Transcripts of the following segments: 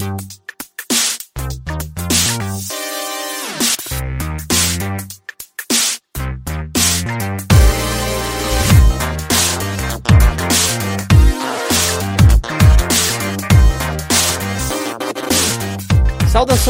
you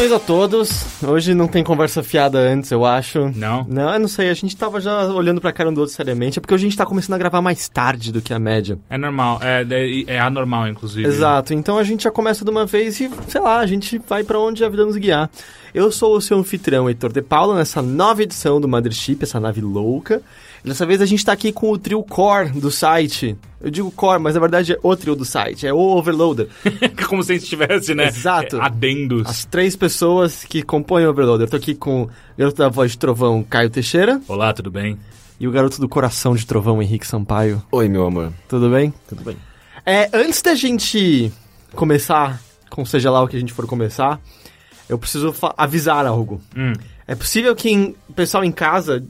Saudações a todos. Hoje não tem conversa fiada antes, eu acho. Não? Não, eu não sei. A gente tava já olhando pra cara um do outro seriamente. É porque hoje a gente tá começando a gravar mais tarde do que a média. É normal, é, é, é anormal, inclusive. Exato. Então a gente já começa de uma vez e, sei lá, a gente vai pra onde a vida nos guiar. Eu sou o seu anfitrião, Heitor de Paula, nessa nova edição do Mothership, essa nave louca. Dessa vez a gente tá aqui com o trio core do site. Eu digo core, mas na verdade é o trio do site, é o Overloader. Como se a gente tivesse, né? Exato. Adendos. As três pessoas que compõem o Overloader. Eu tô aqui com o garoto da voz de trovão, Caio Teixeira, Olá, tudo bem? e o garoto do coração de trovão, Henrique Sampaio. Oi, meu amor. Tudo bem? Tudo bem? É, antes da gente começar, com seja lá o que a gente for começar, eu preciso avisar algo. Hum. É possível que em- o pessoal em casa,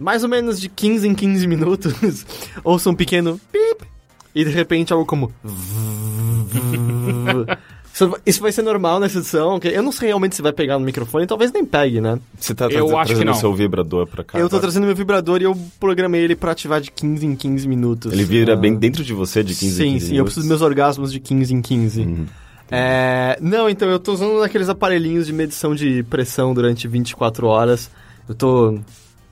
mais ou menos de 15 em 15 minutos, ouça um pequeno pip e de repente algo como. Isso- vai ser normal nessa edição. ok? Eu não sei realmente se vai pegar no microfone, talvez nem pegue, né? Você tá Eu tra- acho que trazendo não. seu vibrador pra cá? eu tô agora? trazendo meu vibrador e eu programei ele pra ativar de 15 em 15 minutos. Ele vira Ah, bem dentro de você de 15 sim, em 15 sim, eu preciso dos meus orgasmos de 15 em 15. Uhum. É, não, então eu tô usando aqueles aparelhinhos de medição de pressão durante 24 horas. Eu tô.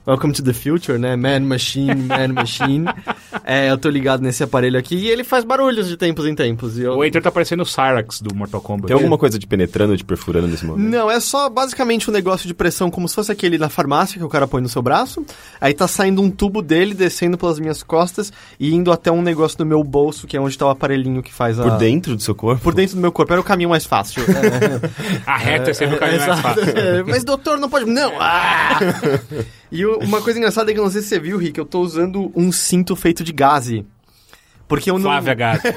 Welcome to the future, né? Man Machine, Man Machine. É, eu tô ligado nesse aparelho aqui e ele faz barulhos de tempos em tempos. E eu... O Heitor tá parecendo o Cyrax do Mortal Kombat. Tem alguma coisa de penetrando, de perfurando nesse momento? Não, é só basicamente um negócio de pressão, como se fosse aquele na farmácia que o cara põe no seu braço. Aí tá saindo um tubo dele, descendo pelas minhas costas e indo até um negócio no meu bolso, que é onde tá o aparelhinho que faz a. Por dentro do seu corpo? Por dentro do meu corpo. Era o caminho mais fácil. A reta é sempre o caminho mais fácil. É, Mas doutor, não pode. Não! Ah! E o- uma coisa engraçada é que eu não sei se você viu, Rick, eu tô usando um cinto feito de gaze. Porque eu não. Flávia Gato.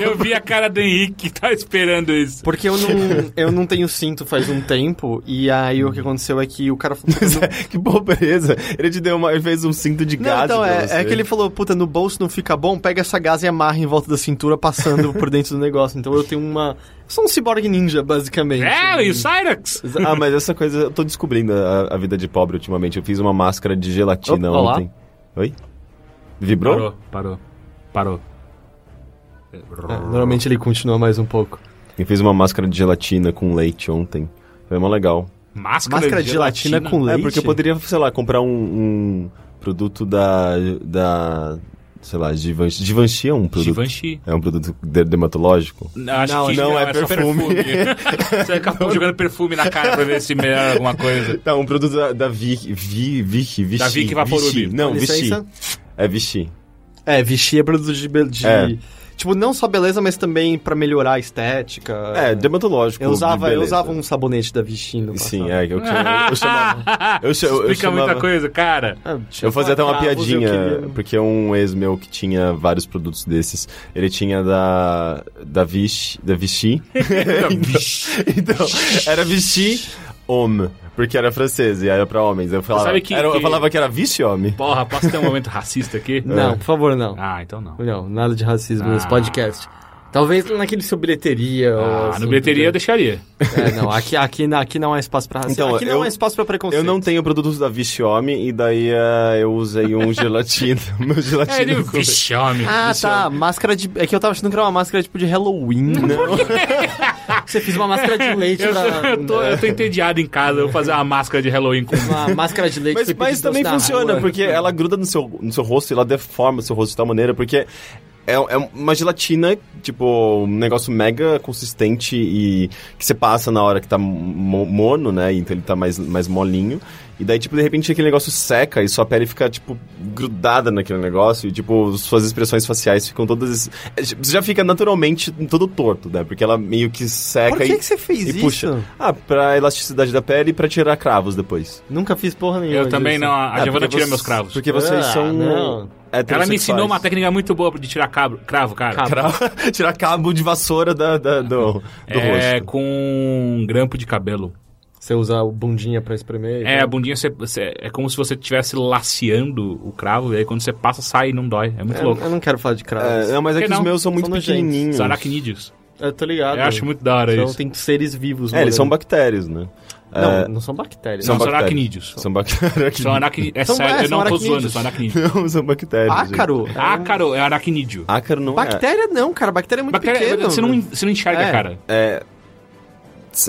Eu vi a cara do Henrique que tá esperando isso. Porque eu não, eu não tenho cinto faz um tempo, e aí o que aconteceu é que o cara falou. que pobreza. Ele te deu uma... Ele fez um cinto de Não, gás então, é, você. é que ele falou, puta, no bolso não fica bom, pega essa gase e amarra em volta da cintura, passando por dentro do negócio. Então eu tenho uma... Eu sou um cyborg ninja, basicamente. É, e o Cyrax? Ah, mas essa coisa... Eu tô descobrindo a, a vida de pobre ultimamente. Eu fiz uma máscara de gelatina olá. ontem. Oi? Vibrou? Parou, parou, parou. É, normalmente ele continua mais um pouco. Eu fiz uma máscara de gelatina com leite ontem. Foi mó legal. Máscara, Máscara de gelatina com leite? É, porque eu poderia, sei lá, comprar um, um produto da. da. Sei lá, Givenchy. Givenchy é um produto. Givenchy. É um produto de- dermatológico? Acho Não, que não, é só perfume. Você acabou jogando perfume na cara pra ver se melhora alguma coisa. Não, um produto da, da Vic. Vi, Vichy, Vichy. Da Vicky Vaporub. Vichy. Não, Vichy. É Vichy. É, vestir é produto de... de- É. Tipo, não só beleza, mas também pra melhorar a estética. É, dermatológico. Eu usava, de eu usava um sabonete da Vichy no Sim, é, eu, eu, eu chamava. Eu, eu, Explica chamava, muita coisa, cara. Ah, Eu fazia até uma piadinha, porque um ex meu que tinha vários produtos desses, ele tinha da da Vichy, da Vichy. então, era Vichy Homme, porque era francês e era pra homens. Eu falava, sabe que- era- eu que- falava que era Vichy Homme. Porra, posso ter um momento racista aqui? Não, por favor, não. Ah, então não. Não, nada de racismo nesse Ah. podcast. Talvez naquele seu bilheteria Ah, assim, no bilheteria eu deixaria. É, não, aqui, aqui, não- aqui não há espaço pra racismo. Então, aqui não eu- há espaço pra preconceito. Eu não tenho produtos da Vichy Homme e daí eh, eu usei um gelatina, meu É, gelatina. ele... com- Vixe, homem. Ah, Vixe, tá. Máscara de. É que eu tava achando que era uma máscara tipo de Halloween. Não. Você fez uma máscara de leite Eu, pra. eu, tô, eu tô entediado em casa, eu vou fazer uma máscara de Halloween com... Uma máscara de leite Mas, mas também na funciona, rua. porque ela gruda no seu, no seu rosto e ela deforma o seu rosto de tal maneira, porque é, é uma gelatina, tipo, um negócio mega consistente e que você passa na hora que tá mo- mono, né? Então ele tá mais, mais molinho. E daí, tipo, de repente aquele negócio seca e sua pele fica, tipo, grudada naquele negócio e, tipo, suas expressões faciais ficam todas... é, tipo, Você já fica naturalmente todo torto, né? Porque ela meio que seca Por que, e, que você fez e isso? puxa. Ah, pra elasticidade da pele e pra tirar cravos depois. Nunca fiz porra nenhuma. Eu também disso. não, a É, Giovana tira meus cravos. Porque vocês Ah, são... não. Ela me ensinou uma técnica muito boa de tirar cabo, cravo, cara. Cabo. Tirar cabo de vassoura da, da- do, do É rosto. com um grampo de cabelo. Você usa o bundinha pra espremer? É, a bundinha você, você- é como se você estivesse laceando o cravo, e aí quando você passa, sai e não dói. É muito Eu, louco. eu não quero falar de cravos. É, não, mas é que que os meus são muito São pequenininhos. Os aracnídeos. Eu tô ligado. Eu acho muito da hora Então isso. tem seres vivos. É, eles são bactérias, né? Não, É, não são bactérias. Não, são bactérias. aracnídeos. São bactérias. São aracnídeos. É São- sério, é, eu são não tô zoando, aracnídeos. são aracnídeos. Não, são bactérias. Ácaro. Ácaro é aracnídeo. Ácaro não Bactéria não, cara. Bactéria é muito Bactéria, pequeno. você, não, você não enxerga, É. cara. é.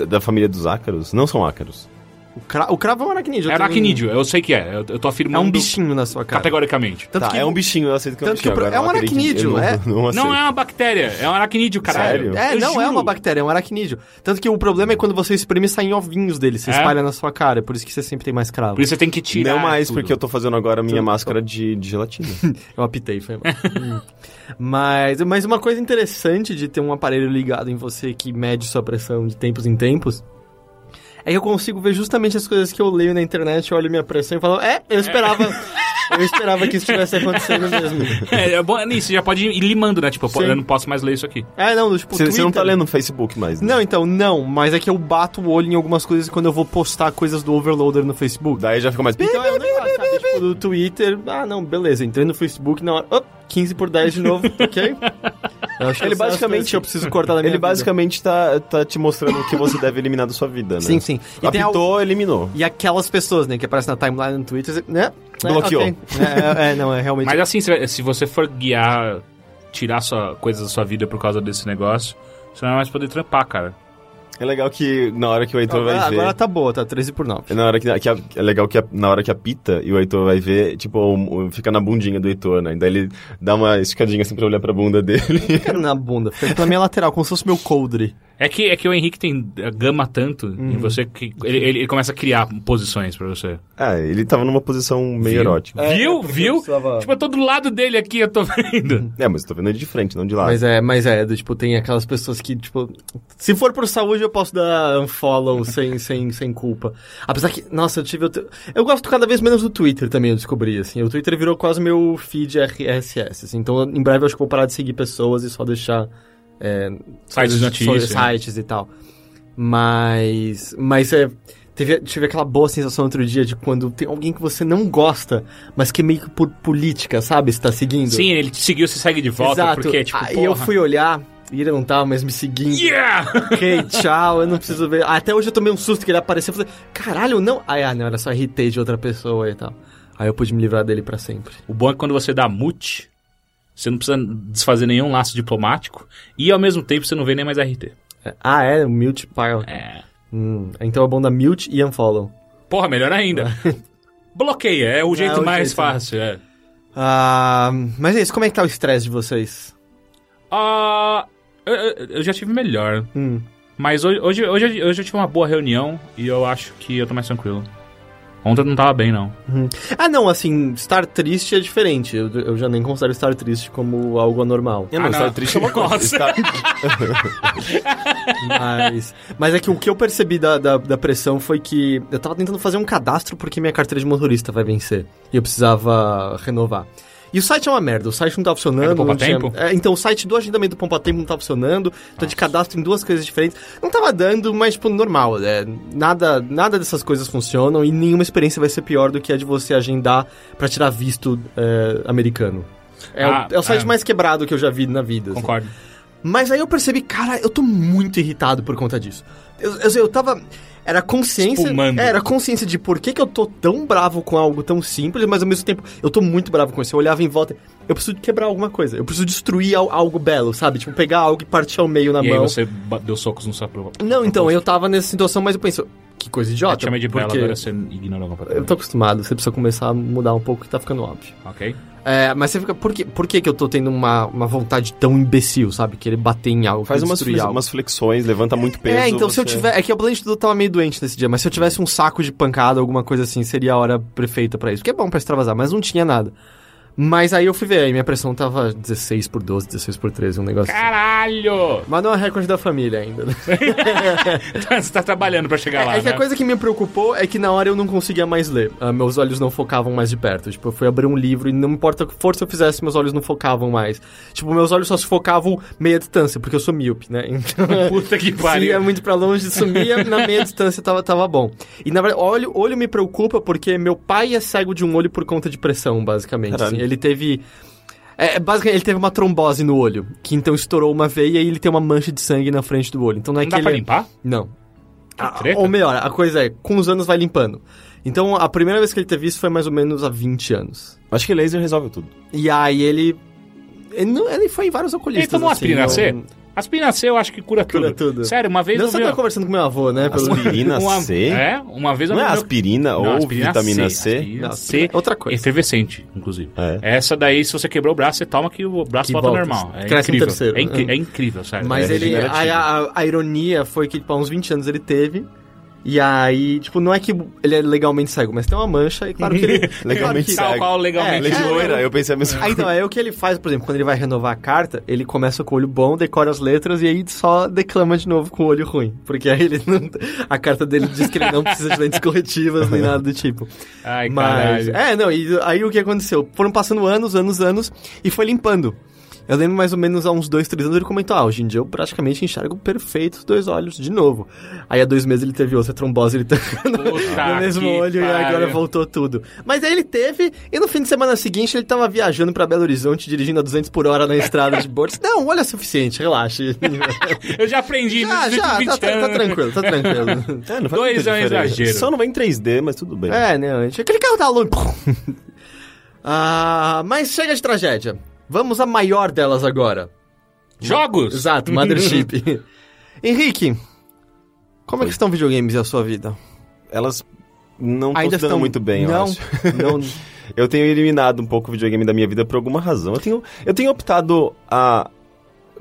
Da família dos ácaros? Não são ácaros. O, cra... o cravo é um aracnídeo. É aracnídeo, eu sei que é. Eu, eu tô É afirmando um bichinho na sua cara. categoricamente. Tanto tá, que é um bichinho, eu aceito que é um bichinho. agora é um aracnídeo, é. Não, não, Não é uma bactéria, é um aracnídeo, caralho. Sério? É, Eu não é juro. uma bactéria, é um aracnídeo. Tanto que o problema é quando você espreme e saem ovinhos dele, você É? espalha na sua cara, é por isso que você sempre tem mais cravo. Por isso você tem que tirar. Não mais, tudo. porque eu tô fazendo agora a minha Tudo. máscara de, de gelatina. Eu apitei, foi mal. Hum. mas, mas uma coisa interessante de ter um aparelho ligado em você que mede sua pressão de tempos em tempos é que eu consigo ver justamente as coisas que eu leio na internet, eu olho minha pressão e falo, é, eu esperava. Eu esperava que isso estivesse acontecendo mesmo. É, é bom, nisso, você já pode ir limando, né? Tipo, Sim. eu não posso mais ler isso aqui. É, não, tipo, Você você não tá lendo no Facebook mais, né? Não, então, não, mas é que eu bato o olho em algumas coisas quando eu vou postar coisas do Overloader no Facebook. Daí já fica mais... Então é um negócio, sabe? Tipo, do Twitter, ah, não, beleza, entrei no Facebook na hora, op, 15 por 10 de novo, ok? Eu acho que Ele basicamente- eu preciso cortar da minha Ele vida. basicamente tá, tá te mostrando o que você deve eliminar da sua vida, né? Sim, sim. E tem Apitou, eliminou. E aquelas pessoas, né, que aparecem na timeline no Twitter, né? É, Bloqueou. É, é, é, não, é realmente... Mas assim, se se você for guiar, tirar sua, coisas da sua vida por causa desse negócio, você não vai mais poder trampar, cara. É legal que na hora que o Heitor vai ver... agora tá boa, tá 13 por 9. É na hora que, que a- é legal que a- na hora que apita e o Heitor vai ver, tipo, um- um- fica na bundinha do Heitor, né? Daí ele dá uma esticadinha assim pra olhar pra bunda dele. Na bunda, fica na minha lateral, como se fosse meu coldre. É que, é que o Henrique tem eh, gama tanto Uhum. em você que ele, ele- ele começa a criar posições pra você. ah, ele tava numa posição meio Viu? erótica. É, viu? porque Viu? precisava- Tipo, eu tô do lado dele aqui, eu tô vendo. É, mas eu tô vendo ele de frente, não de lado. Mas é, mas é, do, tipo, tem aquelas pessoas que, tipo, se for por saúde eu posso dar unfollow sem, sem, sem culpa. Apesar que, nossa, eu tive. Eu, eu gosto cada vez menos do Twitter também, eu descobri, assim. O Twitter virou quase meu feed RSS, assim. Então, em breve eu acho que vou parar de seguir pessoas e só deixar. É, Sites de notícia. Sites e tal. Mas. Mas é. Teve, tive aquela boa sensação outro dia de quando tem alguém que você não gosta, mas que é meio que por política, sabe? Você tá seguindo. Sim, ele te seguiu, se segue de volta, Exato. porque, tipo, Aí porra. eu fui olhar e ele não tava mais me seguindo. Yeah! Ok, tchau, eu não preciso ver. Até hoje eu tomei um susto que ele apareceu e falei, caralho, não. Aí, ah, não, era só irritei de outra pessoa e tal. Aí eu pude me livrar dele pra sempre. O bom é que quando você dá mute, você não precisa desfazer nenhum laço diplomático e ao mesmo tempo você não vê nem mais RT. É, Ah, é? Mute pile. É. Hum, então é bom dar mute e unfollow. Porra, melhor ainda. Bloqueia, é o jeito o mais jeito, né? fácil, é. Ah, mas é isso, como é que tá o estresse de vocês? Ah, eu, eu- eu já tive melhor. Hum. Mas hoje, hoje, hoje, hoje eu tive uma boa reunião e eu acho que eu tô mais tranquilo. Ontem não tava bem, não. Ah, não, assim, estar triste é diferente. Eu, eu já nem considero estar triste como algo anormal. Eu não, Ah, estar não. triste é uma coisa. Estar- Mas, mas é que o que eu percebi da, da, da pressão foi que eu tava tentando fazer um cadastro porque minha carteira de motorista vai vencer. E eu precisava renovar. E o site é uma merda, o site não tá funcionando. É do Poupa não tinha- Tempo? É, então, o site do agendamento do Pompa Tempo não tá funcionando. Tô de cadastro em duas coisas diferentes. Não tava dando, mas, tipo, normal. É, nada, nada dessas coisas funcionam e nenhuma experiência vai ser pior do que a de você agendar pra tirar visto é, americano. É, Ah, o, é o site é. mais quebrado que eu já vi na vida. assim. Concordo. Mas aí eu percebi, cara, eu tô muito irritado por conta disso. Eu, eu, eu tava. Era consciência. Espumando. é, Era consciência de por que, que eu tô tão bravo com algo tão simples, mas ao mesmo tempo eu tô muito bravo com isso. Eu olhava em volta, eu preciso quebrar alguma coisa. Eu preciso destruir al- algo belo, sabe? Tipo, pegar algo e partir ao meio na e mão. você ba- deu socos no seu Não, então, eu tava nessa situação, mas eu penso, que coisa Eu idiota. te chamei de bela, porque agora você ignorou completamente. Eu tô acostumado, você precisa começar a mudar um pouco que tá ficando óbvio. Ok? É, mas você fica, por que, por que que eu tô tendo uma, uma vontade tão imbecil, sabe? Querer bater em algo, Faz umas, algo. umas flexões, levanta muito peso. É, então se eu você- tiver. É que o tudo tava meio doente nesse dia, mas se eu tivesse um saco de pancada, alguma coisa assim, seria a hora perfeita pra isso. Que é bom pra extravasar, mas não tinha nada. Mas aí eu fui ver, aí minha pressão tava 16 por 12, 16 por 13, um negócio assim. Caralho! Mas não é recorde da família ainda. né? você tá trabalhando pra chegar lá, É que né? a coisa que me preocupou é que na hora eu não conseguia mais ler. Ah, meus olhos não focavam mais de perto. Tipo, eu fui abrir um livro e não importa que força eu fizesse, meus olhos não focavam mais. Tipo, meus olhos só se focavam meia distância, porque eu sou míope, né? Então. Puta que Se pariu. ia muito pra longe, sumia, na meia distância tava, tava bom. E na verdade, olho, olho me preocupa porque meu pai é cego de um olho por conta de pressão, basicamente. Caralho. assim. Ele teve. É, basicamente, ele teve uma trombose no olho, que então estourou uma veia e ele tem uma mancha de sangue na frente do olho. Então não é Não que dá pra ele... limpar? Não. Ah, treta. ou melhor, a coisa é, com os anos vai limpando. Então, a primeira vez que ele teve isso foi mais ou menos há 20 anos. Acho que laser resolve tudo. E aí ele... Ele, não- ele foi em vários oculistas, Ele tomou assim, aspirina C? não- Aspirina C eu acho que cura tudo. Cura tudo. Sério, uma vez Não, eu você vi... tá conversando com meu avô, né? Pelo... Aspirina uma, C? É, uma vez eu Não é vi meu- aspirina Não, ou aspirina vitamina C? aspirina Não, C, outra coisa. efervescente, inclusive. É. Essa daí, se você quebrou o braço, você toma que o braço Que volta volta, normal. É cresce incrível. terceiro. É, incri- É. é incrível, sério. Mas É ele. A, a- a ironia foi que, tipo, há uns 20 anos ele teve. E aí, tipo, não é que ele é legalmente cego, mas tem uma mancha e claro que ele. Legalmente claro Tal qual É, legalmente é, loira, eu pensei a mesma Aí coisa. então, é o que ele faz, por exemplo, quando ele vai renovar a carta, ele começa com o olho bom, decora as letras e aí só declama de novo com o olho ruim. Porque aí ele não. A carta dele diz que ele não precisa de lentes corretivas nem nada do tipo. Ai, Mas. caralho. É, não, e aí o que aconteceu? Foram passando anos, anos, anos, e foi limpando. Eu lembro mais ou menos há uns dois, três anos ele comentou: Ah, hoje em dia eu praticamente enxergo perfeito os dois olhos de novo. Aí há dois meses ele teve outra trombose ele tá no, no mesmo olho e agora voltou tudo. Mas aí ele teve, e no fim de semana seguinte ele tava viajando pra Belo Horizonte, dirigindo a 200 por hora na estrada de Borges. Não, olha é suficiente, relaxe. Eu já aprendi já, nos já, últimos 20 tá, tá, tá anos. tranquilo, tá tranquilo. É, não faz Dois muita é exagero. Só não vai em 3D, mas tudo bem. É, né? gente- Aquele carro tá longe. ah, mas chega de tragédia. Vamos à maior delas agora. Jogos! Exato, Mothership. Henrique, como é que estão videogames e a sua vida? Elas não estão Ainda se dando estão muito bem, eu não, acho. não. Eu tenho eliminado um pouco o videogame da minha vida por alguma razão. Eu tenho, eu tenho optado a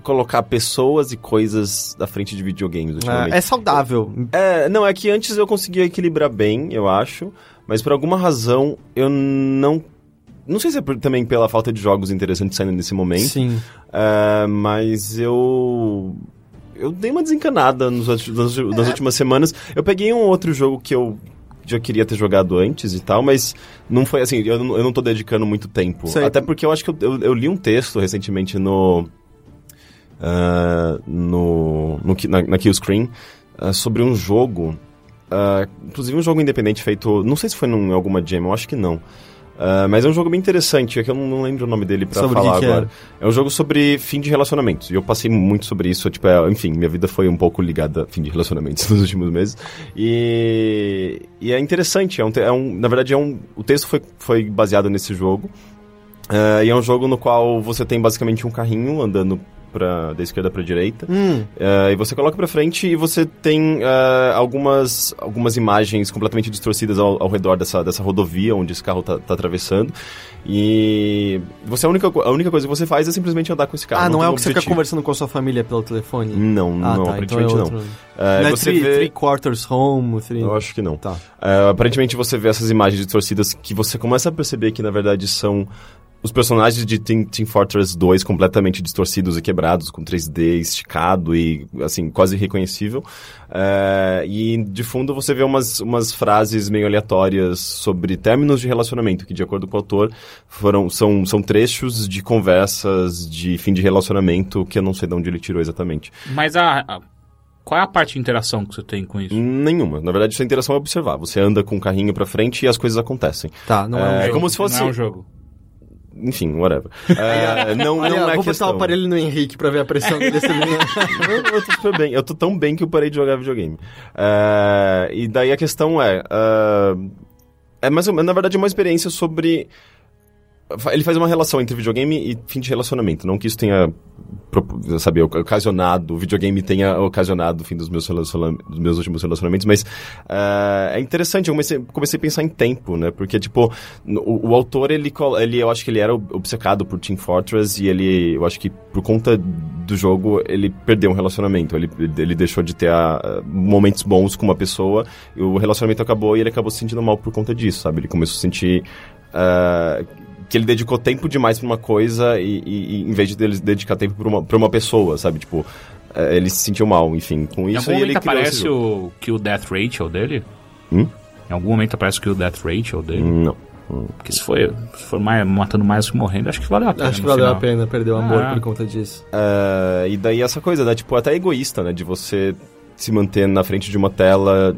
colocar pessoas e coisas à frente de videogames ultimamente. É, é saudável. É, não, é que antes eu conseguia equilibrar bem, eu acho, mas por alguma razão eu não. Não sei se é por- também pela falta de jogos interessantes saindo nesse momento, Sim. é, mas eu. Eu dei uma desencanada nos, nas, nas últimas semanas. Eu peguei um outro jogo que eu já queria ter jogado antes e tal, mas não foi assim, eu, não- eu não tô dedicando muito tempo. Sei. Até porque eu acho que eu, eu- eu li um texto recentemente no. ah, no, no na, na Killscreen ah, sobre um jogo. ah, inclusive um jogo independente feito. Não sei se foi em alguma jam, eu acho que não. Ah, mas é um jogo bem interessante, é que eu não, lembro o nome dele que falar que agora. É um jogo sobre fim de relacionamentos. E eu passei muito sobre isso. Tipo, é, enfim, minha vida foi um pouco ligada a fim de relacionamentos nos últimos meses. E, e é interessante. É um, é um, na verdade, é um, o texto foi, foi baseado nesse jogo. É, e é um jogo no qual você tem basicamente um carrinho andando da esquerda pra direita. Hum, É, e você coloca pra frente e você tem é, algumas, algumas imagens completamente distorcidas ao, ao redor dessa, dessa rodovia onde esse carro tá, tá atravessando. E você a única, a única coisa que você faz é simplesmente andar com esse carro. ah, não, tem é o que você fica objetivo. conversando com a sua família pelo telefone? Não, ah, não, tá, aparentemente então é não. É, não é você three, vê... three quarters home, three... Eu acho que não. Tá. Aparentemente você vê essas imagens distorcidas que você começa a perceber que na verdade são os personagens de Team, Team Fortress 2 completamente distorcidos e quebrados, com 3D esticado e assim, quase irreconhecível. É, e de fundo você vê umas, umas frases meio aleatórias sobre términos de relacionamento, que de acordo com o autor foram, são, são trechos de conversas de fim de relacionamento que eu não sei de onde ele tirou exatamente. Mas a, a- Qual é a parte de interação que você tem com isso? Nenhuma. Na verdade, sua interação é observar. Você anda com o carrinho pra frente e as coisas acontecem. Tá, não é, um É, jogo. como se fosse- Não é um jogo. Enfim, whatever. É, não, Olha, não é vou botar questão. o aparelho no Henrique pra ver a pressão dele também. eu, eu tô super bem. Eu tô tão bem que eu parei de jogar videogame. É, e daí a questão é... ah, é mais na verdade, uma experiência sobre... Ele faz uma relação entre videogame e fim de relacionamento. Não que isso tenha, sabe, ocasionado, o videogame tenha ocasionado o fim dos meus, relaciona- dos meus últimos relacionamentos, mas ah, é interessante, eu comecei, comecei a pensar em tempo, né? Porque, tipo, o, o autor, ele, ele, eu acho que ele era obcecado por Team Fortress e ele, eu acho que por conta do jogo, ele perdeu um relacionamento. Ele, ele deixou de ter ah, momentos bons com uma pessoa, o relacionamento acabou e ele acabou se sentindo mal por conta disso, sabe? Ele começou a sentir... ah, que ele dedicou tempo demais pra uma coisa e, e- e em vez de ele dedicar tempo pra uma, pra uma pessoa, sabe? Tipo, eh, ele se sentiu mal, enfim, com Em isso algum e ele momento aparece o, que o Death Ratio dele? Hum? Em algum momento aparece que o Death Ratio dele? Não. Porque se for, se for mais, matando mais que morrendo, acho que valeu a pena. Acho que valeu final. a pena perder o amor Ah. por conta disso. Eh, e daí essa coisa, né? Tipo, até egoísta, né? De você se manter na frente de uma tela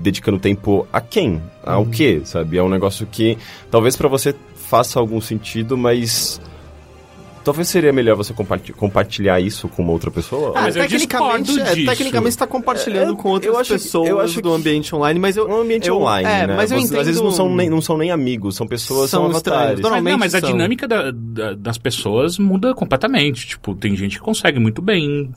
dedicando tempo a quem? Ao quê, sabe? É um negócio que talvez pra você faça algum sentido, mas Talvez seria melhor você comparti- compartilhar isso com uma outra pessoa. Ah, mas eu tecnicamente, é, disso. tecnicamente você tá compartilhando É, com outras eu acho que- pessoas eu acho do que- ambiente online, mas eu... É um ambiente eu- online, é, né? mas eu entendo... Às vezes não são, nem, não são nem amigos, são pessoas, são, São avatares. estranhos. Mas, não, Normalmente mas a são. dinâmica da- da- das pessoas muda completamente. Tipo, tem gente que consegue muito bem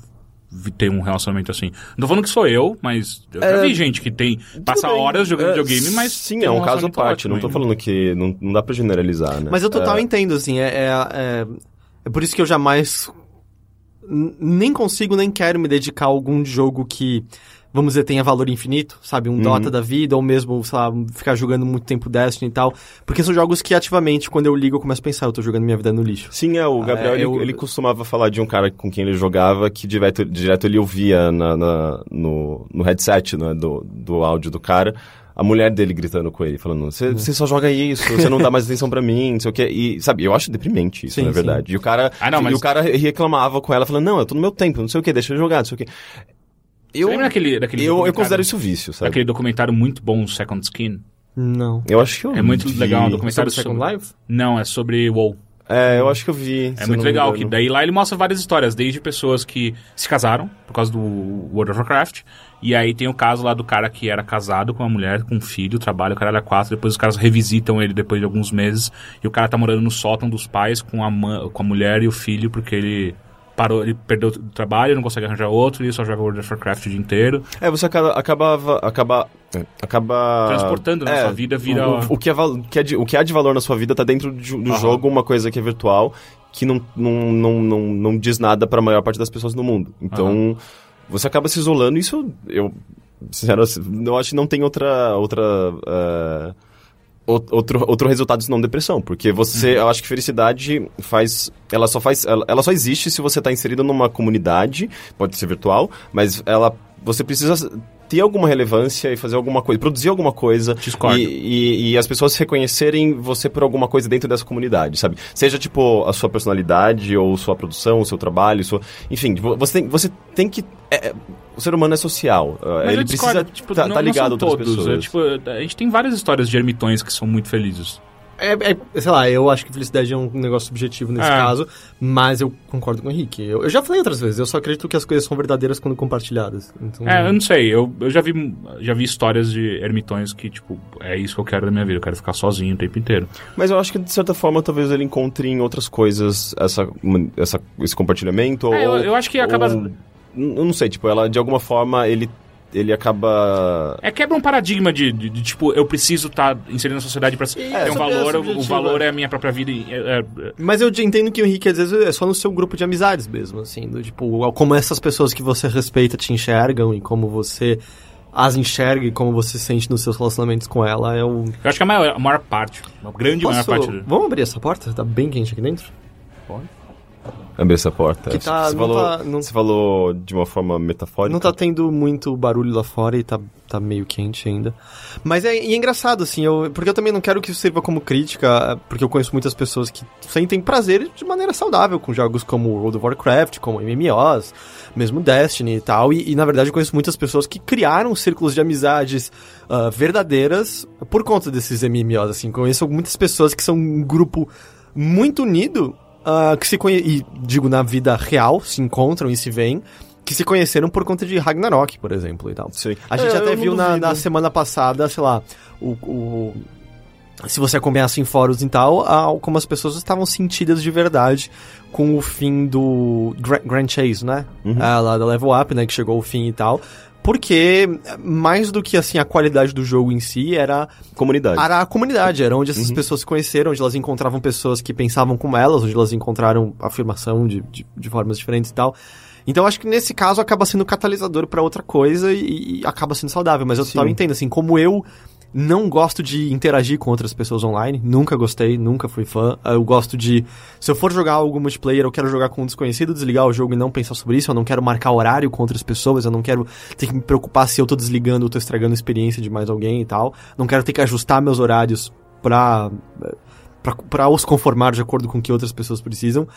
ter um relacionamento assim. Não tô falando que sou eu, mas eu já É, vi gente que tem passa bem. horas jogando É, videogame, mas Sim, tem é um caso à parte. Não tô falando que não, não dá pra generalizar, né? Mas eu total É, entendo, assim, é, é, é, é por isso que eu jamais nem consigo nem quero me dedicar a algum jogo que, vamos dizer, tenha valor infinito, sabe? Um Dota da vida, ou mesmo, sei lá, ficar jogando muito tempo Destiny e tal. Porque são jogos que ativamente, quando eu ligo, eu começo a pensar, eu tô jogando minha vida no lixo. Sim, é, o Gabriel, É, ele, eu- ele costumava falar de um cara com quem ele jogava que direto, direto ele ouvia na, na- no, no headset né, do, do áudio do cara a mulher dele gritando com ele, falando, você você só joga isso, você não dá mais atenção pra mim, não sei o quê. E, sabe, eu acho deprimente isso, Sim, na sim. verdade. E o cara, Ah, não, e mas- o cara reclamava com ela, falando, não, eu tô no meu tempo, não sei o quê, deixa eu jogar, não sei o quê. Eu, Você lembra daquele, daquele eu, eu considero isso vício, sabe? Aquele documentário muito bom, Second Skin. Não. Eu acho que eu É muito vi. legal, um Sobre documentário Second sobre... Life? Não, é sobre WoW. É, eu acho que eu vi. É muito legal, que daí lá ele mostra várias histórias, desde pessoas que se casaram por causa do World of Warcraft, e aí tem o caso lá do cara que era casado com uma mulher, com um filho, trabalha, o cara era quatro, depois os caras revisitam ele depois de alguns meses, e o cara tá morando no sótão dos pais com a, com a mulher e o filho, porque ele parou, ele perdeu o trabalho, não consegue arranjar outro, e só joga World of Warcraft o dia inteiro. É, você acaba, acabava, acaba, é, acaba... Transportando na é, sua vida, vira- O, o que é, o, que é de, o que há de valor na sua vida tá dentro de- do Aham. jogo, uma coisa que é virtual, que não, não, não, não, não diz nada pra maior parte das pessoas no mundo. Então, você acaba se isolando, isso, eu, sinceramente, eu acho que não tem outra... outra ou- Outro, outro resultado senão depressão, porque você, eu acho que felicidade faz, ela só faz, ela, ela só existe se você está inserido numa comunidade, pode ser virtual, mas ela, você precisa ter alguma relevância e fazer alguma coisa, produzir alguma coisa e, e, e as pessoas reconhecerem você por alguma coisa dentro dessa comunidade, sabe? Seja tipo a sua personalidade ou sua produção, o seu trabalho, sua, enfim, vo- você tem, você tem que é, é, o ser humano é social, uh, Mas ele eu discordo, precisa tipo, tá, não, tá ligado a são outras todos, pessoas. é, tipo, a gente tem várias histórias de ermitões que são muito felizes. É, é, sei lá, eu acho que felicidade é um negócio subjetivo nesse É. caso, mas eu concordo com o Henrique. Eu, eu já falei outras vezes, eu só acredito que as coisas são verdadeiras quando compartilhadas. Então, É, eu não sei, eu, eu já, vi, já vi histórias de ermitões que, tipo, é isso que eu quero da minha vida, eu quero ficar sozinho o tempo inteiro. Mas eu acho que, de certa forma, talvez ele encontre em outras coisas essa, essa, esse compartilhamento. É, eu- ou, eu acho que acaba- ou- eu não sei, tipo, ela, de alguma forma, ele, ele acaba... É quebra um paradigma de, de, de, tipo, eu preciso estar inserido na sociedade pra É, ter um sobre- valor, é o- o valor é. é a minha própria vida. e, é- é- Mas eu entendo que o Henrique, às vezes, é só no seu grupo de amizades mesmo, assim, do, tipo, como essas pessoas que você respeita te enxergam e como você as enxerga e como você se sente nos seus relacionamentos com ela é o... eu acho que a maior, a maior parte, a grande maior Posso- parte... do- Vamos abrir essa porta? Tá bem quente aqui dentro? Abrir essa porta. Que tá- você, falou, tá- não- você falou de uma forma metafórica. Não tá tendo muito barulho lá fora e tá, tá meio quente ainda. Mas é, e é engraçado, assim, eu, porque eu também não quero que isso sirva como crítica, porque eu conheço muitas pessoas que sentem prazer de maneira saudável com jogos como World of Warcraft, como MMOs, mesmo Destiny e tal. E, e, na verdade eu conheço muitas pessoas que criaram círculos de amizades ah, verdadeiras por conta desses MMOs, assim. Conheço muitas pessoas que são um grupo muito unido ah, que se conhe... e digo na vida real, se encontram e se veem, que se conheceram por conta de Ragnarok, por exemplo, e tal. Sim. A gente É, até viu na, na semana passada, sei lá, o, o- se você acompanhasse em fóruns e tal, como as pessoas estavam sentidas de verdade com o fim do Gra- Grand Chase, né? Uhum. Ah, lá da Level Up, né? Que chegou ao fim e tal. Porque, mais do que, assim, a qualidade do jogo em si, era Comunidade. era a comunidade, era onde essas Uhum. pessoas se conheceram, onde elas encontravam pessoas que pensavam como elas, onde elas encontraram afirmação de, de, de formas diferentes e tal. Então acho que nesse caso acaba sendo catalisador pra outra coisa e, e acaba sendo saudável. Mas eu total Sim. entendo, assim, como eu não gosto de interagir com outras pessoas online, nunca gostei, nunca fui fã. Eu gosto de, se eu for jogar algum multiplayer, eu quero jogar com um desconhecido, desligar o jogo e não pensar sobre isso. Eu não quero marcar horário com outras pessoas, eu não quero ter que me preocupar se eu tô desligando ou tô estragando a experiência de mais alguém e tal. Não quero ter que ajustar meus horários pra, pra, pra os conformar de acordo com o que outras pessoas precisam.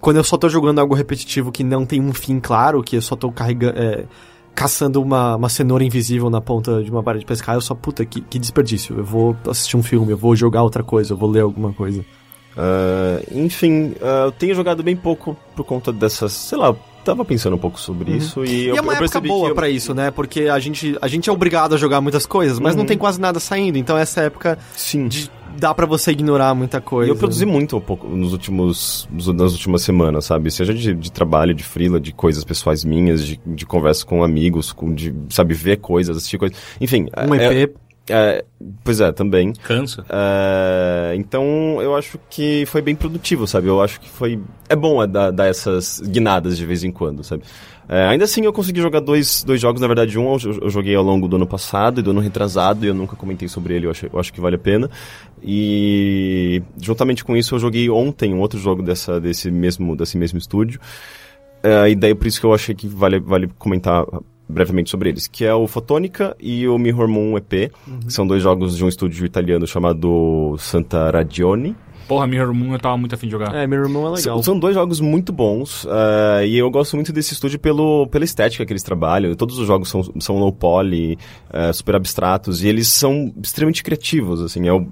Quando eu só tô jogando algo repetitivo que não tem um fim claro, que eu só tô carregando. é, caçando uma, uma cenoura invisível na ponta de uma parede de pescar, eu só, puta, que, que desperdício. Eu vou assistir um filme, eu vou jogar outra coisa, eu vou ler alguma coisa. Ah, enfim, ah, eu tenho jogado bem pouco por conta dessas, sei lá, eu tava pensando um pouco sobre isso e, eu, e é uma eu época boa eu- pra isso, né? Porque a gente, a gente é obrigado a jogar muitas coisas, mas Uhum. não tem quase nada saindo. Então essa época Sim. de, dá pra você ignorar muita E coisa. eu produzi muito um pouco nos últimos, nas últimas semanas, sabe? Seja de, de trabalho, de freela, de coisas pessoais minhas, de, de conversa com amigos, com, de, sabe, ver coisas, assistir coisas. Enfim. Um é- EP. é, pois é, também. Cansa. É, então, eu acho que foi bem produtivo, sabe? Eu acho que foi... É bom é, dar, dar essas guinadas de vez em quando, sabe? É, ainda assim, eu consegui jogar dois, dois jogos. Na verdade, um eu, eu joguei ao longo do ano passado e do ano retrasado. E eu nunca comentei sobre ele. Eu acho, eu acho que vale a pena. E, juntamente com isso, eu joguei ontem um outro jogo dessa, desse, mesmo, desse mesmo estúdio. É, e daí, por isso que eu achei que vale, vale comentar brevemente sobre eles, que é o Fotônica e o Mirror Moon EP, que são dois jogos de um estúdio italiano chamado Santa Ragione. Porra, Mirror Moon eu tava muito afim de jogar. É, meu irmão é legal. São, são dois jogos muito bons, eh, e eu gosto muito desse estúdio pelo, pela estética que eles trabalham. Todos os jogos são, são low poly, eh, super abstratos, e eles são extremamente criativos, assim, eu...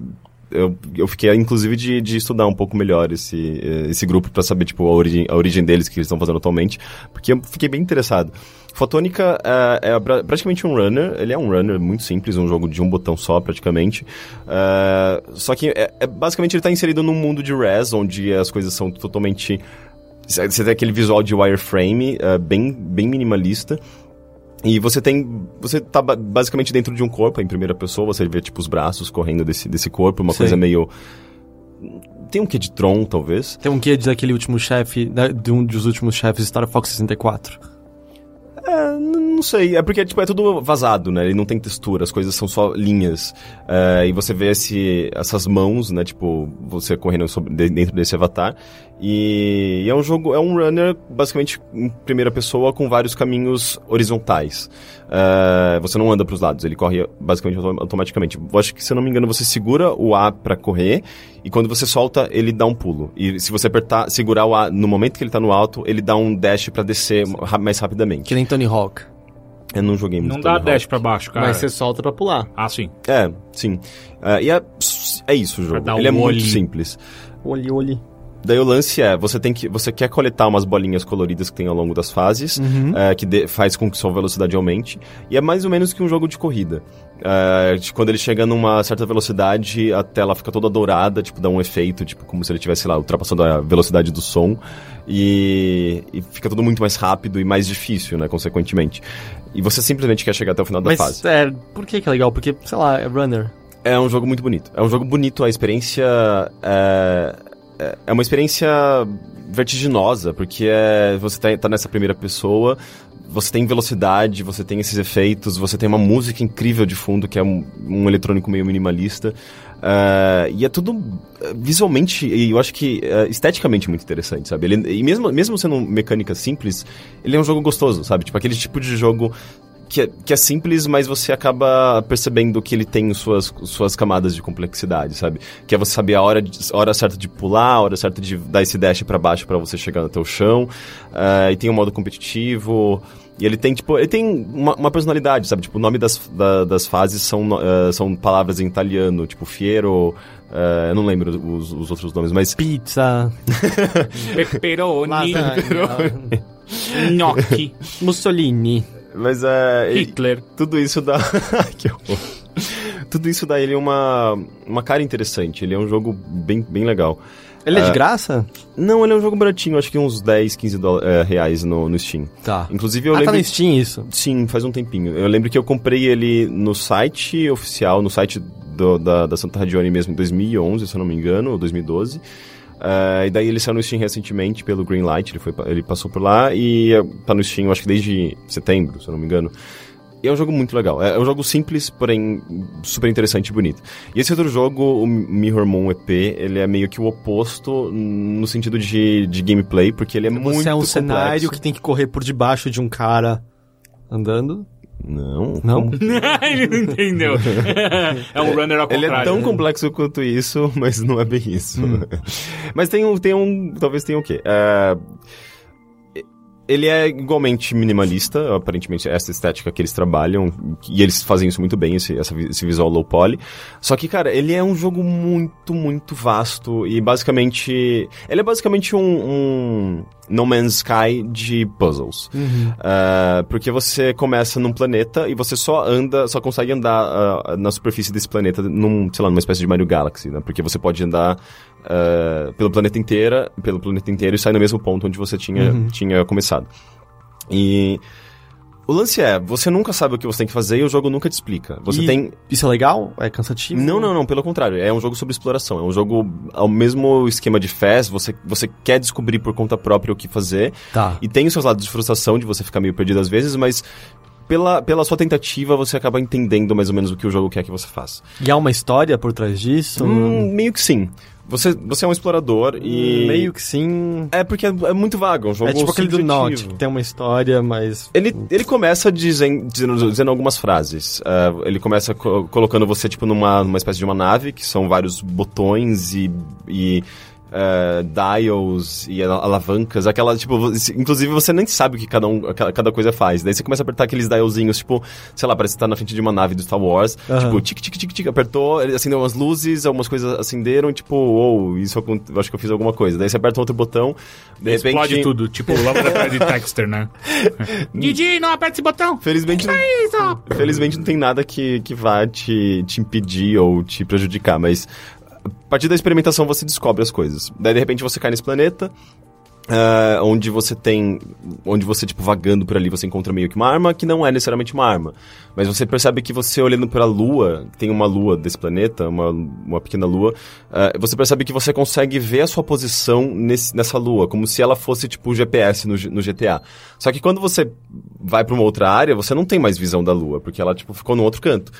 Eu, eu fiquei, inclusive, de, de estudar um pouco melhor esse, esse grupo pra saber, tipo, a origem, a origem deles, que eles estão fazendo atualmente, porque eu fiquei bem interessado. Fotônica é, pra- praticamente um runner, ele é um runner muito simples, um jogo de um botão só, praticamente. Eh, só que, é, é- basicamente, ele tá inserido num mundo de res, onde as coisas são totalmente você tem aquele visual de wireframe bem, bem minimalista. E você tem. Você tá ba- basicamente dentro de um corpo, em primeira pessoa, você vê tipo os braços correndo desse, desse corpo, uma Sei. coisa meio. Tem um quê de Tron, talvez. Tem um guia daquele último chefe, de um dos últimos chefes de Star Fox 64. É, não sei. É porque tipo, é tudo vazado, né? Ele não tem textura, as coisas são só linhas. É, e você vê esse, essas mãos, né? Tipo, você correndo sobre- de- dentro desse avatar. E, e é um jogo, é um runner basicamente em primeira pessoa com vários caminhos horizontais. É, você não anda pros lados, ele corre basicamente auto- automaticamente. Eu acho que, se eu não me engano, você segura o A pra correr e quando você solta, ele dá um pulo. E se você apertar, segurar o A no momento que ele tá no alto, ele dá um dash pra descer mais rapidamente. Que nem Tony Hawk. Eu não joguei muito Não dá dash pra baixo, cara. Mas você solta pra pular. Ah, sim. É, sim. É, e é, é isso o jogo. Ele é um muito olho. simples. Olhe, olhe. Daí o lance é, você tem que, você quer coletar umas bolinhas coloridas que tem ao longo das fases, é, que de- faz com que sua velocidade aumente, e é mais ou menos que um jogo de corrida. É, de- quando ele chega numa certa velocidade, a tela fica toda dourada, tipo, dá um efeito, tipo, como se ele estivesse, lá, ultrapassando a velocidade do som, e, e fica tudo muito mais rápido e mais difícil, né, consequentemente. E você simplesmente quer chegar até o final da Mas, fase. é, por que que é legal? Porque, sei lá, é runner. É um jogo muito bonito. É um jogo bonito, a experiência é, é- é uma experiência vertiginosa, porque é, você tá, tá nessa primeira pessoa, você tem velocidade, você tem esses efeitos, você tem uma música incrível de fundo, que é um, um eletrônico meio minimalista. é, e é tudo é, visualmente e eu acho que é, esteticamente muito interessante, sabe? Ele, e mesmo, mesmo sendo mecânica simples, ele é um jogo gostoso, sabe? Tipo aquele tipo de jogo que é, que é simples, mas você acaba percebendo que ele tem suas, suas camadas de complexidade, sabe? Que é você saber a hora, de- hora certa de pular, a hora certa de dar esse dash pra baixo pra você chegar até o chão. eh, e tem um modo competitivo. E ele tem, tipo, ele tem uma, uma personalidade, sabe? Tipo, o nome das, da- das fases são, eh, são palavras em italiano, tipo, fiero. eh, eu não lembro os, os outros nomes, mas Pizza, Pepperoni, gnocchi, Mussolini. Mas é. e- Hitler. tudo isso dá. que horror. Tudo isso dá ele uma, uma cara interessante. Ele é um jogo bem, bem legal. Ele é de É. graça? Não, ele é um jogo baratinho, acho que uns 10, 15 dólares, é, reais no, no Steam. Tá. Inclusive eu ah, lembro. tá no Steam isso. Sim, faz um tempinho. Eu lembro que eu comprei ele no site oficial, no site do- da, da Santa Radione mesmo, em 2011, se eu não me engano, ou 2012. Eh, e daí ele saiu no Steam recentemente pelo Greenlight, ele, foi, ele passou por lá e eh, tá no Steam, eu acho que desde setembro, se eu não me engano. E é um jogo muito legal. É é um jogo simples, porém super interessante e bonito. E esse outro jogo, o Mirror Moon EP, ele é meio que o oposto no sentido de, de gameplay, porque ele é muito Você é um complexo. cenário que tem que correr por debaixo de um cara andando. Não. Não? Ele não entendeu. é um runner ao Ele contrário. é tão complexo quanto isso, mas não é bem isso. mas tem um, tem um. Talvez tenha o quê? É, ele é igualmente minimalista, aparentemente essa estética que eles trabalham, e eles fazem isso muito bem, esse, esse visual low poly. Só que, cara, ele é um jogo muito, muito vasto e basicamente. Ele é basicamente um, um No Man's Sky de puzzles. Uh, porque você começa num planeta e você só anda, só consegue andar uh, na superfície desse planeta num, sei lá, numa espécie de Mario Galaxy, né? Porque você pode andar uh, pelo planeta inteira, pelo planeta inteiro e sair no mesmo ponto onde você tinha, tinha começado. E o lance é, você nunca sabe o que você tem que fazer e o jogo nunca te explica. Você E tem Isso é legal? É cansativo? não, não, não, pelo contrário. É um jogo sobre exploração. É um jogo ao mesmo esquema de Fez. Você, você quer descobrir por conta própria o que fazer. Tá. E tem os seus lados de frustração, de você ficar meio perdido às vezes, mas pela, pela sua tentativa você acaba entendendo mais ou menos o que o jogo quer que você faça. E há uma história por trás disso? Hum, meio que sim. Você, você é um explorador e. Meio que sim. É porque é, é muito vago, é um jogo É tipo aquele do. Notch, que tem uma história, mas... Ele, ele começa dizen- dizendo, dizendo algumas frases. Ah, ele começa co- colocando você, tipo, numa, numa espécie de uma nave, que são vários botões e... e ah, dials e ala- alavancas, aquela, tipo, inclusive você nem sabe o que cada, um, cada, coisa faz. Daí você começa a apertar aqueles dialzinhos, tipo, sei lá, parece que tá na frente de uma nave do Star Wars. Aham. Tipo, tic, tic, tic, tic, apertou, ele acendeu umas luzes, algumas coisas acenderam, tipo, ou isso eu acho que eu fiz alguma coisa. Daí você aperta um outro botão, de repente... Explode tudo, tipo o laboratório de Texter, né? Didi, não aperta esse botão! Felizmente não, Isso! felizmente não tem nada que, que vá te, te impedir ou te prejudicar, mas a partir da experimentação você descobre as coisas. Daí de repente você cai nesse planeta. ah, onde você tem. Onde você, tipo, vagando por ali, você encontra meio que uma arma que não é necessariamente uma arma. Mas você percebe que você olhando para a lua, tem uma lua desse planeta, uma, uma pequena lua, ah, você percebe que você consegue ver a sua posição nesse, nessa lua, como se ela fosse, tipo, GPS no, no GTA. Só que quando você vai para uma outra área, você não tem mais visão da lua, porque ela, tipo, ficou no outro canto.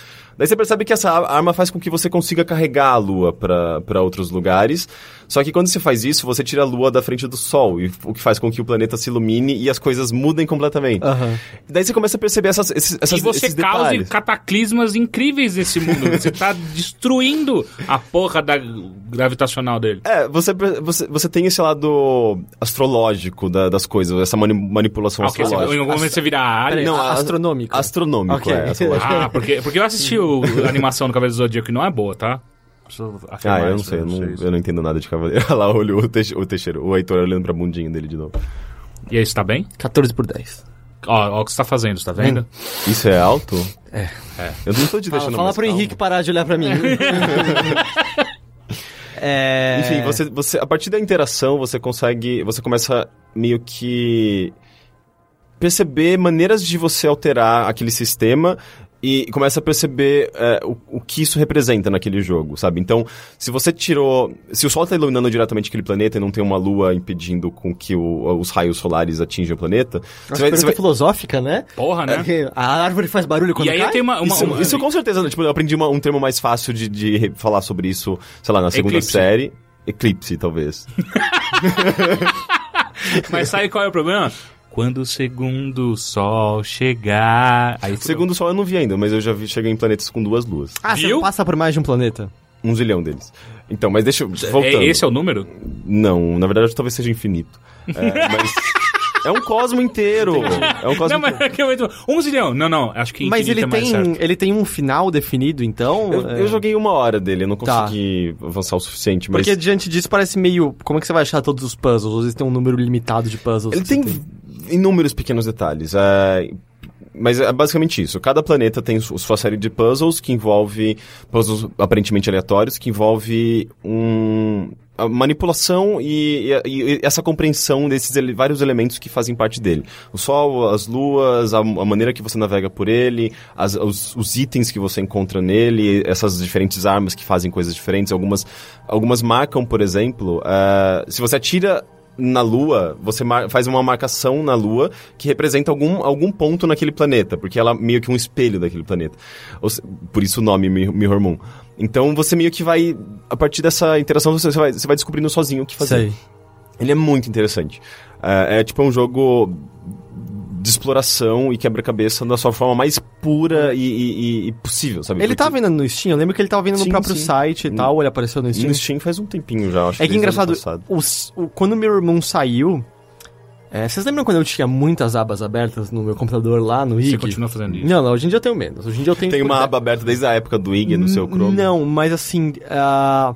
Daí você percebe que essa arma faz com que você consiga carregar a lua para outros lugares. Só que quando você faz isso, você tira a lua da frente do sol, e o que faz com que o planeta se ilumine e as coisas mudem completamente. Aham. Daí você começa a perceber essas, esses, essas, e você esses causa detalhes. cataclismas incríveis nesse mundo. Você tá destruindo a porra da gravitacional dele. É, você, você, você tem esse lado astrológico da- das coisas, essa mani- manipulação Ah, ok, você, astrológica. em algum momento você vira a área. Não, a- astronômico. Astronômico, é. astrológico. Ah, porque, porque eu assisti o, a animação do Cavaleiro do Zodíaco não é boa, tá? Ah, eu não sei, eu não, isso. eu não entendo nada de cavaleiro. Olha lá, olha o, Teixe- o Teixeira, o Heitor olhando pra bundinha dele de novo. E aí, você tá bem? 14 por 10. Ó, ó o que você tá fazendo, você tá vendo? Isso é alto? É. Eu não tô te Fala, deixando fala mais pro calmo. Henrique parar de olhar pra mim. é... Enfim, você, você, a partir da interação, você consegue. Você começa meio que. perceber maneiras de você alterar aquele sistema e começa a perceber é, o, o que isso representa naquele jogo, sabe? Então, se você tirou. Se o Sol está iluminando diretamente aquele planeta e não tem uma lua impedindo com que o- os raios solares atinjam o planeta, Nossa, você vai, você vai- filosófica, né? Porra, né? Porque a árvore faz barulho quando E aí cai? tem uma... uma, isso, uma- isso com certeza, tipo, eu aprendi uma- um termo mais fácil de, de falar sobre isso, sei lá, na segunda Eclipse. série. Eclipse, talvez. Mas sabe qual é o problema? Quando o segundo sol chegar... Aí Segundo Sol eu não vi ainda, mas eu já vi, cheguei em planetas com duas luas. Ah, você Viu? não passa por mais de um planeta? Um zilhão deles. Então, mas deixa eu. Voltando. É, esse é o número? Não, na verdade talvez seja infinito. É, mas. É um cosmo inteiro. É um cosmo Não, mas inteiro. é que eu entro- um zilhão. Não, não, acho que Mas infinito ele é mais tem, certo. ele tem um final definido, então? Eu, É, eu joguei uma hora dele, eu não Tá. consegui avançar o suficiente, mas. Porque diante disso parece meio... Como é que você vai achar todos os puzzles? Ou eles têm um número limitado de puzzles? Ele você tem inúmeros pequenos detalhes. é, Mas é basicamente isso. Cada planeta tem su- sua série de puzzles que envolve puzzles aparentemente aleatórios, que envolve um a manipulação e, e- e essa compreensão desses ele- vários elementos que fazem parte dele. O sol, as luas, a, a maneira que você navega por ele, as- os, os itens que você encontra nele, essas diferentes armas que fazem coisas diferentes. Algumas, algumas marcam, por exemplo, eh, se você atira na Lua, você faz uma marcação na Lua que representa algum, algum ponto naquele planeta, porque ela é meio que um espelho daquele planeta. Por isso o nome Mi- Mirror Moon. Então você meio que vai, a partir dessa interação, você vai, você vai descobrindo sozinho o que fazer. Sei. Ele é muito interessante. É, é tipo um jogo de exploração e quebra-cabeça da sua forma mais pura e, e- e- e possível, sabe? Ele tá Porque vendo no Steam? Eu lembro que ele tava vendo no próprio sim. site e tal, ele apareceu no Steam. No Steam faz um tempinho já, acho É que o ano engraçado, passado. os- o- quando o Mirror Moon saiu, É, vocês lembram quando eu tinha muitas abas abertas no meu computador lá no IG? Você continua fazendo isso. Não, não, hoje em dia eu tenho menos. Hoje em dia eu tenho... Tem uma aba aberta desde a época do IG no seu Chrome. Não, mas assim, ah,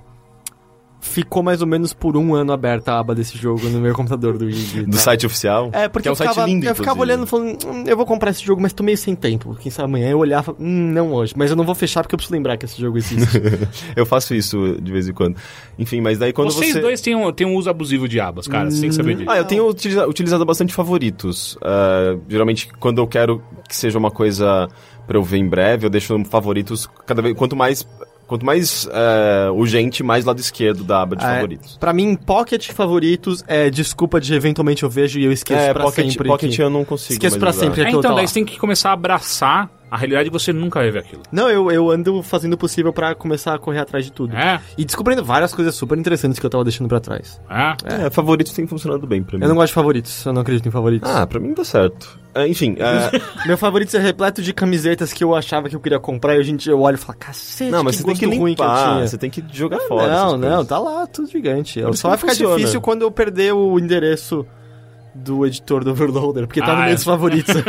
ficou mais ou menos por um ano aberta a aba desse jogo no meu computador do IG. Do tá? site oficial? É, porque que é um eu ficava, site lindo, eu ficava olhando e falando, hum, eu vou comprar esse jogo, mas tô meio sem tempo. Quem sabe amanhã eu olhava, hum, não hoje. Mas eu não vou fechar porque eu preciso lembrar que esse jogo existe. Eu faço isso de vez em quando. Enfim, mas daí quando Vocês você... dois têm um, têm um uso abusivo de abas, cara. Você tem que saber disso. Ah, eu tenho utiliza- utilizado bastante favoritos. Ah, geralmente, quando eu quero que seja uma coisa pra eu ver em breve, eu deixo favoritos cada vez. Quanto mais. Quanto mais ah, urgente, mais lado esquerdo da aba de Ah, é. favoritos. pra mim, Pocket favoritos é desculpa de eventualmente eu vejo e eu esqueço É, pra Pocket, sempre. Pocket que- eu não consigo. Esqueço mais pra usar. sempre. É, tá então, daí você tem que começar a abraçar a realidade que você nunca vai ver aquilo. Não, eu, eu ando fazendo o possível pra começar a correr atrás de tudo. É, E descobrindo várias coisas super interessantes que eu tava deixando pra trás. é. É, favoritos tem funcionado bem pra mim. Eu não gosto de favoritos, eu não acredito em favoritos. Ah, pra mim dá certo. Ah, enfim, ah, Meu favorito é repleto de camisetas que eu achava que eu queria comprar e hoje em dia eu olho e falo, cacete, não, mas que você tem que gosto ruim que eu limpar, tinha. você tem que jogar fora. não, não, coisas. tá lá, tudo gigante. Por isso Só vai ficar funciona. difícil quando eu perder o endereço do editor do Overloader, porque tá Ah, no meio é. dos favoritos.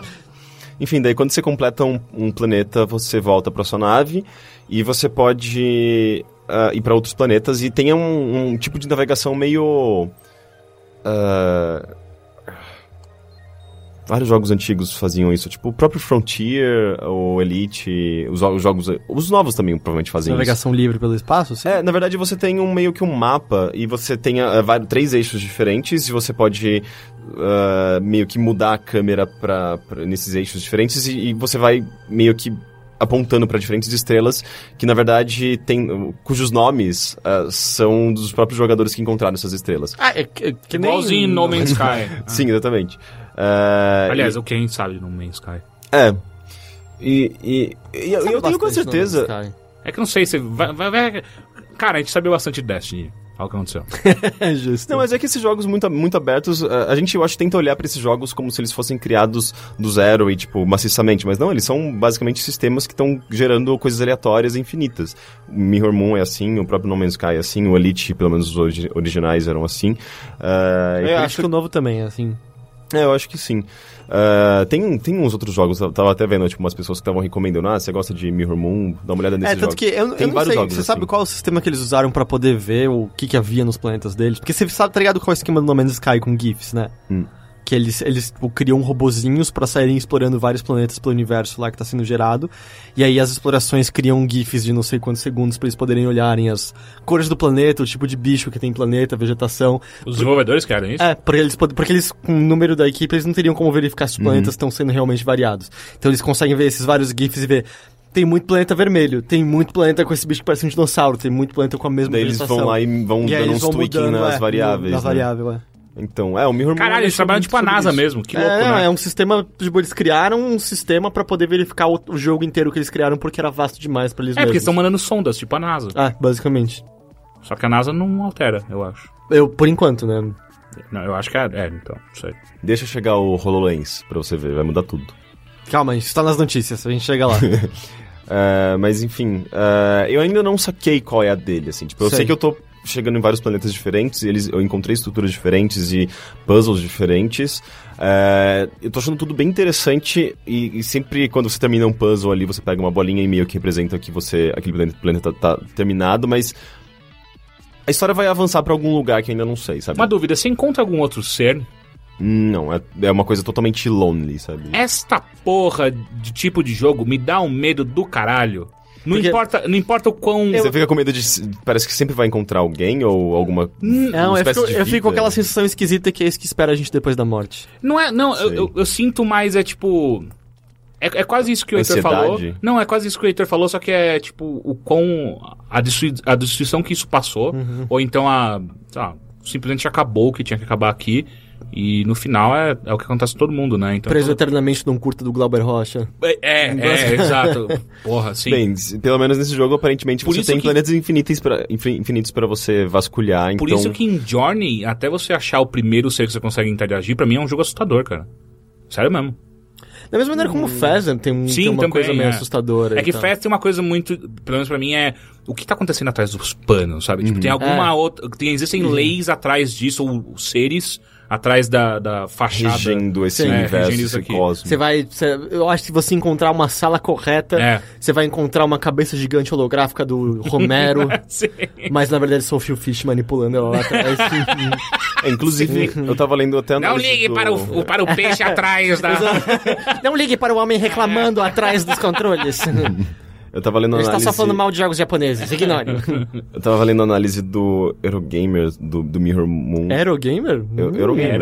Enfim, daí quando você completa um, um planeta, você volta pra sua nave e você pode ah, ir pra outros planetas e tem um, um tipo de navegação meio. ah, vários jogos antigos faziam isso, tipo o próprio Frontier, o Elite, os, os jogos. Os novos também provavelmente fazem isso. Navegação livre pelo espaço? Sim. É, na verdade você tem um meio que um mapa e você tem ah, vários, três eixos diferentes e você pode ah, meio que mudar a câmera pra, pra- nesses eixos diferentes e, e você vai meio que apontando para diferentes estrelas que na verdade tem cujos nomes ah, são dos próprios jogadores que encontraram essas estrelas. Ah, é que, que nem... Igualzinho No Man's Sky. Sim, exatamente. Ah, Aliás, e- o que a gente sabe de No Man's Sky. é. E, e, e eu, Sabe eu tenho com certeza. É que não sei se. Vai, vai, vai- Cara, a gente sabia bastante de Destiny. Olha o que aconteceu. É justo. Não, mas é que esses jogos muito, muito abertos, a a gente, eu acho, tenta olhar pra esses jogos como se eles fossem criados do zero e, tipo, maciçamente. Mas não, eles são basicamente sistemas que estão gerando coisas aleatórias e infinitas. O Mirror Moon é assim, o próprio No Man's Sky é assim, o Elite, pelo menos os origi- originais eram assim. E Eu acho que o novo também é assim. É, eu acho que sim. Ah, tem, tem uns outros jogos, eu tava até vendo, tipo, umas pessoas que estavam recomendando, ah, você gosta de Mirror Moon, dá uma olhada nesses É, tanto jogos. que eu, Tem eu não vários sei, jogos você assim. sabe qual é o sistema que eles usaram pra poder ver o que, que havia nos planetas deles? Porque você sabe, tá ligado qual é o esquema do No Man's Sky com GIFs, né? Hum. Que eles, eles tipo, criam robozinhos pra saírem explorando vários planetas pelo universo lá que tá sendo gerado. E aí as explorações criam GIFs de não sei quantos segundos pra eles poderem olharem as cores do planeta, o tipo de bicho que tem planeta, vegetação. Os desenvolvedores querem isso? É, porque eles, porque eles, com o número da equipe, eles não teriam como verificar se os planetas estão sendo realmente variados. Então eles conseguem ver esses vários GIFs e ver. Tem muito planeta vermelho, tem muito planeta com esse bicho que parece um dinossauro, tem muito planeta com a mesma Daí eles vegetação. vão lá e vão E aí dando eles uns vão tweaking mudando, nas é, variáveis, Na né? variável, é. Então, é, o Mirror Moon... Caralho, eles trabalham tipo a NASA isso. mesmo. Que louco, é, não, né? é um sistema, tipo, eles criaram um sistema pra poder verificar o, o jogo inteiro que eles criaram porque era vasto demais pra eles É, porque eles estão mesmos. mandando sondas, tipo a NASA. Ah, basicamente. Só que a NASA não altera, eu acho. Eu, por enquanto, né? Não, eu acho que é, é então, não sei. Deixa chegar o HoloLens pra você ver, vai mudar tudo. Calma, isso tá nas notícias, a gente chega lá. É, mas enfim, é, eu ainda não saquei qual é a dele, assim. Tipo, eu sei. Sei. que eu tô chegando em vários planetas diferentes, e eles, eu encontrei estruturas diferentes e puzzles diferentes. É, eu tô achando tudo bem interessante e, e sempre quando você termina um puzzle ali, você pega uma bolinha e meio que representa que você aquele planeta, planeta tá terminado, mas a história vai avançar pra algum lugar que ainda não sei, sabe? Uma dúvida, você encontra algum outro ser? Não, é, é uma coisa totalmente lonely, sabe? Esta porra de tipo de jogo me dá um medo do caralho. Não, Porque- importa, não importa o quão... Você fica com medo de. Parece que sempre vai encontrar alguém ou alguma. Não, eu fico, de eu fico com aquela sensação esquisita que é isso que espera a gente depois da morte. Não é, não, eu, eu, eu sinto mais, é tipo... É, é quase isso que o Heitor falou. Não, é quase isso que o Heitor falou, só que é tipo o quão. A, destrui, a destruição que isso passou. Uhum. Ou então a. sei lá, simplesmente acabou o que tinha que acabar aqui. E no final é, é o que acontece com todo mundo, né? Então, Preso eternamente num curta do Glauber Rocha. É, é, é, exato. Porra, sim. Bem, pelo menos nesse jogo, aparentemente, Por você isso tem que- planetas infinitos pra, infin- infinitos pra você vasculhar, Por então... isso que em Journey, até você achar o primeiro ser que você consegue interagir, pra mim é um jogo assustador, cara. Sério mesmo. Da mesma maneira como o Pheasant tem, um- Sim, tem uma também, coisa meio é. assustadora. É que. Fast tem uma coisa muito. Pelo menos pra mim é. O que tá acontecendo atrás dos panos, sabe? Tipo, tem alguma É. outra. Tem, existem leis atrás disso, ou seres atrás da, da fachada. Regendo esse Sim. É, universo, regendo esse cosmos. Você vai. você- eu acho que se você encontrar uma sala correta, É. você vai encontrar uma cabeça gigante holográfica do Romero. Sim. mas na verdade são o Phil Fish manipulando ela lá atrás. É, inclusive, eu tava lendo até Não ligue do- para o, para o peixe atrás da. Não ligue para o homem reclamando atrás dos controles. Eu tava lendo a Ele está análise... só falando mal de jogos japoneses, ignore. Eu tava lendo a análise do Eurogamer, do, do Mirror Moon. Eurogamer? Eu- Eurogamer.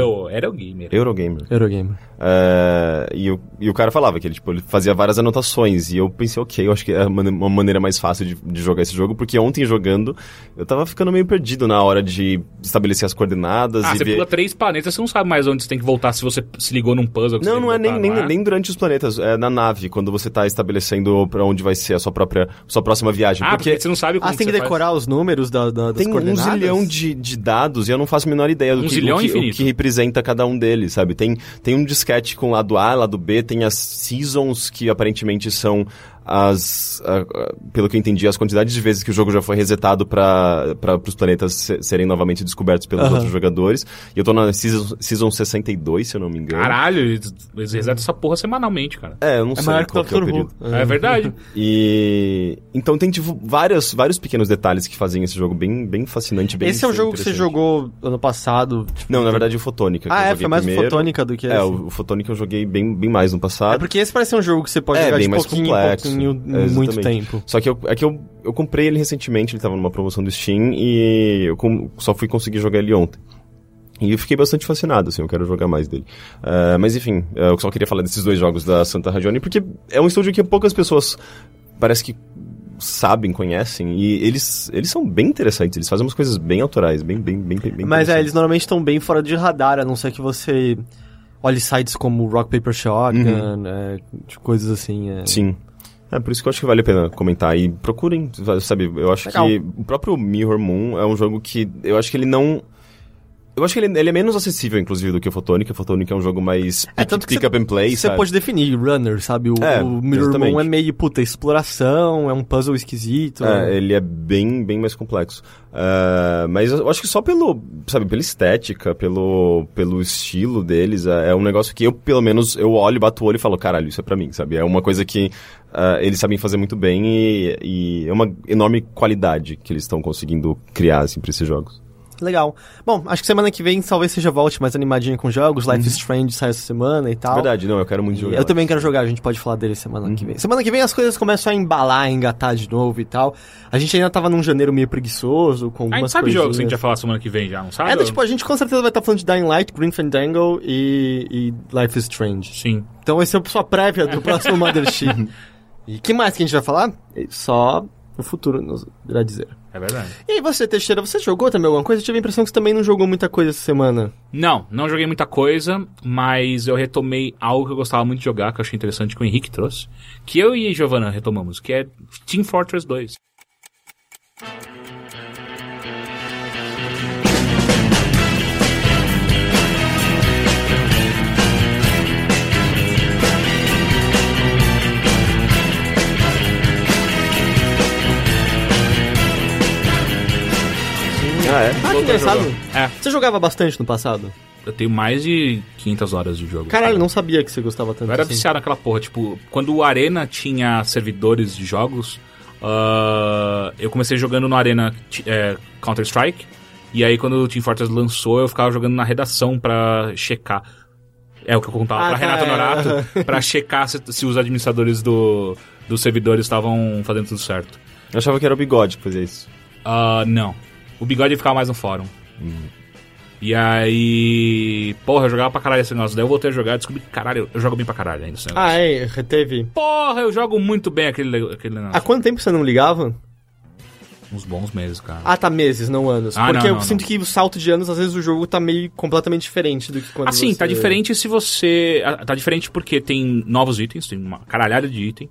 Eurogamer. Eurogamer. É, e, o, e o cara falava que ele, tipo, ele fazia várias anotações. E eu pensei, ok, eu acho que é uma maneira mais fácil de, de jogar esse jogo, porque ontem jogando, eu tava ficando meio perdido na hora de estabelecer as coordenadas Ah, e você ver... pula três planetas, você não sabe mais onde você tem que voltar se você se ligou num puzzle. que você Não, não é nem, nem, não é? nem durante os planetas, é na nave, quando você tá estabelecendo pra onde vai ser a sua própria, sua próxima viagem. Ah, porque, porque você não sabe como Ah, você tem que você faz. decorar os números da, da, das tem um coordenadas? zilhão de, de dados e eu não faço a menor ideia do Um que, zilhão o que, infinito. o que representa cada um deles, sabe? Tem, tem um disquete com lado A, lado B, tem as seasons que aparentemente são as, pelo que eu entendi, as quantidades de vezes que o jogo já foi resetado para os planetas se- serem novamente descobertos pelos Aham. outros jogadores. E eu tô na season, season 62, se eu não me engano. Caralho, eles, eles resetam essa porra semanalmente, cara. É, eu não É sei maior que o qual que é o período. Who. É verdade. E então tem tipo vários, vários pequenos detalhes que fazem esse jogo bem, bem fascinante, bem Esse é o jogo que você jogou ano passado? tipo, Não, na verdade o Fotônica. Ah, é? Foi mais o primeiro. Fotônica do que É, esse. o, o Fotônica eu joguei bem, bem mais no É passado. porque esse parece ser um jogo que você pode É, jogar bem de mais pouquinho complexo. em pouquinho, É, muito tempo. Só que eu, é que eu, eu comprei ele recentemente, ele tava numa promoção do Steam e eu com- só fui conseguir jogar ele ontem. E eu fiquei bastante fascinado, assim, eu quero jogar mais dele. Ah, mas enfim, eu só queria falar desses dois jogos da Santa Ragione, porque é um estúdio que poucas pessoas parece que sabem, conhecem, e eles, eles são bem interessantes, eles fazem umas coisas bem autorais, bem, bem, bem, bem Mas é, eles normalmente estão bem fora de radar, a não ser que você olhe sites como Rock Paper Shotgun, é, de coisas assim. É. Uhum. Sim. É por isso que eu acho que vale a pena comentar. E procurem, sabe? Eu acho Legal. que o próprio Mirror Moon é um jogo que eu acho que ele não. Eu acho que ele, ele é menos acessível, inclusive, do que o Photonic. O Photonic é um jogo mais É, pick, tanto que pick você- up and play, Você pode definir runner, sabe? O, É, o Mirror. Moon é meio, puta, exploração, é um puzzle esquisito. É, ele é bem, bem mais complexo. Ah, mas eu acho que só pelo, sabe, pela estética, pelo, pelo estilo deles, é, é um negócio que eu, pelo menos, eu olho, bato o olho e falo, caralho, isso é pra mim, sabe? É uma coisa que ah, eles sabem fazer muito bem e, e é uma enorme qualidade que eles estão conseguindo criar, assim, pra esses jogos. Legal. Bom, acho que semana que vem talvez seja volte mais animadinha com jogos. Life is Strange sai essa semana e tal. Uhum. Verdade, não, eu quero muito jogar. Eu também quero jogar, a gente pode falar dele semana que vem. Semana que vem as coisas começam a embalar, a engatar de novo e tal. A gente ainda tava num janeiro meio preguiçoso, com A gente algumas sabe coisinhas. jogos que a gente vai falar semana que vem já, não sabe? É, tipo, a gente com certeza vai estar falando de Dying Light, Green Fandango e, e Life is Strange. Sim. Então esse é a sua prévia do próximo Mothership. e que mais que a gente vai falar? Só o futuro nos irá dizer. É verdade. E aí você, Teixeira, você jogou também alguma coisa? Eu tive a impressão que você também não jogou muita coisa essa semana. Não, não joguei muita coisa, mas eu retomei algo que eu gostava muito de jogar, que eu achei interessante, que o Henrique trouxe. Que eu e a Giovanna retomamos, que é Team Fortress 2. Ah, é? Ah, que engraçado. É, Você jogava bastante no passado? eu tenho mais de 500 horas de jogo. Caralho, sabe? não sabia que você gostava tanto Eu era assim. viciado naquela porra. Tipo, quando o Arena tinha servidores de jogos, ah, eu comecei jogando no Arena é, Counter-Strike. E aí, quando o Team Fortress lançou, eu ficava jogando na redação pra checar. É o que eu contava Ah, pra tá, Renato é. Norato, pra checar se, se os administradores do, dos servidores estavam fazendo tudo certo. Eu achava que era o bigode que fazia isso. Ah, não. O bigode ficava mais no fórum. E aí. Porra, eu jogava pra caralho esse negócio. Daí eu voltei a jogar e descobri que, caralho, eu jogo bem pra caralho ainda esse negócio. Ah, é, reteve. Porra, eu jogo muito bem aquele, aquele negócio. Há quanto tempo você não ligava? Uns bons meses, cara. Ah, tá meses, não anos. Ah, Porque não, eu não, sinto não. que o salto de anos, às vezes o jogo tá meio completamente diferente do que quando Assim, você... tá diferente se você. ah, Tá diferente porque tem novos itens, tem uma caralhada de item.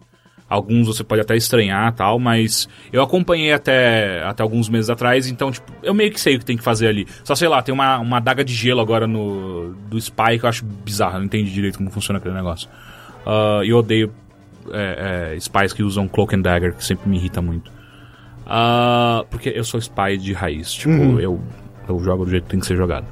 Alguns você pode até estranhar tal, mas eu acompanhei até, até alguns meses atrás, então, tipo, eu meio que sei o que tem que fazer ali. Só sei lá, tem uma, uma adaga de gelo agora no do Spy que eu acho bizarro, eu não entendi direito como funciona aquele negócio. Ah, E eu odeio é, é, Spies que usam Cloak and Dagger, que sempre me irrita muito. Ah, porque eu sou Spy de raiz, tipo, eu, eu jogo do jeito que tem que ser jogado.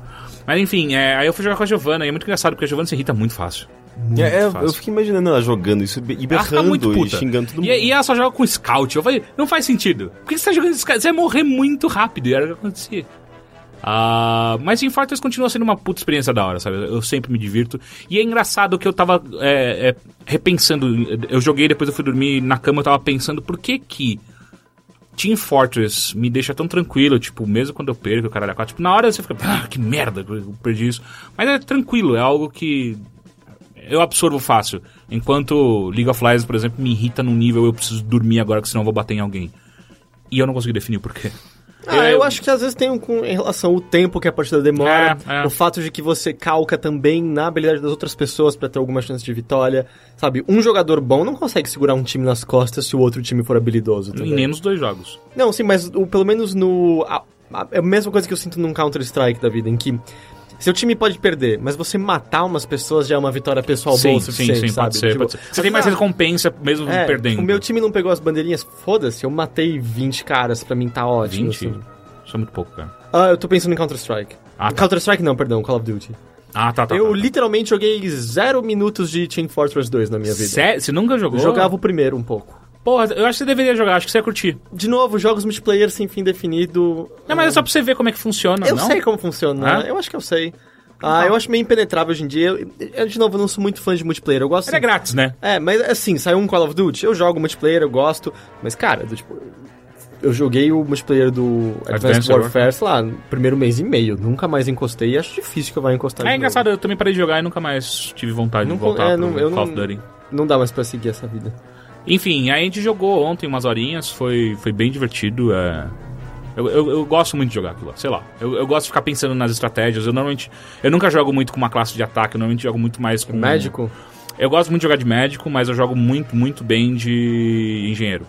Mas enfim, é, aí eu fui jogar com a Giovanna e é muito engraçado porque a Giovanna se irrita muito fácil. Muito É, é, fácil. eu fiquei imaginando ela jogando isso e berrando e xingando todo mundo. E, e ela só joga com scout. Eu falei, não faz sentido. Por que você tá jogando scout? Você vai morrer muito rápido. E era o que acontecia. Ah, mas Team Fortress continua sendo uma puta experiência da hora, sabe? Eu sempre me divirto. E é engraçado que eu tava é, é, repensando. Eu joguei, depois eu fui dormir na cama, eu tava pensando por que que Team Fortress me deixa tão tranquilo, tipo, mesmo quando eu perco o caralho a quatro, tipo, na hora você fica, ah, que merda, eu perdi isso. Mas é tranquilo, é algo que eu absorvo fácil. Enquanto League of Legends, por exemplo, me irrita num nível eu preciso dormir agora, que senão eu vou bater em alguém. E eu não consegui definir o porquê. Ah, eu acho que às vezes tem um, com, em relação ao tempo que a partida demora, É, é. o fato de que você calca também na habilidade das outras pessoas pra ter alguma chance de vitória. Sabe, um jogador bom não consegue segurar um time nas costas se o outro time for habilidoso Em também. menos dois jogos. Não, sim, mas o- pelo menos no. a- a- é a mesma coisa que eu sinto num Counter-Strike da vida, em que seu time pode perder, mas você matar umas pessoas já é uma vitória pessoal boa sim, o sim, suficiente, sim, sabe? pode ser, Tipo, pode ser. Você tem mais recompensa mesmo é, perdendo. O meu time não pegou as bandeirinhas, foda-se, eu matei 20 caras, pra mim tá ótimo. 20? assim. Isso é muito pouco, cara. Ah, eu tô pensando em Counter-Strike. Ah, tá. Counter-Strike não, perdão, Call of Duty. Ah, tá, tá. eu tá, tá. literalmente joguei zero minutos de Team Fortress 2 na minha vida. Sé- Você nunca jogou? Eu jogava o primeiro um pouco. Porra, eu acho que você deveria jogar, acho que você ia curtir. De novo, jogos multiplayer sem fim definido. Não, mas é só pra você ver como é que funciona, Eu não? sei como funciona, Ah? eu acho que eu sei. Ah, eu acho meio impenetrável hoje em dia. Eu, eu, de novo, eu não sou muito fã de multiplayer. Eu gosto. Ele é grátis, né? É, mas assim, saiu um Call of Duty, eu jogo multiplayer, eu gosto. Mas, cara, do, tipo, eu joguei o multiplayer do Advanced, Warfare, sei lá, no primeiro mês e meio. Nunca mais encostei e acho difícil que eu vá encostar É engraçado, eu também parei de jogar e nunca mais tive vontade Não de voltar é, pro não- eu Call of não- Duty. novo. Não dá mais pra seguir essa vida. Enfim, aí a gente jogou ontem umas horinhas, foi, foi bem divertido. É... Eu, eu, eu gosto muito de jogar aquilo, sei lá. Eu, eu gosto de ficar pensando nas estratégias. Eu normalmente. Eu nunca jogo muito com uma classe de ataque, eu normalmente jogo muito mais com. Médico? Eu gosto muito de jogar de médico, mas eu jogo muito, muito bem de engenheiro.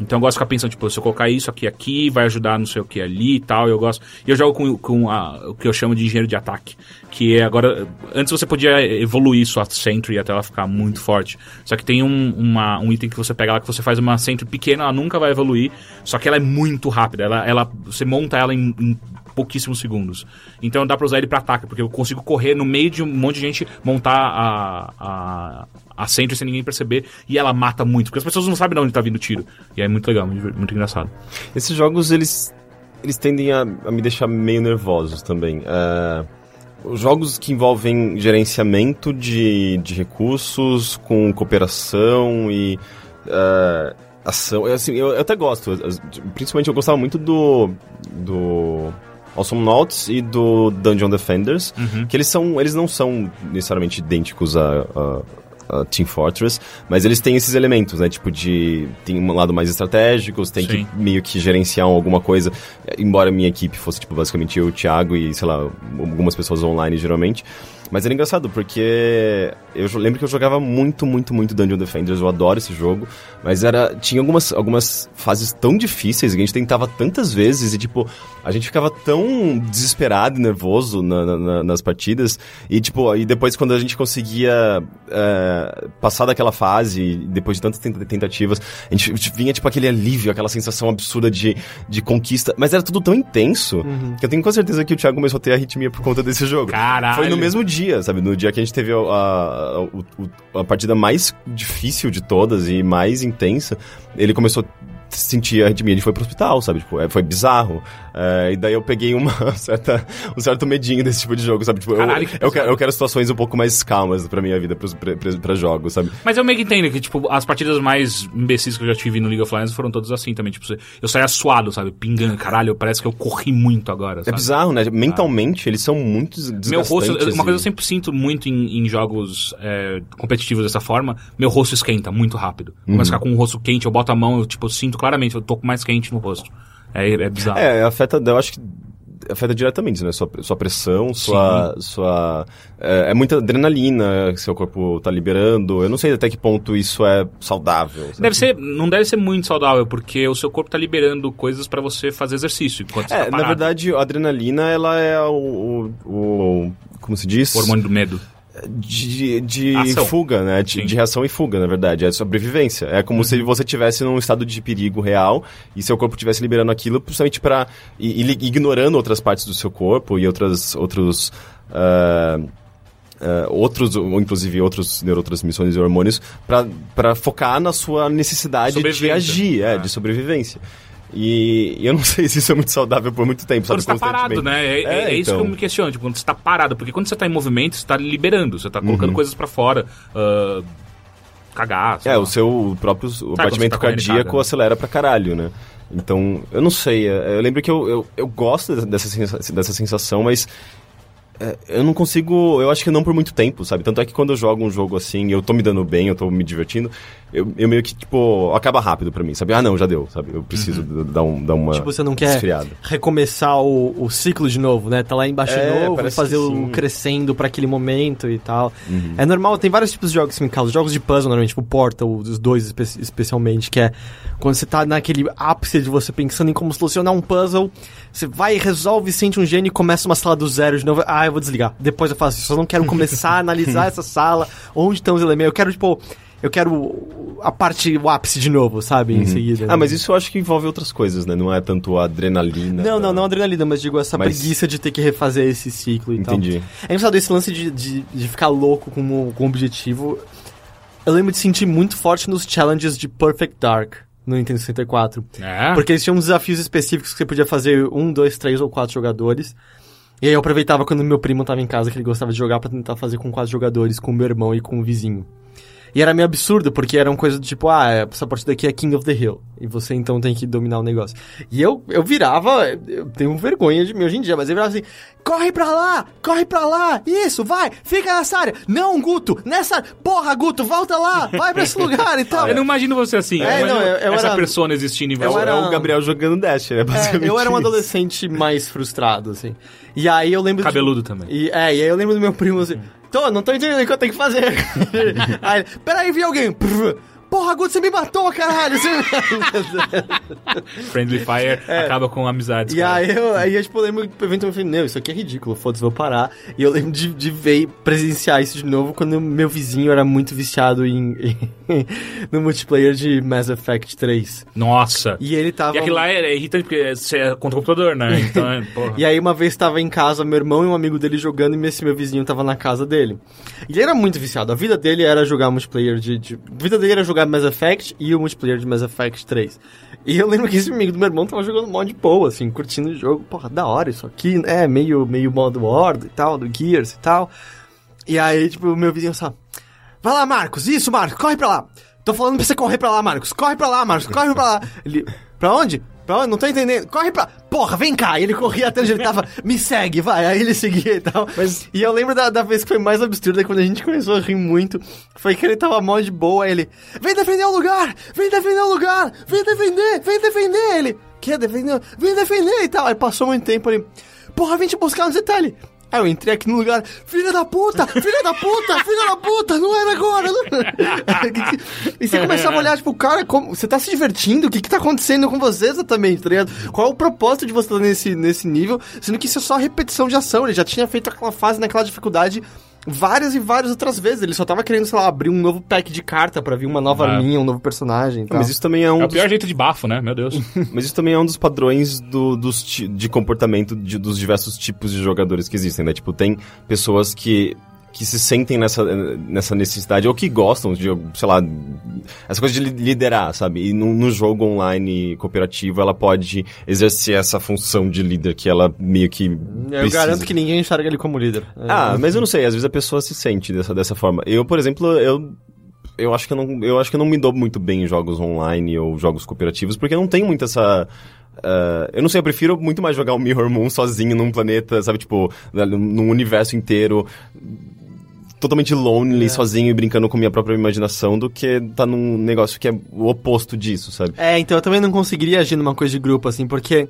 Então eu gosto de ficar pensando, tipo, se eu colocar isso aqui aqui, vai ajudar não sei o que ali e tal. Eu gosto. E eu jogo com, com a- o que eu chamo de engenheiro de ataque. Que é agora. Antes você podia evoluir sua Sentry até ela ficar muito forte. Só que tem um, uma- um item que você pega lá que você faz uma Sentry pequena, ela nunca vai evoluir. Só que ela é muito rápida. Ela, ela, você monta ela em, em pouquíssimos segundos. Então dá pra usar ele pra ataque, porque eu consigo correr no meio de um monte de gente, montar a, a, a Sentry sem ninguém perceber, e ela mata muito, porque as pessoas não sabem de onde tá vindo o tiro. E é muito legal, muito, muito engraçado. Esses jogos, eles, eles tendem a, a me deixar meio nervosos também. É, os jogos que envolvem gerenciamento de, de recursos com cooperação e é, ação. Assim, eu, eu até gosto. Principalmente eu gostava muito do. do Awesome Notes e do Dungeon Defenders, que eles são. Eles não são necessariamente idênticos a. a Team Fortress, mas eles têm esses elementos, né? Tipo de. Tem um lado mais estratégico, tem Sim. que meio que gerenciar alguma coisa. Embora a minha equipe fosse, tipo, basicamente eu, o Thiago e, sei lá, algumas pessoas online geralmente. Mas era engraçado, porque eu lembro que eu jogava muito, muito, muito Dungeon Defenders, eu adoro esse jogo, mas era tinha algumas, algumas fases tão difíceis que a gente tentava tantas vezes e, tipo, a gente ficava tão desesperado e nervoso na- na- na- nas partidas, e, tipo, e depois quando a gente conseguia é, passar daquela fase, depois de tantas tenta- tentativas, a gente vinha, tipo, aquele alívio, aquela sensação absurda de, de conquista, mas era tudo tão intenso que eu tenho quase certeza que o Thiago começou a ter arritmia por conta desse jogo. Caralho! Foi no mesmo dia, sabe? No dia que a gente teve a, a, o- a partida mais difícil de todas e mais intensa, ele começou a sentir a arritmia, ele foi pro hospital, sabe? Tipo, é, foi bizarro. É, e daí eu peguei uma certa, um certo medinho desse tipo de jogo, sabe? Tipo, eu, Caralho, que eu, quero, eu quero situações um pouco mais calmas pra minha vida, pros- pra, pra, jogos, sabe? Mas eu meio que entendo que, tipo, as partidas mais imbecis que eu já tive no League of Legends foram todas assim também. Tipo, eu saía suado, sabe? Pingando, caralho, parece que eu corri muito agora, É sabe? bizarro, né? Mentalmente, eles são muito desgastantes. Meu rosto, uma coisa que eu sempre sinto muito em, em jogos é, competitivos dessa forma, meu rosto esquenta muito rápido. Começa a ficar com o rosto quente, eu boto a mão, eu tipo, eu sinto claramente, eu tô com mais quente no rosto. É, é bizarro. É, afeta, eu acho que afeta diretamente, né? Sua, sua pressão, sua. sua é, é muita adrenalina que seu corpo tá liberando. Eu não sei até que ponto isso é saudável. sabe? Deve ser, não deve ser muito saudável, porque o seu corpo tá liberando coisas pra você fazer exercício enquanto você É, tá na verdade, a adrenalina, ela é o. o, o- como se diz? O hormônio do medo. De, de Ação. fuga, né? De, de reação e fuga, na verdade. É sobrevivência. É como se você tivesse num estado de perigo real e seu corpo estivesse liberando aquilo justamente para ignorando outras partes do seu corpo e outras outros ah, ah, outros, ou inclusive outros neurotransmissores e hormônios, para focar na sua necessidade de agir, é, É. de sobrevivência. E, e eu não sei se isso é muito saudável por muito tempo, Quando sabe? você tá parado, né? É, é- é isso que então. eu me questiono. Tipo, quando você tá parado. Porque quando você tá em movimento, você tá liberando. Você tá colocando Uhum. coisas pra fora. ah, cagar, É, lá. o seu próprio o batimento tá cardíaco caga. acelera pra caralho, né? Então, eu não sei. é, Eu lembro que eu, eu, eu gosto dessa, dessa sensação, mas é, eu não consigo. Eu acho que não por muito tempo, sabe? Tanto é que quando eu jogo um jogo assim, eu tô me dando bem, eu tô me divertindo, eu, eu meio que, tipo, acaba rápido pra mim, sabe? Ah, não, já deu, sabe? Eu preciso Uhum. dar, um, dar uma. Tipo, você não quer esfriada. recomeçar o, o ciclo de novo, né? Tá lá embaixo É, de novo, fazer o. Uhum. crescendo pra aquele momento e tal. É normal, tem vários tipos de jogos que me causam. Jogos de puzzle, normalmente, tipo Portal, os dois espe- especialmente, que é quando você tá naquele ápice de você pensando em como solucionar um puzzle, você vai, resolve, sente um gênio e começa uma sala do zero de novo. Ah, eu vou desligar. Depois eu faço isso. Eu não quero começar a analisar essa sala, onde estão os elementos. Eu quero, tipo, eu quero a parte, o ápice de novo, sabe? Em seguida. Ah, mas isso eu acho que envolve outras coisas, né? Não é tanto a adrenalina. Não, não, não adrenalina, mas digo essa Mas- preguiça de ter que refazer esse ciclo e tal. Entendi. É engraçado esse lance de, de, de ficar louco com o, com o objetivo. Eu lembro de sentir muito forte nos challenges de Perfect Dark no Nintendo 64. É. Porque eles tinham desafios específicos que você podia fazer um, dois, três ou quatro jogadores. E aí eu aproveitava quando meu primo tava em casa, que ele gostava de jogar, pra tentar fazer com quatro jogadores, com o meu irmão e com o vizinho. E era meio absurdo, porque eram coisas do tipo, ah, essa partida aqui é King of the Hill. E você então tem que dominar o negócio. E eu, eu virava, eu tenho vergonha de mim hoje em dia, mas eu virava assim, corre pra lá, corre pra lá, isso, vai, fica nessa área. Não, Guto, nessa, porra, Guto, volta lá, vai pra esse lugar e tal. Eu não imagino você assim. É, eu não, eu- eu essa era- persona existindo em É, você. era- é o Gabriel jogando Dash, né? É, Basicamente eu era um adolescente mais frustrado, assim. E aí eu lembro. de- Cabeludo também. E, é, e aí eu lembro do meu primo assim. Tô, não tô entendendo o que eu tenho que fazer. aí peraí, vi alguém. Porra, Guto, você me matou, caralho. Você... Friendly Fire acaba com amizades. É. e cara. aí eu, aí eu, tipo, lembro que eventualmente eu falei, não, isso aqui é ridículo, foda-se, vou parar. E eu lembro de, de ver e presenciar isso de novo quando meu vizinho era muito viciado em, em- no multiplayer de Mass Effect 3. Nossa. E ele tava. E aquilo lá é, é irritante porque você é contra o computador, né? Então, é, porra. E aí uma vez tava em casa, meu irmão e um amigo dele jogando, e esse meu vizinho tava na casa dele. E ele era muito viciado. A vida dele era jogar multiplayer de, de- A vida dele era jogar Mass Effect e o multiplayer de Mass Effect 3. E eu lembro que esse amigo do meu irmão tava jogando mod de boa, assim, curtindo o jogo. Porra, da hora isso aqui, né? Meio, meio modo Horde e tal, do Gears e tal. E aí, tipo, o meu vizinho só. Vai lá, Marcos, isso, Marcos, corre pra lá. Tô falando pra você correr pra lá, Marcos. Corre pra lá, Marcos, corre pra lá. Ele. Pra onde? Pra? Não tô entendendo. Corre pra. Porra, vem cá. E ele corria até onde ele tava. Me segue, vai. Aí ele seguia e tal. Mas- E eu lembro da, da vez que foi mais absurda, quando a gente começou a rir muito. Foi que ele tava mó de boa. Aí ele. Vem defender o lugar! Vem defender o lugar! Vem defender! Vem defender! Ele. Que defender? Vem defender e tal. Aí passou muito tempo ele. Porra, vem te buscar tá ele. Aí eu entrei aqui no lugar, filha da puta, filha da puta, filha da puta, não era agora. Não... e você começava a olhar, tipo, cara, como... você tá se divertindo? O que que tá acontecendo com você exatamente, tá ligado? Qual é o propósito de você estar nesse, nesse nível? Sendo que isso é só repetição de ação, ele já tinha feito aquela fase naquela dificuldade várias e várias outras vezes. Ele só tava querendo, sei lá, abrir um novo pack de carta pra vir uma nova Ah. arminha, um novo personagem e tal. Mas isso também é um É o dos pior jeito de bafo, né? Meu Deus. Mas isso também é um dos padrões do, dos, ti- de comportamento de- dos diversos tipos de jogadores que existem, né? Tipo, tem pessoas que, que se sentem nessa, nessa necessidade, ou que gostam de, sei lá, essa coisa de li- liderar, sabe? E no, no jogo online cooperativo, ela pode exercer essa função de líder que ela meio que. Eu precisa. garanto que ninguém enxerga ele como líder. Ah, mas eu não sei, às vezes a pessoa se sente dessa, dessa forma. Eu, por exemplo, eu. Eu acho, que eu, não, eu acho que eu não me dou muito bem em jogos online ou jogos cooperativos, porque eu não tenho muito essa. ah, eu não sei, eu prefiro muito mais jogar o Mirror Moon sozinho num planeta, sabe, tipo, na- num universo inteiro, totalmente lonely, sozinho e brincando com minha própria imaginação, do que tá num negócio que é o oposto disso, sabe? É, então eu também não conseguiria agir numa coisa de grupo, assim, porque.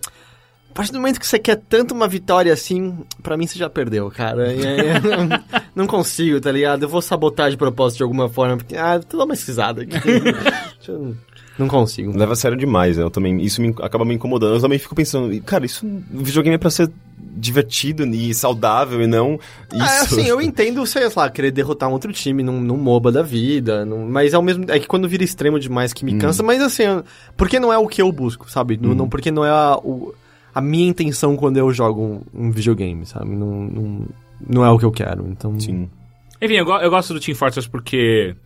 A partir do momento que você quer tanto uma vitória assim, pra mim você já perdeu, cara. E não, não consigo, tá ligado? Eu vou sabotar de propósito de alguma forma, porque, ah, tu dá uma esquisada aqui. Deixa eu- não consigo. Leva a sério demais, né? Eu também, isso me, acaba me incomodando. Eu também fico pensando, e, cara, isso, o videogame é pra ser divertido e saudável e não isso. Ah, assim, eu entendo, sei lá, querer derrotar um outro time num, num MOBA da vida, num- mas ao mesmo é que quando vira extremo demais que me cansa, mas assim, eu- porque não é o que eu busco, sabe? Não, não- porque não é a, o- a minha intenção quando eu jogo um, um videogame, sabe? Não, não, não é o que eu quero, então... Sim. Enfim, eu, eu gosto do Team Fortress porque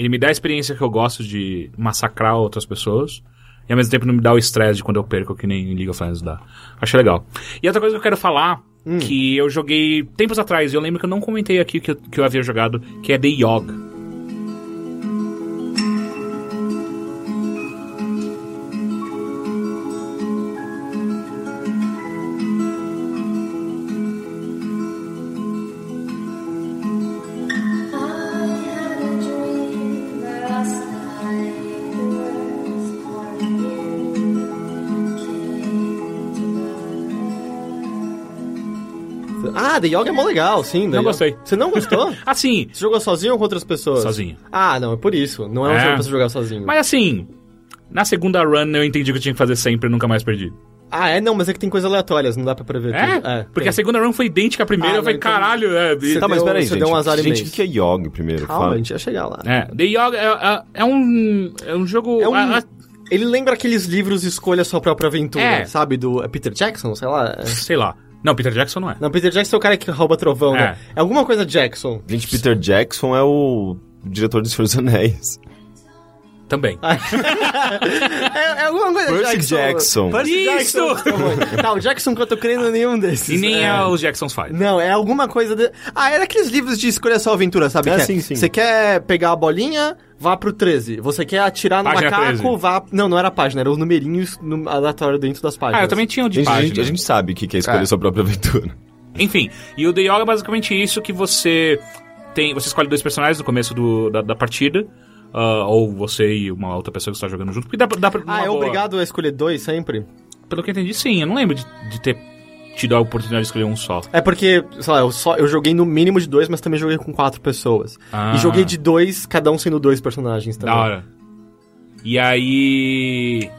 ele me dá a experiência que eu gosto de massacrar outras pessoas. E ao mesmo tempo não me dá o estresse de quando eu perco, que nem League of Legends dá. Acho legal. E outra coisa que eu quero falar, que eu joguei tempos atrás, e eu lembro que eu não comentei aqui que eu, que eu havia jogado, que é The Yog. Ah, The Yoga é mó legal, sim. The Não Yoga. gostei. Você não gostou? Assim, Você jogou sozinho ou com outras pessoas? Sozinho. Ah, não, é por isso. Não é um É. jogo pra você jogar sozinho. mas assim, na segunda run eu entendi o que eu tinha que fazer sempre e nunca mais perdi. Ah, é? Não, mas é que tem coisas aleatórias, não dá pra prever É? tudo. Porque tem. a segunda run foi idêntica à primeira, Ah, eu falei, então- caralho, é. e- Você Tá, mas peraí, você gente. deu um azar gente, imenso. o que é Yog primeiro? Calma, Fala. a gente ia chegar lá. É, The Yog é, é, é um, é um jogo... É um- a- a- Ele lembra aqueles livros Escolha Sua Própria Aventura, É. sabe? Do é Peter Jackson, sei lá. É. sei lá. Não, Peter Jackson não é. Não, Peter Jackson é o cara que rouba trovão, né? É. É alguma coisa Jackson. Gente, Peter Jackson é o diretor de Senhor dos Anéis. Também. É, é alguma coisa Percy Jackson. Percy Isso! Jackson. Não, o Jackson que eu tô querendo nenhum desses. E nem é. é os Jacksons Five. Não, é alguma coisa de... Ah, era aqueles livros de escolha sua aventura, sabe? Ah, Que é, sim, sim. Você quer pegar a bolinha, vá pro 13. Você quer atirar no Página macaco, 13. vá... Não, não era a página, eram os numerinhos no, aleatório dentro das páginas. Ah, eu também tinha o de Gente, a, página. gente, a gente sabe o que que é escolher É. sua própria aventura. Enfim, e o The Yoga é basicamente isso que você tem. Você escolhe dois personagens no começo do- da, da partida. Ah, ou você e uma outra pessoa que está jogando junto. Porque dá, dá pra- Ah, é boa- obrigado a escolher dois sempre? Pelo que eu entendi, sim. Eu não lembro de, de ter tido a oportunidade de escolher um só. É porque, sei lá, eu, só, eu joguei no mínimo de dois, mas também joguei com quatro pessoas. Ah. E joguei de dois, cada um sendo dois personagens também. Da hora. E aí.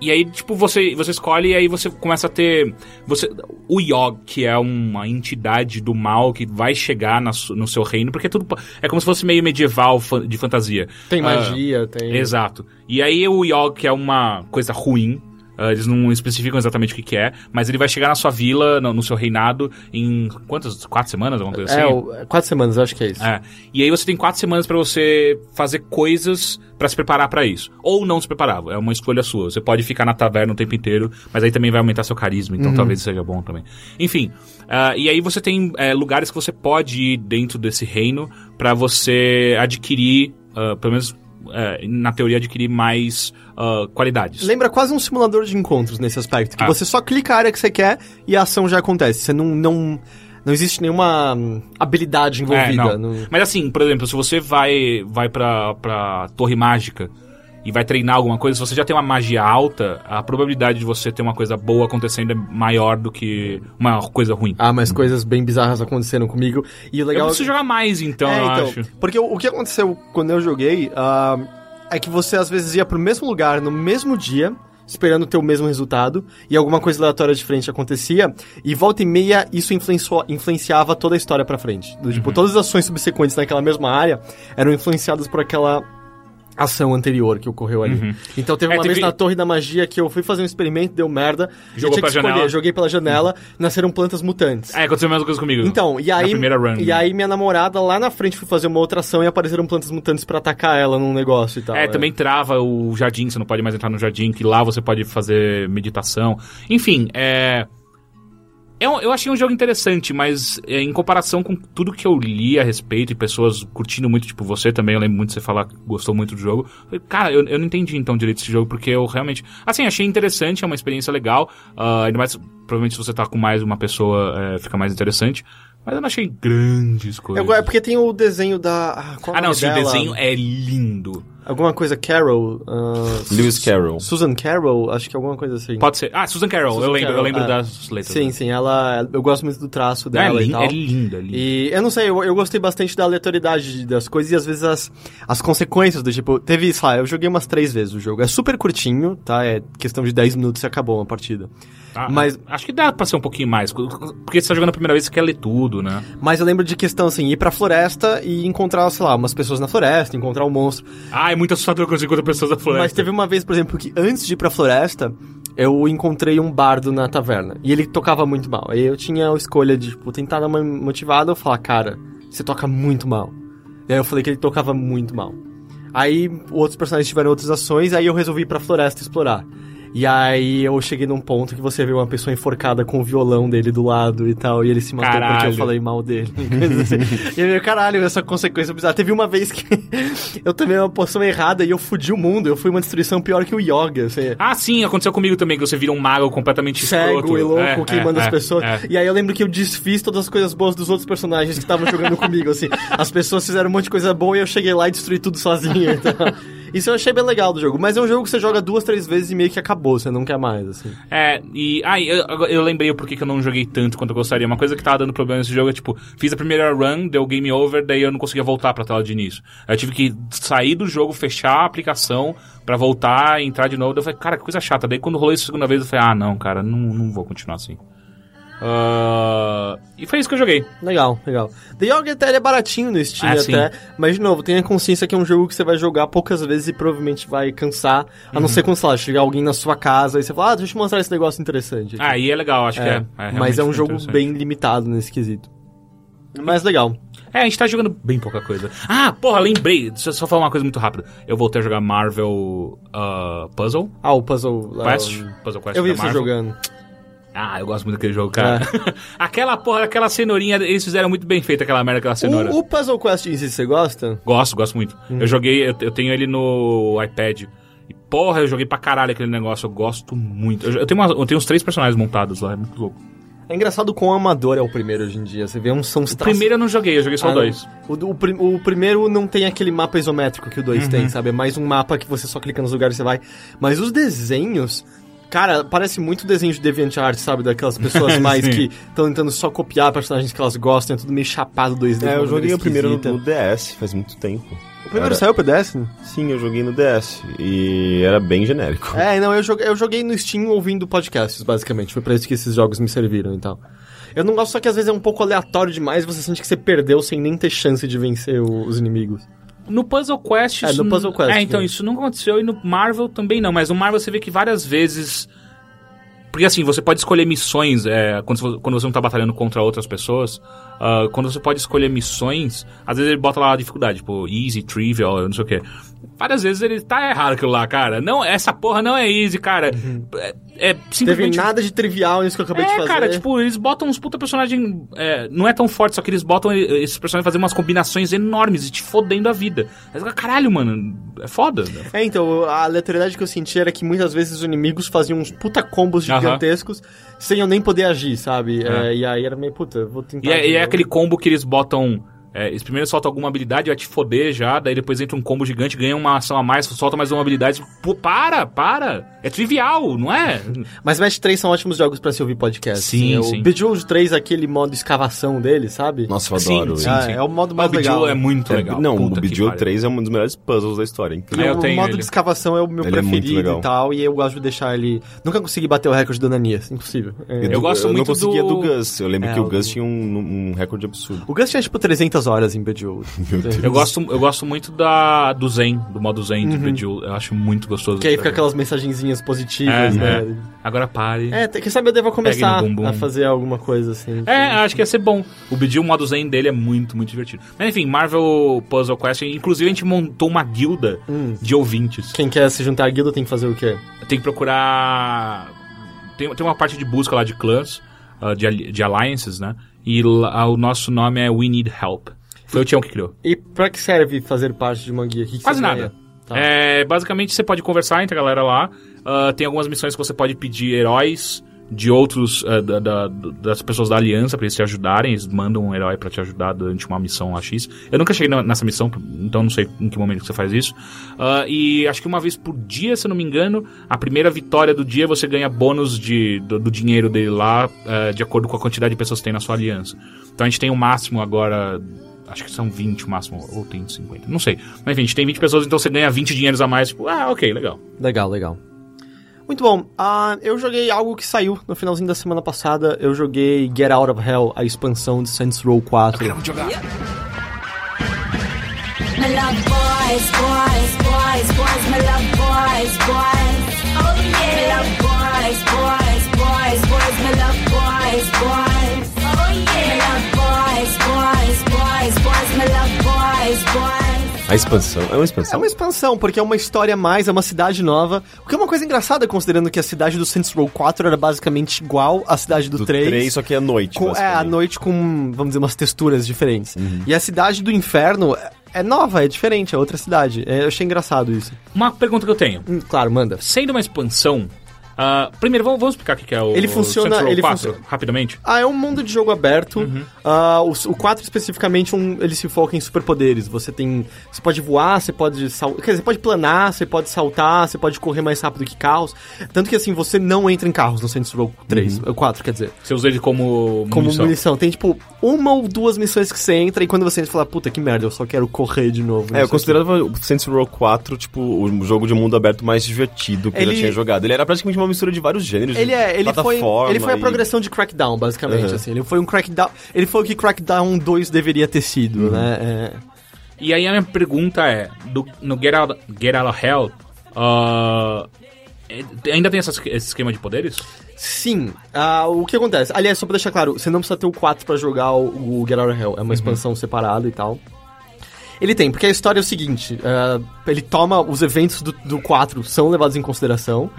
E aí, tipo, você, você escolhe e aí você começa a ter. Você, o Yog, que é uma entidade do mal que vai chegar na no seu reino, porque é tudo. É como se fosse meio medieval de fantasia. Tem Ah, magia, tem... Exato. E aí o Yog, que é uma coisa ruim, ah, eles não especificam exatamente o que, que é, mas ele vai chegar na sua vila, no, no seu reinado, em quantas? Quatro semanas? Alguma coisa É, assim? o- quatro semanas, acho que é isso. É. E aí você tem quatro semanas pra você fazer coisas pra se preparar pra isso. Ou não se preparar, é uma escolha sua. Você pode ficar na taverna o tempo inteiro, mas aí também vai aumentar seu carisma, então talvez seja bom também. Enfim, ah, e aí você tem é, lugares que você pode ir dentro desse reino pra você adquirir, ah, pelo menos é, na teoria, adquirir mais ah, qualidades. Lembra quase um simulador de encontros nesse aspecto, que Ah. você só clica a área que você quer e a ação já acontece. Você não... não... Não existe nenhuma hum, habilidade É, envolvida. não. não- Mas assim, por exemplo, se você vai, vai pra, pra Torre Mágica e vai treinar alguma coisa, se você já tem uma magia alta, a probabilidade de você ter uma coisa boa acontecendo é maior do que uma coisa ruim. Ah, mas coisas bem bizarras aconteceram comigo. E o eu legal preciso jogar mais, então, É, eu então, acho. Porque o, o que aconteceu quando eu joguei ah, é que você às vezes ia pro mesmo lugar no mesmo dia, esperando ter o mesmo resultado, e alguma coisa aleatória diferente acontecia, e volta e meia isso influenciou- influenciava toda a história pra frente. Do, Uhum. Tipo, todas as ações subsequentes naquela mesma área eram influenciadas por aquela ação anterior que ocorreu ali. Então teve É, uma teve- vez na Torre da Magia que eu fui fazer um experimento, deu merda, e eu Jogou tinha que escolher, janela. joguei pela janela, nasceram plantas mutantes. É, aconteceu a mesma coisa comigo. Então, e aí, primeira run. e aí minha namorada lá na frente foi fazer uma outra ação e apareceram plantas mutantes pra atacar ela num negócio e tal. É, também trava o jardim, você não pode mais entrar no jardim, que lá você pode fazer meditação. Enfim, é. Eu, eu achei um jogo interessante, mas é, em comparação com tudo que eu li a respeito e pessoas curtindo muito, tipo você também, eu lembro muito de você falar que gostou muito do jogo. eu Cara, eu, eu não entendi então direito esse jogo, porque eu realmente. Assim, achei interessante, é uma experiência legal. ah, ainda mais, provavelmente, se você tá com mais uma pessoa, é, fica mais interessante. Mas eu não achei grandes coisas. É, é porque tem o desenho da. Ah, qual é Ah, o não, sim, o desenho é lindo. Alguma coisa Carol. ah, Lewis Carroll. Susan Carroll, acho que é alguma coisa assim. Pode ser. Ah, Susan Carroll, Susan eu lembro, eu Carroll, lembro é. das letras. Sim, sim, ela. Eu gosto muito do traço É, dela e lin- tal. é lindo, é lindo. E eu não sei, eu, eu gostei bastante da aleatoriedade das coisas e às vezes as, as consequências do tipo. Teve, sei lá, eu joguei umas três vezes o jogo. É super curtinho, tá? É questão de 10 minutos e acabou uma partida. Ah, mas- Acho que dá pra ser um pouquinho mais. Porque você tá jogando a primeira vez, você quer ler tudo, né? Mas eu lembro de questão assim, ir pra floresta e encontrar, sei lá, umas pessoas na floresta, encontrar um monstro. Ah, é muito assustador quando você encontra pessoas da floresta. Mas teve uma vez, por exemplo, que antes de ir pra floresta, eu encontrei um bardo na taverna. E ele tocava muito mal. Aí eu tinha a escolha de, tipo, tentar dar uma motivada ou falar, cara, você toca muito mal. E aí eu falei que ele tocava muito mal. Aí outros personagens tiveram outras ações, aí eu resolvi ir pra floresta explorar. E aí eu cheguei num ponto que você vê uma pessoa enforcada com o violão dele do lado e tal, e ele se matou porque Caralho. eu falei mal dele. assim. e eu meio, caralho, essa consequência bizarra. Teve uma vez que eu tomei uma poção errada e eu fudi o mundo. Eu fui uma destruição pior que o Yoga. Assim, Ah, sim, aconteceu comigo também, que você vira um mago completamente cego escroto. e louco, É, queimando é, as é, pessoas. é. E aí eu lembro que eu desfiz todas as coisas boas dos outros personagens que estavam jogando comigo, assim. As pessoas fizeram um monte de coisa boa e eu cheguei lá e destruí tudo sozinho. Então. Isso eu achei bem legal do jogo. Mas é um jogo que você joga duas, três vezes e meio que acabou, você não quer mais, assim. É, e. Ah, eu, eu lembrei o porquê que eu não joguei tanto quanto eu gostaria. Uma coisa que tava dando problema nesse jogo é, tipo, fiz a primeira run, deu game over, daí eu não conseguia voltar pra tela de início. Eu tive que sair do jogo, fechar a aplicação pra voltar, entrar de novo. Daí eu falei, cara, que coisa chata. Daí quando rolou isso a segunda vez, eu falei, ah, não, cara, não, não vou continuar assim. Ah, e foi isso que eu joguei. Legal, legal. The Yoga até é baratinho no Steam Ah, sim. até, mas de novo, tenha consciência que é um jogo que você vai jogar poucas vezes e provavelmente vai cansar, a Uhum. não ser quando, sei lá, chegar alguém na sua casa e você fala, ah, deixa eu te mostrar esse negócio interessante. aqui." Ah, e é legal, acho que é. é mas é um jogo bem limitado nesse quesito. Mas legal. É, a gente tá jogando bem pouca coisa. Ah, porra, lembrei. Deixa eu só falar uma coisa muito rápida. Eu voltei a jogar Marvel ah, Puzzle Ah, o Puzzle... ah, Quest. Puzzle Quest Eu vi você jogando. Ah, eu gosto muito daquele jogo, cara. aquela porra, aquela cenourinha, eles fizeram muito bem feita aquela merda, aquela cenoura. O, o Puzzle Quest em si, você gosta? Gosto, gosto muito. Hum. Eu joguei, eu, eu tenho ele no iPad. E porra, eu joguei pra caralho aquele negócio, eu gosto muito. Eu, eu tenho, uma- eu tenho uns três personagens montados lá, é muito louco. É engraçado quão amador é o primeiro hoje em dia. Você vê uns são uns O primeiro eu não joguei, eu joguei só Ah, dois. O, o o primeiro não tem aquele mapa isométrico que o 2 Uhum. tem, sabe? É mais um mapa que você só clica nos lugares e você vai. Mas os desenhos. Cara, parece muito desenho de DeviantArt, sabe? Daquelas pessoas mais que estão tentando só copiar personagens que elas gostam, é tudo meio chapado 2D. de É, eu joguei o primeiro no, no DS, faz muito tempo. O primeiro Era- saiu pro DS? Sim, eu joguei no DS. E era bem genérico. É, não, eu joguei, eu joguei no Steam ouvindo podcasts, basicamente. Foi pra isso que esses jogos me serviram e tal. Eu não gosto só que às vezes é um pouco aleatório demais, você sente que você perdeu sem nem ter chance de vencer o- os inimigos. No Puzzle Quest. É, no Puzzle Quest, É, então isso não aconteceu e no Marvel também não. Mas no Marvel você vê que várias vezes. Porque assim, você pode escolher missões é, quando, você, quando você não tá batalhando contra outras pessoas. Ah, quando você pode escolher missões, às vezes ele bota lá a dificuldade, tipo, easy, trivial, não sei o quê. Várias vezes ele tá errado aquilo lá, cara. Não, essa porra não é easy, cara. É, é Teve simplesmente. nada de trivial nisso que eu acabei de É, fazer. cara, tipo, eles botam uns puta personagem. é, não é tão forte, só que eles botam esses personagens fazer umas combinações enormes e te fodendo a vida. Fica, Caralho, mano, é foda. É, então, a aleatoriedade que eu senti era que muitas vezes os inimigos faziam uns puta combos gigantescos sem eu nem poder agir, sabe? É. É, e aí era meio, puta, vou tentar. E é, de e é. Aquele combo que eles botam. É, eles primeiro soltam alguma habilidade, vai te foder já, daí depois entra um combo gigante, ganha uma ação a mais, solta mais uma habilidade. Pô, para, para! É trivial, não é? Mas Match 3 são ótimos jogos pra se ouvir podcast. Sim, assim. sim. O Bejeweled 3 é aquele modo escavação dele, sabe? Nossa, eu Sim, adoro sim, isso. Ah, sim. é o modo mais o legal. é muito É, legal. não, Puta o Bejeweled pariu. 3 é um dos melhores puzzles da história. Incrível. eu o modo ele. de escavação é o meu Ele é preferido e tal, e eu gosto de deixar ele... Nunca consegui bater o recorde do Ananias, impossível. É. E do- Eu gosto eu muito não conseguia do- do Gus. Eu lembro É, que o o Gus do- tinha um, um recorde absurdo. O Gus tinha tipo 300 horas em Bejeweled. Eu gosto, eu gosto muito da, do Zen, do modo Zen de Bejeweled. Eu acho muito gostoso. Uhum. Que aí fica aquelas mensagenzinhas positivas, É, né? é. Agora pare. É, quem sabe eu devo começar a fazer alguma coisa assim. É, acho que ia ser bom. O Bejeweled, o modo Zen dele é muito, muito divertido. Mas enfim, Marvel Puzzle Quest, inclusive a gente montou uma guilda Hum. de ouvintes. Quem quer se juntar à guilda tem que fazer o quê? Tem que procurar... Tem, tem uma parte de busca lá de clãs, ah, de, de alliances, né? E lá, o nosso nome é We Need Help. Foi o Tião que criou. E pra que serve fazer parte de uma guia? Que que Quase nada. Tá. É, basicamente, você pode conversar entre a galera lá. Ah, tem algumas missões que você pode pedir heróis de outros, eh, da- da- das pessoas da aliança pra eles te ajudarem, eles mandam um herói pra te ajudar durante uma missão lá X. Eu nunca cheguei nessa missão, então não sei em que momento que você faz isso. Ah, e acho que uma vez por dia, se eu não me engano, a primeira vitória do dia você ganha bônus de, do, do dinheiro dele lá, eh, de acordo com a quantidade de pessoas que tem na sua aliança. Então a gente tem o máximo agora. Acho que são 20 o máximo, ou tem 50, não sei. Mas enfim, a gente tem 20 pessoas, então você ganha 20 dinheiros a mais. Tipo, ah, ok, legal. Legal, legal. Muito bom. Ah, eu joguei algo que saiu no finalzinho da semana passada. Eu joguei Get Out of Hell, a expansão de Saints Row 4. My love boys, boys, boys, boys, my love boys, boys. Oh yeah. My love boys, boys, boys, boys, my love boys, boys. Oh yeah. My love boys, boys, boys, boys, my love boys, boys. A expansão. É uma É expansão? uma expansão, porque é uma história a mais, é uma cidade nova. O que é uma coisa engraçada, considerando que a cidade do Saints Row 4 era basicamente igual à cidade do, Do 3. 3, só que é à noite. com, é, à basicamente. noite com, vamos dizer, umas texturas diferentes. E a cidade do inferno é- é nova, é diferente, é outra cidade. É, eu achei engraçado isso. Uma pergunta que eu tenho. Hum, claro, manda. Sendo uma expansão. Ah, primeiro, vamos, vamos explicar o que é o Ele funciona- Saints Row ele 4, funciona- rapidamente. Ah, é um mundo de jogo aberto. Ah, o, o 4 especificamente, um, ele se foca em superpoderes. Você tem. Você pode voar, você pode sal, Quer dizer, você pode planar, você pode saltar, você pode correr mais rápido que carros. Tanto que assim, você não entra em carros no Saints Row 3, o 4, quer dizer. Você usa ele como, Como munição. munição. Tem tipo uma ou duas missões que você entra e quando você entra, você fala, puta que merda, eu só quero correr de novo. É, eu considerava o Saints Row 4, tipo, o jogo de mundo aberto mais divertido que eu Ele- já tinha jogado. Ele era praticamente uma mistura de vários gêneros. Ele é, ele foi, ele foi a e- progressão de Crackdown, basicamente, Uhum. assim. Ele foi um Crackdown, ele foi o que Crackdown 2 deveria ter sido, Uhum. né? É. E aí a minha pergunta é, do- no Get Out, Get Out of Hell, é- ainda tem esse esquema de poderes? Sim, ah, o que acontece? Aliás, só pra deixar claro, você não precisa ter o 4 pra jogar o, o Get Out of Hell, é uma expansão separada e tal. Ele tem, porque a história é o seguinte: ah, ele toma os eventos do, do 4 são levados em consideração,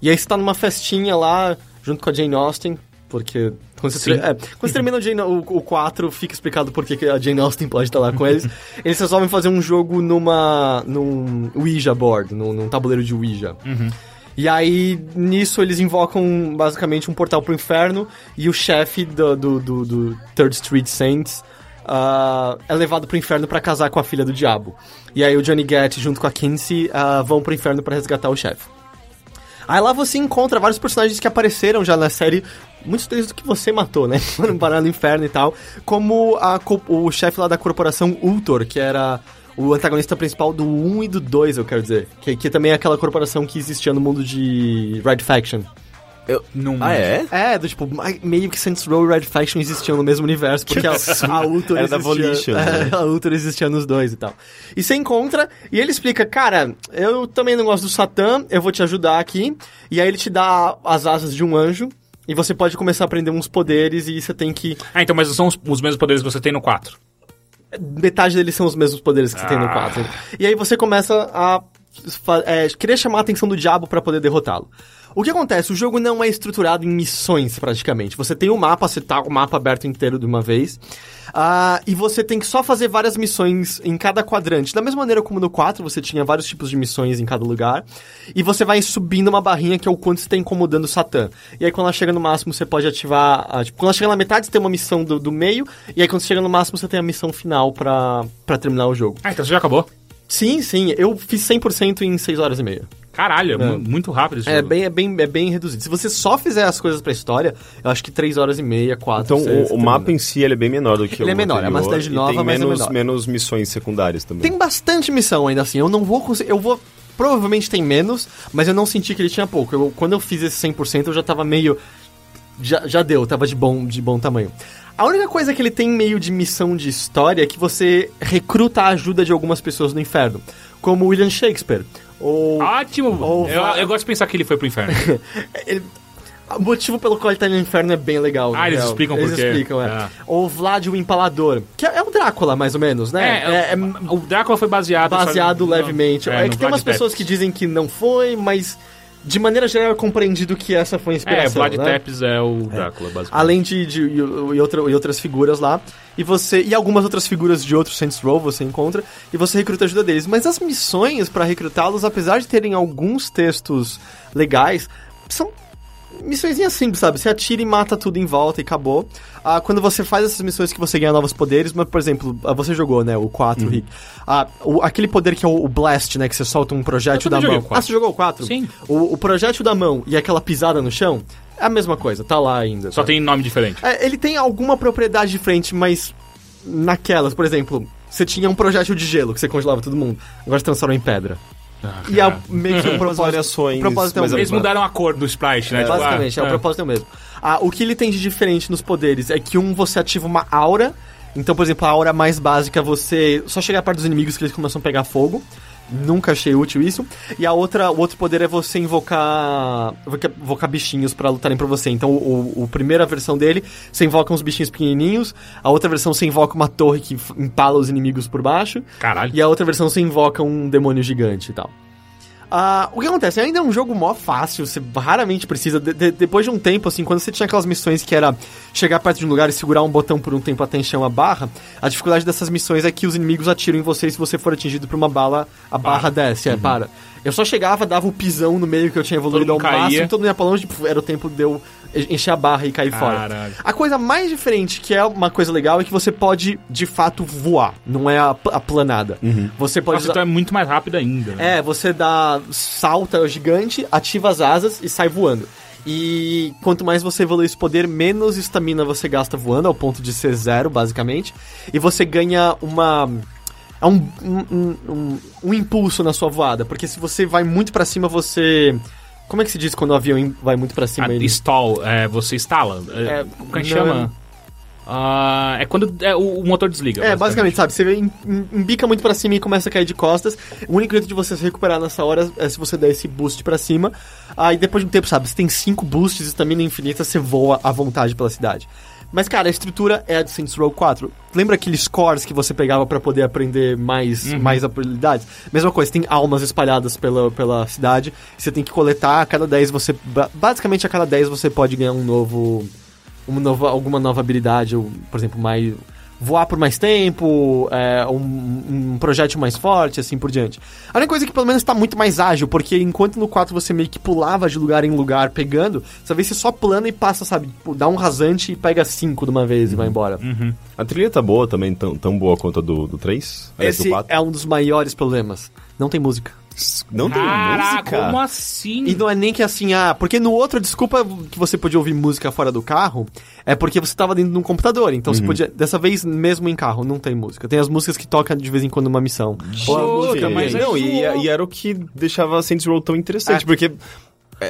e aí você tá numa festinha lá, junto com a Jane Austen, porque. Quando você, é, quando você termina o, Jane, o, o 4, fica explicado por que a Jane Austen pode estar lá com eles. eles resolvem fazer um jogo numa. num Ouija board, num, num tabuleiro de Ouija. E aí, nisso, eles invocam basicamente um portal pro inferno e o chefe do, do, do, do Third Street Saints ah, é levado pro inferno pra casar com a filha do diabo. E aí o Johnny Gat junto com a Kinsey ah, vão pro inferno pra resgatar o chefe. Aí lá você encontra vários personagens que apareceram já na série, muitos deles do que você matou, né? Foram parar no inferno e tal. Como a o chefe lá da corporação Ultor, que era o antagonista principal do 1 e do 2, eu quero dizer. Que, que também é aquela corporação que existia no mundo de Red Faction. Eu- Não Ah, é? É, do tipo, meio que Saints Row e Red Faction existiam no mesmo universo, porque a, a Ultor Era da existia, Volition, né? é, a Ultor existia nos dois e tal. E você encontra, e ele explica, cara, eu também não gosto do Satã, eu vou te ajudar aqui. E aí ele te dá as asas de um anjo, e você pode começar a aprender uns poderes, e você tem que... Ah, então, mas são os, os mesmos poderes que você tem no 4. Metade deles são os mesmos poderes que você tem no Ah. 4. E aí você começa a é, querer chamar a atenção do diabo pra poder derrotá-lo. O que acontece? O jogo não é estruturado em missões, praticamente. Você tem o mapa, você tá o mapa aberto inteiro de uma vez. ah, e você tem que só fazer várias missões em cada quadrante. Da mesma maneira como no 4, você tinha vários tipos de missões em cada lugar. E você vai subindo uma barrinha que é o quanto você tá incomodando o Satã. E aí quando ela chega no máximo, você pode ativar... ah, tipo, quando ela chega na metade, você tem uma missão do, do meio. E aí quando você chega no máximo, você tem a missão final pra, pra terminar o jogo. Ah, então você já acabou? Sim, sim. Eu fiz 100% em 6 horas e meia. Caralho, é mu- muito rápido esse É jogo. bem, é, bem, é bem reduzido. Se você só fizer as coisas pra história, eu acho que 3 horas e meia, 4 Então, o, o mapa em si ele é bem menor do que o Ele é menor, é uma anterior, cidade e nova, tem mas é menos, menor. menos missões secundárias também. Tem bastante missão ainda assim. Eu não vou conseguir. Eu vou. Provavelmente tem menos, mas eu não senti que ele tinha pouco. Eu- quando eu fiz esse 100%, eu já tava meio. Já, já deu, tava de bom, de bom tamanho. A única coisa que ele tem meio de missão de história é que você recruta a ajuda de algumas pessoas no inferno. Como William Shakespeare. Ou. Ótimo! Ou eu, vai- eu gosto de pensar que ele foi pro inferno. Ele- o motivo pelo qual ele tá no inferno é bem legal. Ah, eles real. explicam por Eles quê. explicam, é. Ah. Ou Vlad o Empalador, que é, é o Drácula, mais ou menos, né? É, o Drácula foi baseado... baseado só- levemente. no- É, no que tem umas pessoas que dizem que não foi, mas de maneira geral é compreendido que essa foi a É, inspiração, Vlad né? Tepes é o Drácula, basicamente. Além de, de e, e outra- e outras figuras lá. E você e algumas outras figuras de outros Saints Row você encontra e você recruta a ajuda deles. Mas as missões pra recrutá-los, apesar de terem alguns textos legais, são missõezinhas simples, sabe? Você atira e mata tudo em volta e acabou. Ah, quando você faz essas missões que você ganha novos poderes, mas, por exemplo, ah, você jogou, né, o 4, Rick. Ah, o- aquele poder que é o, o Blast, né, que você solta um projétil da mão. o 4. Ah, você jogou o 4? Sim. O, o projétil da mão e aquela pisada no chão, é a mesma coisa, tá lá ainda. Só sabe? tem nome diferente. É, ele tem alguma propriedade diferente, mas naquelas, por exemplo, você tinha um projétil de gelo que você congelava todo mundo, agora você transforma em pedra. E é meio que um Umas propósito, variações, o propósito é o mas Eles mesmo. mudaram a cor do sprite, né? Tipo, Basicamente, ah, é, o ah. propósito é o mesmo. Ah, o que ele tem de diferente nos poderes é que um você ativa uma aura. Então, por exemplo, a aura mais básica você só chegar perto dos inimigos que eles começam a pegar fogo. Nunca achei útil isso. E a outra, o outro poder é você invocar, invocar, bichinhos pra lutarem por você. Então, o, o- a primeira versão dele, você invoca uns bichinhos pequenininhos. A outra versão você invoca uma torre que empala os inimigos por baixo. Caralho. E a outra versão você invoca um demônio gigante e tal. Ah, o que acontece? Ainda é um jogo mó fácil, você raramente precisa. de- de- depois de um tempo, assim, quando você tinha aquelas missões que era chegar perto de um lugar e segurar um botão por um tempo até encher uma barra, a dificuldade dessas missões é que os inimigos atiram em você e se você for atingido por uma bala, a barra desce, é, para. Eu só chegava, dava o pisão no meio que eu tinha evoluído ao caía. máximo, todo mundo ia pra longe, era o tempo de eu encher a barra e cair fora. Caralho. A coisa mais diferente, que é uma coisa legal, é que você pode, de fato, voar. Não é a, a planada. Você pode... Nossa, então é muito mais rápido ainda. né? É, você dá. salta gigante, ativa as asas e sai voando. E quanto mais você evolui esse poder, menos estamina você gasta voando, ao ponto de ser zero, basicamente. E você ganha uma. É um, um, um, um- um impulso na sua voada. Porque se você vai muito pra cima, você. Como é que se diz quando o avião vai muito pra cima? A ele- stall, é, você instala. É, É, como é que chama? Ah, é quando é, o, o motor desliga. É, basicamente, sabe? Você em- em- embica muito pra cima e começa a cair de costas. O único jeito de você se recuperar nessa hora é se você der esse boost pra cima. Aí depois de um tempo, sabe? Você tem cinco boosts, estamina infinita, você voa à vontade pela cidade. Mas, cara, a estrutura é a de Saints Row 4. Lembra aqueles cores que você pegava pra poder aprender mais, mais habilidades? Mesma coisa, tem almas espalhadas pela, pela cidade. Você tem que coletar, a cada 10 você... ba- Basicamente, a cada 10 você pode ganhar um novo uma nova, alguma nova habilidade, ou, por exemplo, mais voar por mais tempo, é, um, um projétil mais forte, assim por diante. A única coisa é que pelo menos tá muito mais ágil, porque enquanto no 4 você meio que pulava de lugar em lugar pegando, dessa vez você só plana e passa, sabe, tipo, dá um rasante e pega cinco de uma vez e vai embora. A trilha tá boa também, tão, tão boa quanto a do, do 3? Aliás, do Esse 4. é um dos maiores problemas. Não tem música. Não tem Caraca, música. como assim? E não é nem que assim, ah, porque no outro, desculpa que você podia ouvir música fora do carro é porque você tava dentro de um computador. Então você podia. Dessa vez, mesmo em carro, não tem música. Tem as músicas que tocam de vez em quando numa missão. Ou a música mas é Não, e, e era o que deixava Saints Row tão interessante, É. porque...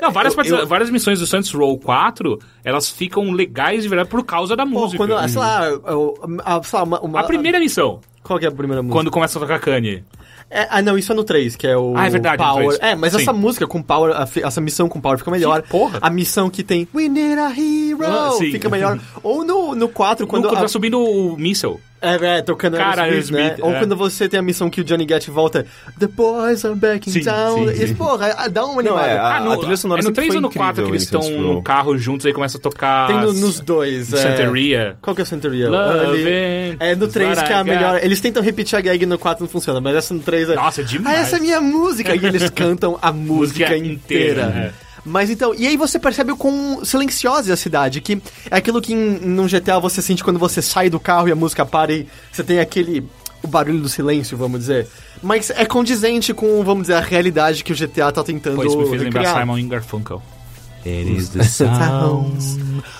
Não, várias, eu- partes- eu- várias missões do Saints Row 4, elas ficam legais de verdade por causa da Pô, música. quando, sei lá, eu- a, sei lá, uma, uma- A primeira missão, Qual que é a primeira música? quando começa a tocar Kanye. É, ah, não, isso é no 3, que é o. Ah, é verdade, no Power. 3. É, mas Sim. essa música com Power, essa missão com Power fica melhor. Que porra. A missão que tem We Need a Hero Ah, fica melhor. Ou no, no 4, quando. Quando a- tá subindo o míssel. É, é, tocando Cara, Aerosmith, né? Aerosmith, Ou é. quando você tem a missão que o Johnny Gat volta, The boys are back in Sim, town. sim, sim. E, porra, ah, dá uma Não, animada. é, a- Ah, no, trilha sonora é no sempre 3 foi ou no 4 que eles estão Row. no carro juntos e começa a tocar. Tem no- nos dois. é. Santeria. Qual que é o Santeria? Love Ali- it, É no 3 what que é a melhor. Eles tentam repetir a gag no 4 não funciona, mas essa no 3 é. Nossa, é demais. Ah, essa é a minha música! E eles cantam a música Música inteira. inteira, é. Mas então, e aí você percebe o quão silenciosa é a cidade, que é aquilo que em, num GTA você sente quando você sai do carro e a música para e você tem aquele. o barulho do silêncio, vamos dizer. Mas é condizente com, vamos dizer, a realidade que o GTA tá tentando. Pô, isso me fez lembrar recriar. Simon Garfunkel. It is the sound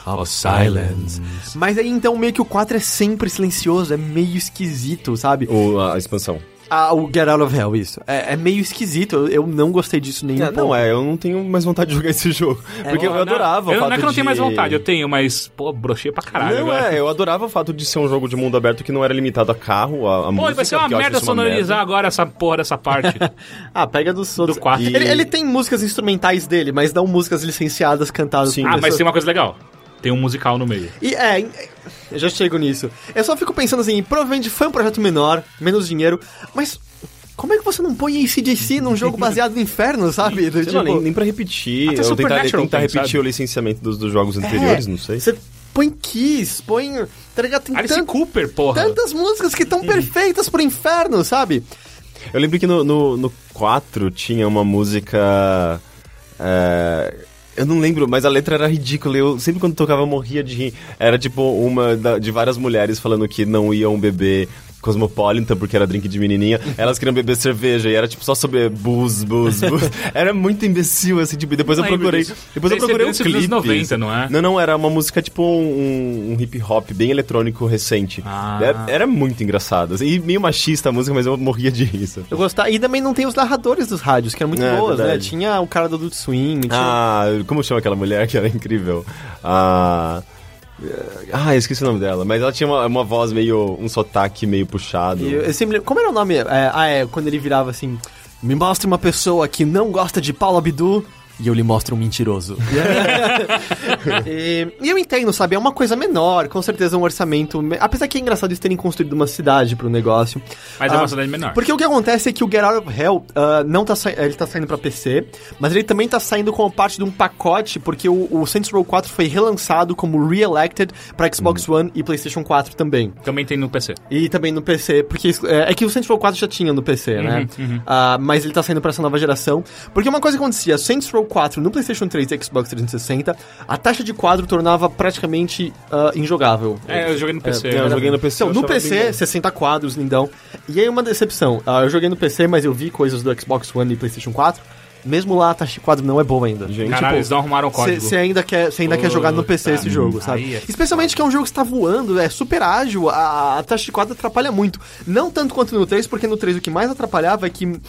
of silence. Mas aí então meio que o 4 é sempre silencioso, é meio esquisito, sabe? Ou a expansão. Ah, o Get Out of Hell, isso. É, é meio esquisito, eu, eu não gostei disso nem É, não, pouco. é, eu não tenho mais vontade de jogar esse jogo. porque eu Não, adorava eu, o fato Não é que eu não tenho de- mais vontade, eu tenho, mas, pô, brochei pra caralho. Não, agora. é, eu adorava o fato de ser um jogo de mundo aberto que não era limitado a carro, a, a Pô, música. vai ser uma merda uma sonorizar merda. agora essa porra dessa parte. Ah, pega dos outros. Do quatro. Ele, ele tem músicas instrumentais dele, mas não músicas licenciadas cantadas Sim. por ah, mas pessoas. tem uma coisa legal. Tem um musical no meio. E é, eu já chego nisso. Eu só fico pensando assim, provavelmente foi um projeto menor, menos dinheiro, mas como é que você não põe ACDC num jogo baseado no inferno, sabe? Do Sei lá, nem, nem pra repetir. Até eu tentar, tentar tem, repetir sabe? o licenciamento dos, dos jogos anteriores, não sei. É, Você põe Kiss, põe. Tá ligado? Tem Alice tan- Cooper, porra. tantas músicas que estão perfeitas pro inferno, sabe? Eu lembro que no, no, no 4 tinha uma música. é, Eu não lembro, mas a letra era ridícula. Eu sempre quando tocava morria de rir. Era tipo uma da- de várias mulheres falando que não iam beber Cosmopolitan porque era drink de menininha. Elas queriam beber cerveja e era tipo só sobre booze, booze, booze. Era muito imbecil assim, tipo, e depois eu procurei. disso. Depois eu procurei um dance dos clipe. anos 90, não é? Não, não, era uma música tipo um, um hip hop bem eletrônico recente. Ah. Era, era muito engraçado. assim, E meio machista a música, mas eu morria de sabe? Eu gostava. E também não tem os narradores dos rádios, que eram muito É, boas, né? verdade. Tinha o cara do Adult Swim, tinha... Ah, como chama aquela mulher que era incrível? Ah. Ah, eu esqueci o nome dela. Mas ela tinha uma, uma voz meio. um sotaque meio puxado. Eu, eu sempre lembro- Como era o nome? É, ah, é, quando ele virava assim... Me mostre uma pessoa que não gosta de Paulo Abdu... E eu lhe mostro um mentiroso. e, e eu entendo, sabe? É uma coisa menor, com certeza um orçamento. me- Apesar que é engraçado eles terem construído uma cidade pro negócio. Mas é Ah, uma cidade menor. Porque o que acontece é que o Get Out of Hell ah, não tá sa- ele tá saindo pra PC, mas ele também tá saindo como parte de um pacote, porque o, o Saints Row 4 foi relançado como Re-Elected pra Xbox One e PlayStation 4 também. Também tem no PC. E também no PC, porque é, é que o Saints Row 4 já tinha no PC, né? Ah, mas ele tá saindo pra essa nova geração. Porque uma coisa que acontecia, Saints Row 4 no PlayStation 3 e Xbox 360, a taxa de quadro tornava praticamente ah, injogável. É, eu joguei no PC. não, eu joguei no PC. Então, eu no bem PC, bom. 60 quadros, lindão. E aí uma decepção. Ah, eu joguei no PC, mas eu vi coisas do Xbox One e PlayStation 4. Mesmo lá, a taxa de quadro não é boa ainda. Gente, Caralho, eles não arrumaram o código. Você ainda, quer, cê ainda quer jogar no PC esse jogo, sabe? é Especialmente que é um jogo que está voando, é super ágil, a, a taxa de quadro atrapalha muito. Não tanto quanto no 3, porque no 3 o que mais atrapalhava é que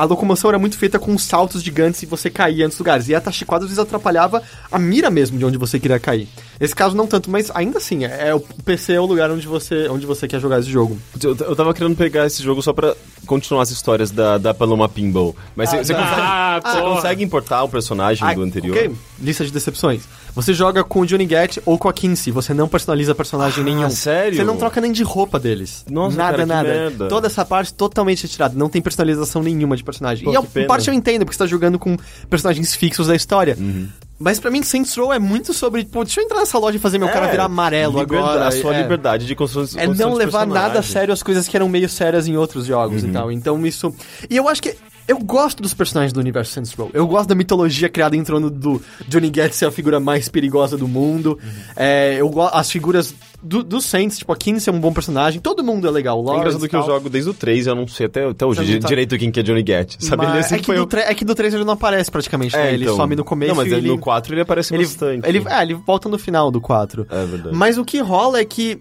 a locomoção era muito feita com saltos gigantes e você caía antes dos lugares. E a quadro às vezes atrapalhava a mira mesmo de onde você queria cair. Nesse caso não tanto, mas ainda assim, é, é o PC é o lugar onde você, onde você quer jogar esse jogo. Eu, eu tava querendo pegar esse jogo só pra continuar as histórias da, da Paloma Pinball. Mas você não. consegue, Ah, consegue importar o personagem Ah, do anterior? Ok, lista de decepções. Você joga com o Johnny Gat ou com a Kinsey, você não personaliza personagem Ah, nenhum. sério? Você não troca nem de roupa deles. Nossa, nada, cara, que nada. merda. Toda essa parte totalmente retirada, não tem personalização nenhuma de personagem. Pô, e a que pena. parte eu entendo, porque você tá jogando com personagens fixos da história. Uhum. Mas pra mim, Saints Row é muito sobre, pô, deixa eu entrar nessa loja e fazer meu cara virar amarelo É, agora. A sua é. liberdade de construção É não levar nada a personagem. sério as coisas que eram meio sérias em outros jogos Uhum. e tal. Então isso. E eu acho que. Eu gosto dos personagens do universo Saints Row. Eu gosto da mitologia criada em torno do Johnny Gat ser a figura mais perigosa do mundo. Uhum. É, eu gosto. As figuras do, dos Saints, tipo, a Kinsey é um bom personagem. Todo mundo é legal. O É Lawrence engraçado que eu jogo desde o 3 eu não sei até, até hoje di- não tá- direito quem que é Johnny Gat. Sabe? Mas Ele é, que foi do o- tre- é que do 3 ele não aparece praticamente, né? ele então. some no começo Não, mas e ele... no 4 ele aparece ele, bastante. ele, é, ele volta no final do 4. É verdade. Mas o que rola é que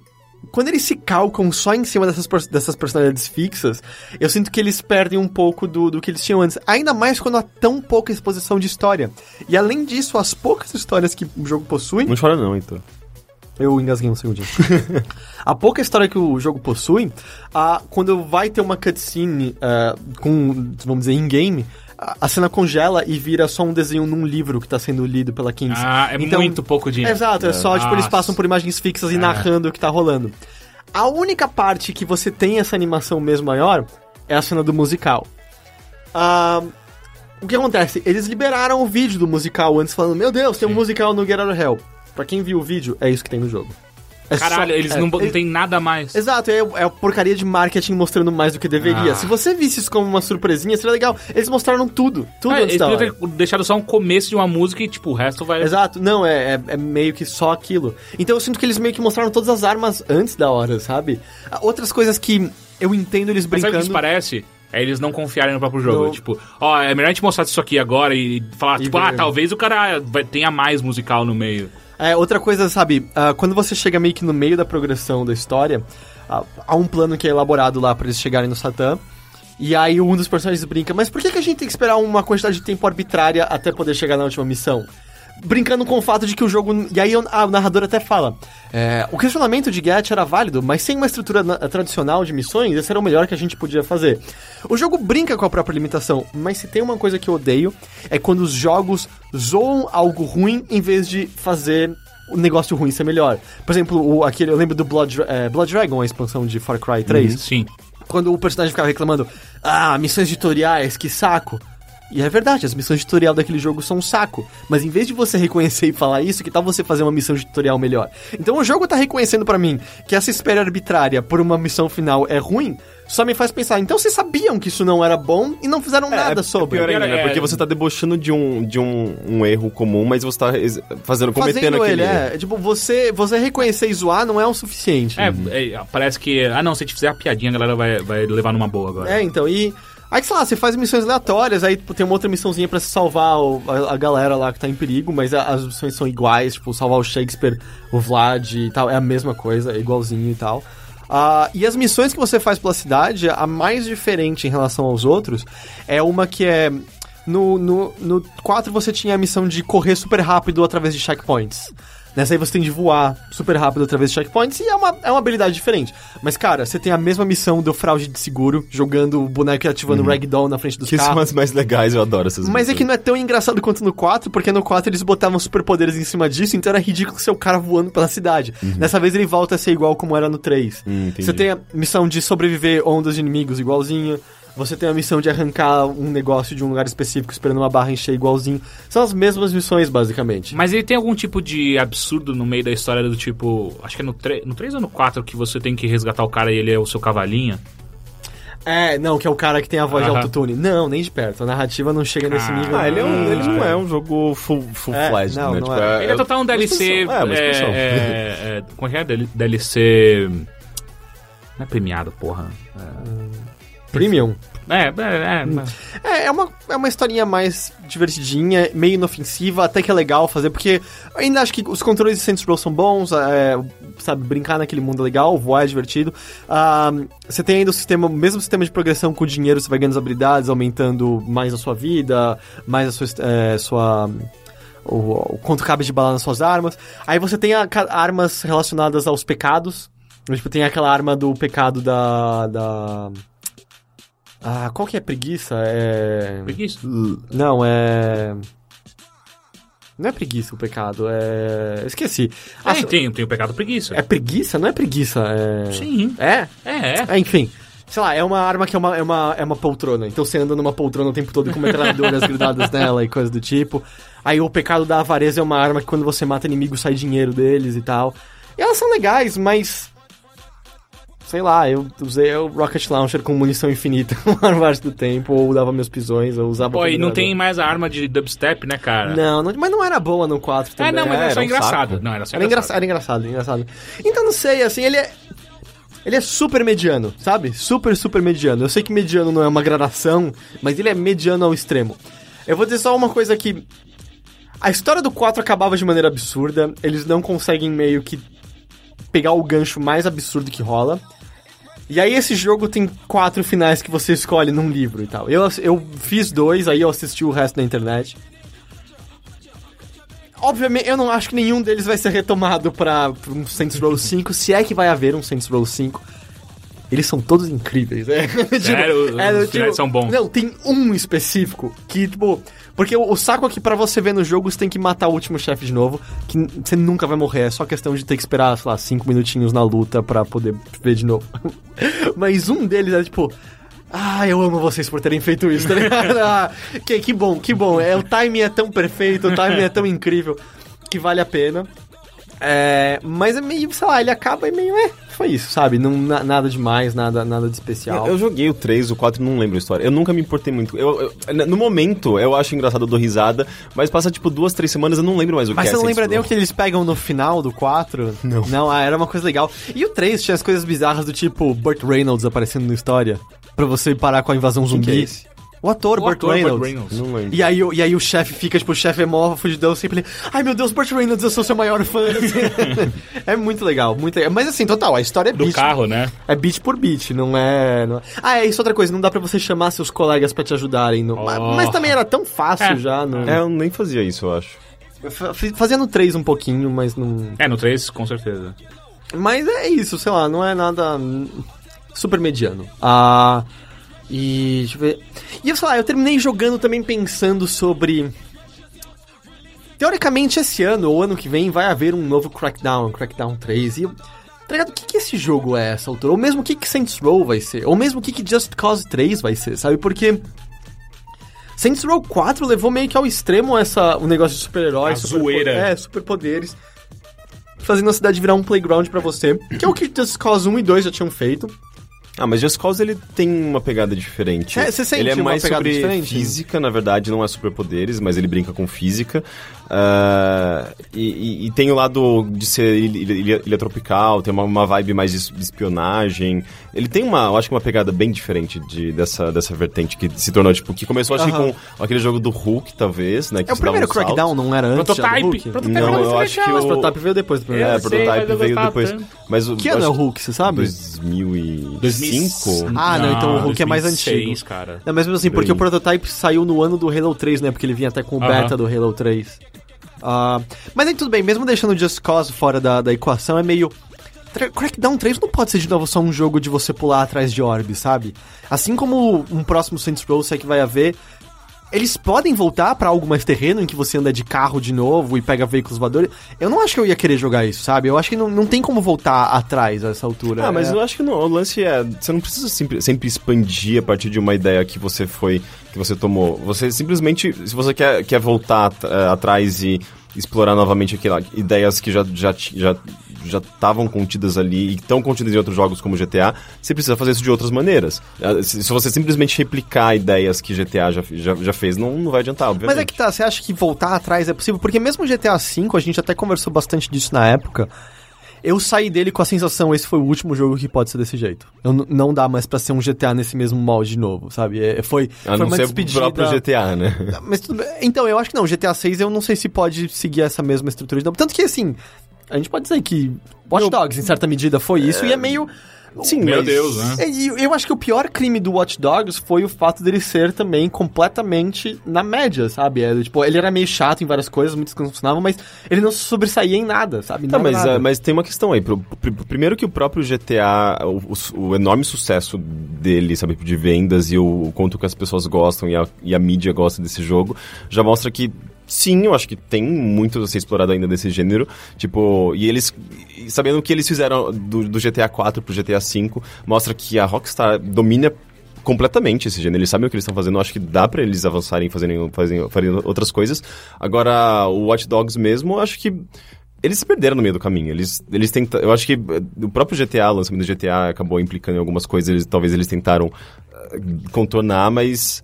quando eles se calcam só em cima dessas, dessas personalidades fixas, eu sinto que eles perdem um pouco do, do que eles tinham antes. Ainda mais quando há tão pouca exposição de história. E além disso, as poucas histórias que o jogo possui. Não chora não, então. Eu engasguei um segundinho. a pouca história que o jogo possui, a, quando vai ter uma cutscene ah, com, vamos dizer, in-game, a, cena congela e vira só um desenho num livro que tá sendo lido pela Kinsey. Ah, é muito pouco dinheiro. Exato, é só, tipo, eles passam por imagens fixas e narrando o que tá rolando. A única parte que você tem essa animação mesmo maior é a cena do musical. Ah, o que acontece? Eles liberaram o vídeo do musical antes, falando: Meu Deus, tem um musical no Get Out of Hell. Pra quem viu o vídeo, é isso que tem no jogo. É Caralho, só- eles é, não, não é- tem nada mais. Exato, é, é a porcaria de marketing mostrando mais do que deveria. Ah. Se você visse isso como uma surpresinha, seria legal. Eles mostraram tudo, tudo Ah, antes eles da hora. ter deixado só um começo de uma música e, tipo, o resto vai... Exato, não, é, é, é meio que só aquilo. Então eu sinto que eles meio que mostraram todas as armas antes da hora, sabe? Ah, Outras coisas que eu entendo eles Mas sabe o que brincando. isso parece? É eles não confiarem no próprio jogo. No- Tipo, ó, é melhor a gente mostrar isso aqui agora e falar, E tipo, ver. ah, talvez o cara vai, tenha mais musical no meio. É, outra coisa, sabe, ah, quando você chega meio que no meio da progressão da história, ah, há um plano que é elaborado lá pra eles chegarem no Satã. E aí um dos personagens brinca, mas por que, que a gente tem que esperar uma quantidade de tempo arbitrária até poder chegar na última missão? Brincando com o fato de que o jogo. E aí o, ah, o narrador até fala: é, o questionamento de Gat era válido, mas sem uma estrutura na- tradicional de missões, esse era o melhor que a gente podia fazer. O jogo brinca com a própria limitação, mas se tem uma coisa que eu odeio é quando os jogos zoam algo ruim em vez de fazer o negócio ruim ser melhor. Por exemplo, o, aquele, eu lembro do Blood, é, Blood Dragon, a expansão de Far Cry 3 Sim. quando o personagem ficava reclamando, ah, missões tutoriais, que saco. E é verdade, as missões de tutorial daquele jogo são um saco. Mas em vez de você reconhecer e falar isso, que tal você fazer uma missão de tutorial melhor? Então o jogo tá reconhecendo pra mim que essa espera arbitrária por uma missão final é ruim, só me faz pensar, então vocês sabiam que isso não era bom e não fizeram nada é, sobre. É pior ainda, né? É. Porque você tá debochando de um, de um, um erro comum, mas você tá fazendo, cometendo Fazendo aquele ele, é. Tipo, você, você reconhecer e zoar não é o suficiente. É, é, parece que. Ah, não, se a gente fizer a piadinha, a galera vai, vai levar numa boa agora. É, então, e. Aí, sei lá, você faz missões aleatórias, aí tipo, tem uma outra missãozinha se salvar o- a, a galera lá que tá em perigo, mas a- as missões são iguais, tipo, salvar o Shakespeare, o Vlad e tal, é a mesma coisa, é igualzinho e tal. Ah, e as missões que você faz pela cidade, a mais diferente em relação aos outros, é uma que é. No, no, no 4 você tinha a missão de correr super rápido através de checkpoints. Nessa aí você tem de voar super rápido através de checkpoints e é uma, é uma habilidade diferente. Mas, cara, você tem a mesma missão do fraude de seguro, jogando o boneco e ativando o ragdoll na frente dos Que são carros. as mais legais, eu adoro essas Mas é que não é tão engraçado quanto no 4, porque no 4 eles botavam superpoderes em cima disso, então era ridículo ser o cara voando pela cidade. Dessa vez ele volta a ser igual como era no 3. Hum. Você tem a missão de sobreviver ondas de inimigos igualzinho. Você tem a missão de arrancar um negócio de um lugar específico esperando uma barra encher igualzinho. São as mesmas missões, basicamente. Mas ele tem algum tipo de absurdo no meio da história do tipo. Acho que é no, 3, no 3 ou no 4 que você tem que resgatar o cara e ele é o seu cavalinho. É, não, que é o cara que tem a voz de Aham. autotune. Não, nem de perto. A narrativa não chega nesse Ah. nível. Ah, ele, é um, ele não é um jogo full, full É, fledged, não, né? não Tipo, é. Ele é total um DLC. expansão. É, uma é, expansão. é, é, como é que é? DLC. Não é premiado, porra. Premium. É, é, é. É, é uma, é uma historinha mais divertidinha, meio inofensiva, até que é legal fazer, porque ainda acho que os controles de Saints Row são bons, é, sabe, brincar naquele mundo é legal, voar é divertido. Ah, você tem ainda o sistema, o mesmo sistema de progressão com o dinheiro, você vai ganhando as habilidades, aumentando mais a sua vida, mais a sua... é, sua o, o quanto cabe de bala nas suas armas. Aí você tem a- ca- armas relacionadas aos pecados. Tipo, tem aquela arma do pecado da... da... Ah, qual que é preguiça? É... Preguiça. Não, é. Não é preguiça o pecado, é. Esqueci. Ah, Ah, tem, tem o pecado preguiça. é preguiça? Não é preguiça, é. Sim. É? É, é. É, enfim. Sei lá, é uma arma que é uma, é uma, é uma poltrona. Então você anda numa poltrona o tempo todo com metralhadoras grudadas nela e coisa do tipo. Aí o pecado da avareza é uma arma que quando você mata inimigos sai dinheiro deles e tal. E elas são legais, mas. Sei lá, eu usei o Rocket Launcher com munição infinita a maior parte do tempo, ou dava meus pisões, ou usava. Pô, e não tem mais a arma de dubstep, né, cara? Não, não, mas não era boa no 4 É, também. não, mas É, era só um engraçado. Não, era só Era engraçado, era engraçado, engraçado. Então não sei, assim, ele é. Ele é super mediano, sabe? Super, super mediano. Eu sei que mediano não é uma gradação, mas ele é mediano ao extremo. Eu vou dizer só uma coisa que. A história do 4 acabava de maneira absurda. Eles não conseguem meio que pegar o gancho mais absurdo que rola. E aí esse jogo tem quatro finais que você escolhe num livro e tal. Eu, eu fiz dois, aí eu assisti o resto na internet. Obviamente, eu não acho que nenhum deles vai ser retomado pra, um Saints Row 5, se é que vai haver um Saints Row 5. Eles são todos incríveis, é. Tipo, Sério? Os finais são bons. Não, tem um específico que, tipo... Porque o, o saco aqui pra você ver no jogo, você tem que matar o último chefe de novo, que você nunca vai morrer, é só questão de ter que esperar, sei lá, cinco minutinhos na luta pra poder ver de novo. Mas um deles é, tipo... Ah, eu amo vocês por terem feito isso, tá ligado? Ah, que, que bom, que bom. É, o timing é tão perfeito, o timing é tão incrível que vale a pena. É, mas é meio, sei lá, ele acaba e meio, é, foi isso, sabe? Não, na- nada demais, nada, nada de especial. Eu, eu joguei o 3, o 4, não lembro a história. Eu nunca me importei muito. Eu, eu- no momento, eu acho engraçado, eu dou risada, mas passa tipo duas, três semanas, eu não lembro mais o Mas que você é. não lembra nem o que eles pegam no final do 4? Não. Não, ah, era uma coisa legal. E o 3 tinha as coisas bizarras do tipo Burt Reynolds aparecendo na história. Pra você parar com a invasão zumbi. que é esse? O ator, O Burt ator, Burt Reynolds. Reynolds. Não lembro. E aí, o- e aí o chefe fica, tipo, o chefe é mó fugidão, sempre... Ai, meu Deus, Burt Reynolds, eu sou seu maior fã. é muito legal, muito legal. Mas assim, total, a história é Do beat. carro, né? É beat por beat, não é, não é- Ah, é isso outra coisa, não dá pra você chamar seus colegas pra te ajudarem. No... Mas, Oh. mas também era tão fácil É. já. No... É, eu nem fazia isso, eu acho. Fa- Fazia no 3 um pouquinho, mas não... É, no 3, com certeza. Mas é isso, sei lá, não é nada super mediano. Ah, e deixa eu ver. E eu sei lá, eu terminei jogando também pensando sobre. Teoricamente, esse ano ou ano que vem vai haver um novo Crackdown, Crackdown 3. E. Tá ligado? O que, que esse jogo é essa altura? Ou mesmo o que, que Saints Row vai ser? Ou mesmo o que, que Just Cause 3 vai ser, sabe? Porque. Saints Row 4 levou meio que ao extremo essa, o negócio de super-heróis. A superpo- zoeira. É, superpoderes. Fazendo a cidade virar um playground pra você. Que é o que Just Cause 1 e 2 já tinham feito. Ah, mas Just Cause ele tem uma pegada diferente. É, você sente ele é uma mais pegada sobre diferente? física, na verdade, não é superpoderes, mas ele brinca com física. Ah, e, e- e tem o lado de ser ilha, ilha- ilha tropical, tem uma, uma vibe mais de, espionagem. Ele tem uma, eu acho que uma pegada bem diferente de, dessa, dessa vertente que se tornou, tipo, que começou acho que Aham. com aquele jogo do Hulk, talvez, né? Que É o primeiro saltos. Crackdown, não era antes já do Prototype. Hulk? Prototype Não, eu acho que. Mas o- Prototype veio depois do primeiro. É, Eu sei, Prototype veio depois. tanto. Mas o, Que ano é o Hulk, você sabe? 2005? Ah, não, então o Hulk é mais 2006, antigo. cara. Não, mas mesmo assim, porque Bem. o Prototype saiu no ano do Halo 3, né? Porque ele vinha até com o beta do Halo 3. Ah, mas aí tudo bem, mesmo deixando o Just Cause fora da, da equação, é meio... Crackdown 3 não pode ser de novo só um jogo de você pular atrás de orbes, sabe? Assim como um próximo Saints Row, é que vai haver, eles podem voltar pra algo mais terreno, em que você anda de carro de novo e pega veículos voadores. Eu não acho que eu ia querer jogar isso, sabe? Eu acho que não, não tem como voltar atrás a essa altura. Ah, mas É- eu acho que não, o lance é. Você não precisa sempre, sempre expandir a partir de uma ideia que você foi. que você tomou. Você simplesmente. Se você quer, quer voltar eh, atrás e explorar novamente aquela, ideias que já já já já estavam contidas ali e estão contidas em outros jogos como GTA, você precisa fazer isso de outras maneiras. Eh, Se, você simplesmente replicar ideias que GTA já, já, já fez, não, não vai adiantar, obviamente. Mas é que tá, você acha que voltar atrás é possível? Porque mesmo GTA V, a gente até conversou bastante disso na época. Eu saí dele com a sensação, esse foi o último jogo que pode ser desse jeito. Eu não dá mais pra ser um GTA nesse mesmo molde de novo, sabe? É, foi, A foi não uma ser despedida. próprio GTA, né? Mas. Então, eu acho que não. GTA 6 eu não sei se pode seguir essa mesma estrutura de novo. Tanto que, assim, a gente pode dizer que Watch Dogs, em certa medida, foi isso, e é meio. Sim, Meu mas- Deus, né? É, E eu, eu acho que o pior crime do Watch Dogs foi o fato dele ser também completamente na média, sabe? É, tipo, ele era meio chato em várias coisas, muitas coisas não funcionavam, mas ele não sobressaía em nada, sabe? Tá, Não mas, nada. ah, mas tem uma questão aí. Pro- primeiro que o próprio GTA, o, o- o enorme sucesso dele, sabe, de vendas e o, o quanto que as pessoas gostam e a, e a mídia gosta desse jogo, já mostra que sim, eu acho que tem muito a ser explorado ainda desse gênero. Tipo, e eles, sabendo o que eles fizeram do, do GTA 4 pro GTA 5, mostra que a Rockstar domina completamente esse gênero. Eles sabem o que eles estão fazendo. Eu acho que dá pra eles avançarem e fazerem, outras coisas. Agora, o Watch Dogs mesmo, eu acho que eles se perderam no meio do caminho. Eles, eles tentam. Eu acho que eh, o próprio GTA, o lançamento do GTA, acabou implicando em algumas coisas. Eles, talvez eles tentaram eh, contornar, mas.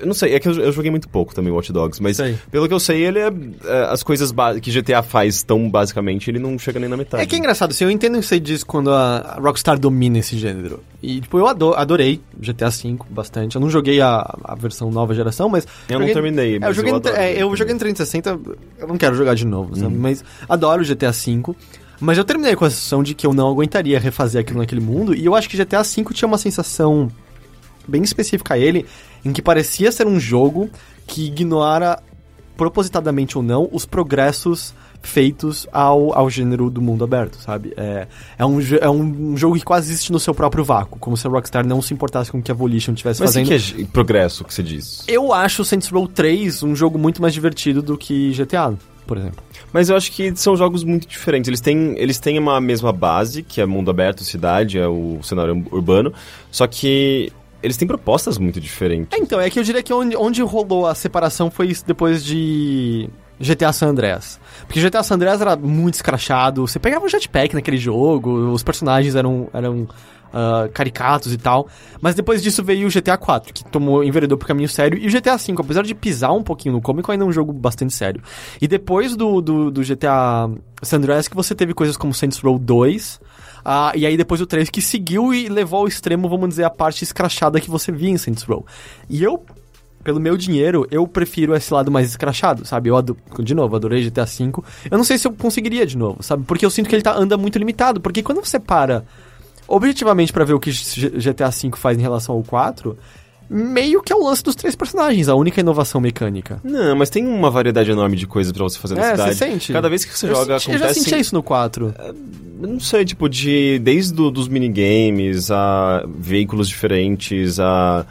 Eu não sei, é que eu, eu joguei muito pouco também Watch Dogs, mas Sei. pelo que eu sei, ele é. eh, as coisas que GTA faz tão basicamente, ele não chega nem na metade. É que é engraçado, assim, eu entendo o que você diz quando a Rockstar domina esse gênero. E, tipo, eu ado- adorei GTA V bastante. Eu não joguei a, a versão nova geração, mas... Eu não joguei- terminei, É, eu mas joguei, eu é, eu joguei no 360, eu não quero jogar de novo, sabe? Mas adoro o GTA V. Mas eu terminei com a sensação de que eu não aguentaria refazer aquilo naquele mundo. E eu acho que GTA V tinha uma sensação bem específica a ele, em que parecia ser um jogo que ignora, propositadamente ou não, os progressos feitos ao, ao gênero do mundo aberto, sabe? É, é, um, é um jogo que quase existe no seu próprio vácuo, como se a Rockstar não se importasse com o que a Volition estivesse Mas o fazendo. que é progresso que você diz? Eu acho o Saints Row 3 um jogo muito mais divertido do que GTA, por exemplo. Mas eu acho que são jogos muito diferentes. Eles têm, eles têm uma mesma base, que é mundo aberto, cidade, é o cenário urbano, só que eles têm propostas muito diferentes. É, então, é que eu diria que onde, onde rolou a separação foi isso depois de GTA San Andreas. Porque GTA San Andreas era muito escrachado, você pegava um jetpack naquele jogo, os personagens eram, eram ah, caricatos e tal. Mas depois disso veio o GTA 4, que tomou, enveredou pro caminho sério, e o GTA 5, apesar de pisar um pouquinho no cômico, ainda é um jogo bastante sério. E depois do, do, do GTA San Andreas que você teve coisas como Saints Row 2, ah, e aí depois o 3 que seguiu e levou ao extremo, vamos dizer, a parte escrachada que você via em Saints Row. E eu, pelo meu dinheiro, eu prefiro esse lado mais escrachado, sabe? Eu, ado- de novo, adorei GTA V. Eu não sei se eu conseguiria de novo, sabe? Porque eu sinto que ele tá, anda muito limitado. Porque quando você para objetivamente pra ver o que GTA V faz em relação ao 4, meio que é o lance dos três personagens, a única inovação mecânica. Não, mas tem uma variedade enorme de coisas pra você fazer na É, cidade. você sente? Cada vez que você eu joga, senti, eu já acontece... sentia isso no 4. Eu não sei, tipo, de... Desde do, dos minigames, a veículos diferentes, a...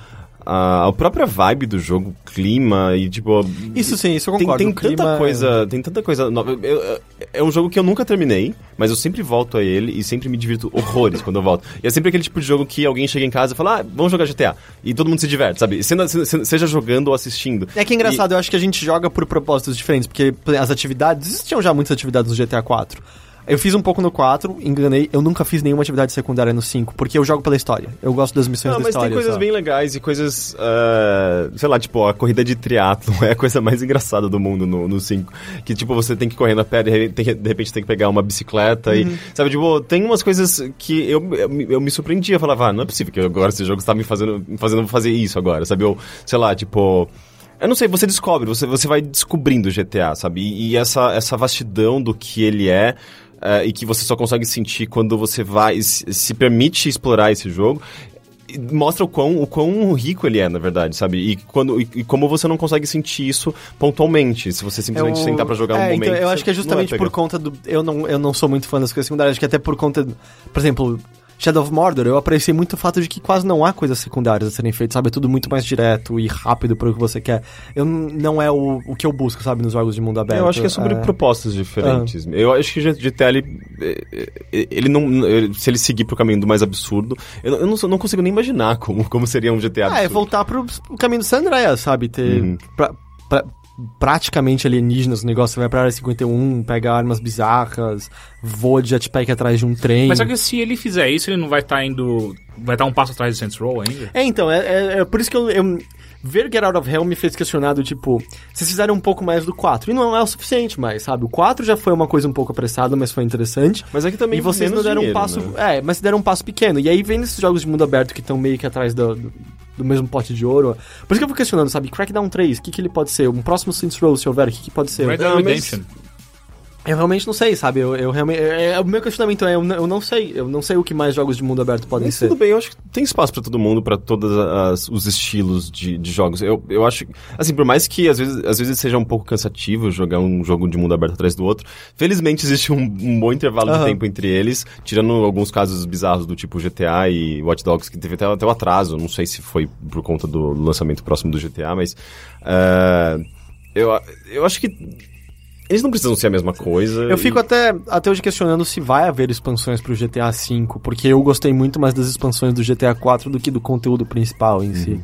a, a própria vibe do jogo, clima e tipo. Isso sim, isso eu Tem, concordo. tem clima tanta é- coisa, tem tanta coisa nova. Eu- eu- é um jogo que eu nunca terminei, mas eu sempre volto a ele e sempre me divirto horrores quando eu volto. E é sempre aquele tipo de jogo que alguém chega em casa e fala, ah, vamos jogar GTA. E todo mundo se diverte, sabe? Sendo- se- seja jogando ou assistindo. É que é engraçado, eu acho que a gente joga por propósitos diferentes, porque as atividades, existiam já muitas atividades no GTA 4. Eu fiz um pouco no 4, enganei, eu nunca fiz nenhuma atividade secundária no 5, porque eu jogo pela história. Eu gosto das missões Não, da mas história. tem coisas sabe? bem legais e coisas, ah, sei lá, tipo, a corrida de triatlo é a coisa mais engraçada do mundo no, no 5. Que, tipo, você tem que correr na de repente, tem de repente tem que pegar uma bicicleta Uhum. e, sabe, tipo, tem umas coisas que eu, eu, me- eu me surpreendia, eu falava, ah, não é possível que agora esse jogo está me fazendo, me fazendo fazer isso agora, sabe? Ou, sei lá, tipo... Eu não sei, você descobre, você, você vai descobrindo o GTA, sabe? E, e essa, essa vastidão do que ele é, eh, e que você só consegue sentir quando você vai, se, se permite explorar esse jogo, mostra o quão, o quão rico ele é, na verdade, sabe? E, quando, e, e como você não consegue sentir isso pontualmente, se você simplesmente Eu- sentar pra jogar um é, momento. Então, eu acho que é justamente por conta do. Eu não, eu não sou muito fã das coisas secundárias, acho que até por conta. Por exemplo, Shadow of Mordor, eu apreciei muito o fato de que quase não há coisas secundárias a serem feitas, sabe? É tudo muito mais direto e rápido para o que você quer. Eu, não é o, o que eu busco, sabe, nos jogos de mundo aberto. Eu acho que é sobre propostas diferentes. Ah. Eu acho que o GTA, ele, ele não. ele- se ele seguir pro caminho do mais absurdo, eu, não- eu não, sou- não consigo nem imaginar como, como seria um GTA Ah, é voltar pro, pro caminho do San Andreas, sabe? Ter Uhum. pra- pra- praticamente alienígenas o negócio. Você vai pra área 51, pega armas bizarras, voa de jetpack atrás de um trem. Mas só que se ele fizer isso, ele não vai estar indo. Vai estar um passo atrás de Saints Row ainda? É, então, é, é- é por isso que eu, eu- Ver Get Out of Hell me fez questionar do tipo, vocês fizeram um pouco mais do 4. E não é o suficiente mais, sabe? O 4 já foi uma coisa um pouco apressada, mas foi interessante. Mas aqui também e vocês não deram um dinheiro, passo. né? É, mas deram um passo pequeno. E aí vem esses jogos de mundo aberto que estão meio que atrás do, do, do mesmo pote de ouro. Por isso que eu fico questionando, sabe? Crackdown 3, o que, que ele pode ser? Um próximo Saints Row, se houver, o que, que pode ser? Red Dead Não, mas- Redemption. Eu realmente não sei, sabe? Eu, eu realmente. é- é- o meu questionamento é, eu, eu não sei. Eu não sei o que mais jogos de mundo aberto podem Mas ser. tudo bem, eu acho que tem espaço pra todo mundo, pra todos os estilos de, de jogos. Eu, eu acho, assim, por mais que às vezes, às vezes seja um pouco cansativo jogar um jogo de mundo aberto atrás do outro, felizmente existe um, um bom intervalo Aham. de tempo entre eles, tirando alguns casos bizarros do tipo GTA e Watch Dogs, que teve até, até o atraso, não sei se foi por conta do lançamento próximo do GTA, mas ah, eu, eu acho que eles não precisam ser a mesma coisa. Eu e- fico até, até hoje questionando se vai haver expansões pro GTA V, porque eu gostei muito mais das expansões do GTA IV do que do conteúdo principal em si.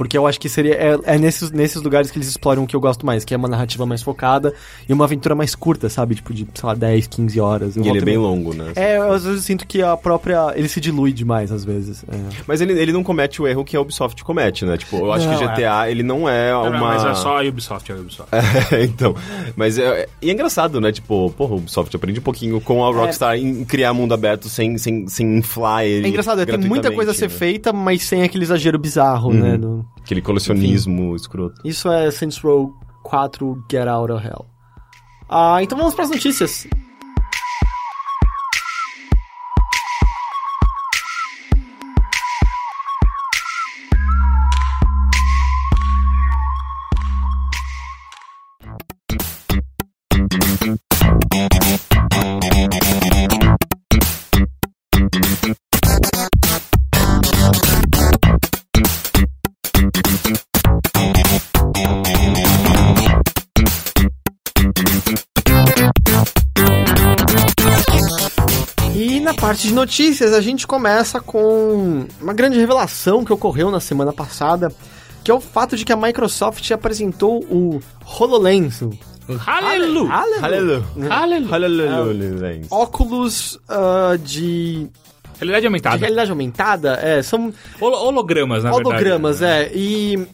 Porque eu acho que seria. É, é nesses, nesses lugares que eles exploram o que eu gosto mais, que é uma narrativa mais focada e uma aventura mais curta, sabe? Tipo, de, sei lá, 10, 15 horas. Eu E ele é bem longo, né? É, eu às vezes sinto que a própria. Ele se dilui demais, às vezes. É. Mas ele, ele não comete o erro que a Ubisoft comete, né? Tipo, eu acho Não, que GTA, ele não é Não, uma... não, mas é só a Ubisoft, é a Ubisoft. É, então, mas é, e é engraçado, né? Tipo, porra, o Ubisoft aprende um pouquinho com a Rockstar em criar mundo aberto sem, sem, sem inflar ele É engraçado, tem muita coisa a ser né? feita, mas sem aquele exagero bizarro, né? do- Aquele colecionismo escroto. Isso é Saints Row 4 Get Out of Hell. Ah, então vamos para as notícias. Parte de notícias, a gente começa com uma grande revelação que ocorreu na semana passada, que é o fato de que a Microsoft apresentou o HoloLens. Aleluia! Aleluia. Óculos ah, de, Realidade de aumentada. realidade aumentada, é, são Holo- hologramas, na hologramas, verdade. é. E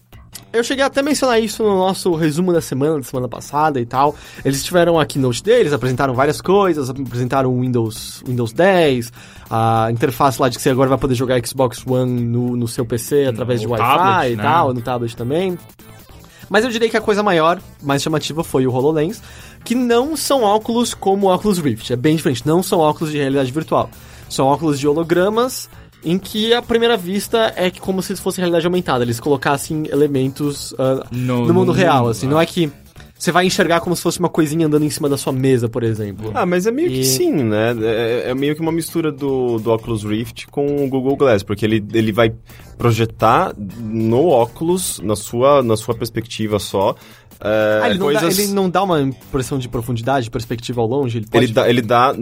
eu cheguei até a mencionar isso no nosso resumo da semana, da semana passada e tal. Eles tiveram a keynote deles, apresentaram várias coisas, apresentaram o Windows, Windows 10, a interface lá de que você agora vai poder jogar Xbox One no, no seu PC através de No Wi-Fi tablet, e né? tal, no tablet também. Mas eu diria que a coisa maior, mais chamativa, foi o HoloLens, que não são óculos como o Oculus Rift, é bem diferente, não são óculos de realidade virtual. São óculos de hologramas em que a primeira vista é que como se fosse realidade aumentada, eles colocassem elementos ah, No- no, mundo no real, mundo, assim, ah. não é que você vai enxergar como se fosse uma coisinha andando em cima da sua mesa, por exemplo. Ah, mas é meio E- que sim, né? É, é meio que uma mistura do, do Oculus Rift com o Google Glass, porque ele, ele vai projetar no óculos, na sua, na sua perspectiva só, é, Ah, ele, não dá, ele não dá uma impressão de profundidade, perspectiva ao longe? Ele, pode... Ele dá, ele dá.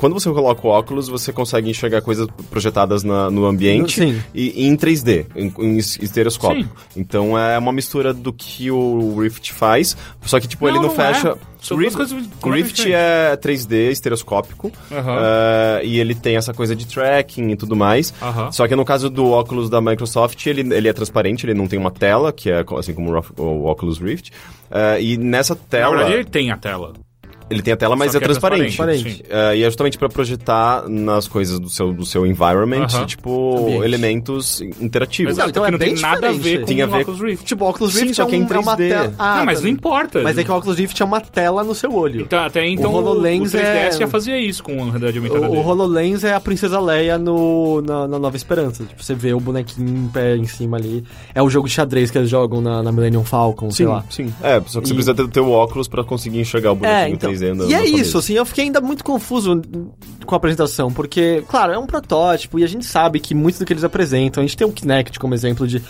Quando você coloca o óculos, você consegue enxergar coisas projetadas na- no ambiente Sim. e, e em 3D, em, em es- estereoscópico. Então é uma mistura do que o Rift faz, só que tipo ele Não, não, não é. fecha. São duas Rift, coisas Rift é 3D, estereoscópico, Aham. eh, e ele tem essa coisa de tracking e tudo mais. Aham. Só que no caso do óculos da Microsoft, ele, ele é transparente, ele não tem uma tela, que é assim como o o Oculus Rift. eh, e nessa Na tela. verdade, ele tem a tela. Ele tem a tela, mas é é transparente. transparente, É, e é justamente pra projetar nas coisas do seu, do seu environment, Aham. tipo, Ambiente. elementos interativos. Exato, então é não tem nada a ver com o ver Oculus Rift. Tipo, o Oculus Sim, Rift só é, que é em um- é uma 3D. tela... Ah, não, mas tá. não importa. Mas é que o Oculus Rift é uma tela no seu olho. Então, até então, O HoloLens o 3DS é- já fazia isso com a realidade aumentada O, o. HoloLens é a Princesa Leia no, na, na Nova Esperança. Tipo, você vê o bonequinho em pé em cima ali. É o jogo de xadrez que eles jogam na, na Millennium Falcon, sei lá. sim. É, só que você E- precisa ter, ter o óculos pra conseguir enxergar o bonequinho É, então. 3D E é isso, assim, eu fiquei ainda muito confuso com a apresentação, porque, claro, é um protótipo e a gente sabe que muito do que eles apresentam, a gente tem o Kinect como exemplo de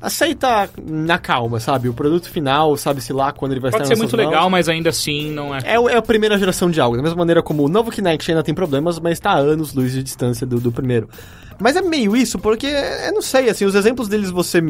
aceita na calma, sabe? O produto final, sabe-se lá quando ele vai Pode estar ser nas muito suas legal, mãos. mas ainda assim não é. É, é a primeira geração de algo, da mesma maneira como o novo Kinect ainda tem problemas, mas está a anos luz de distância do, do primeiro. Mas é meio isso, porque, eu não sei, assim, os exemplos deles você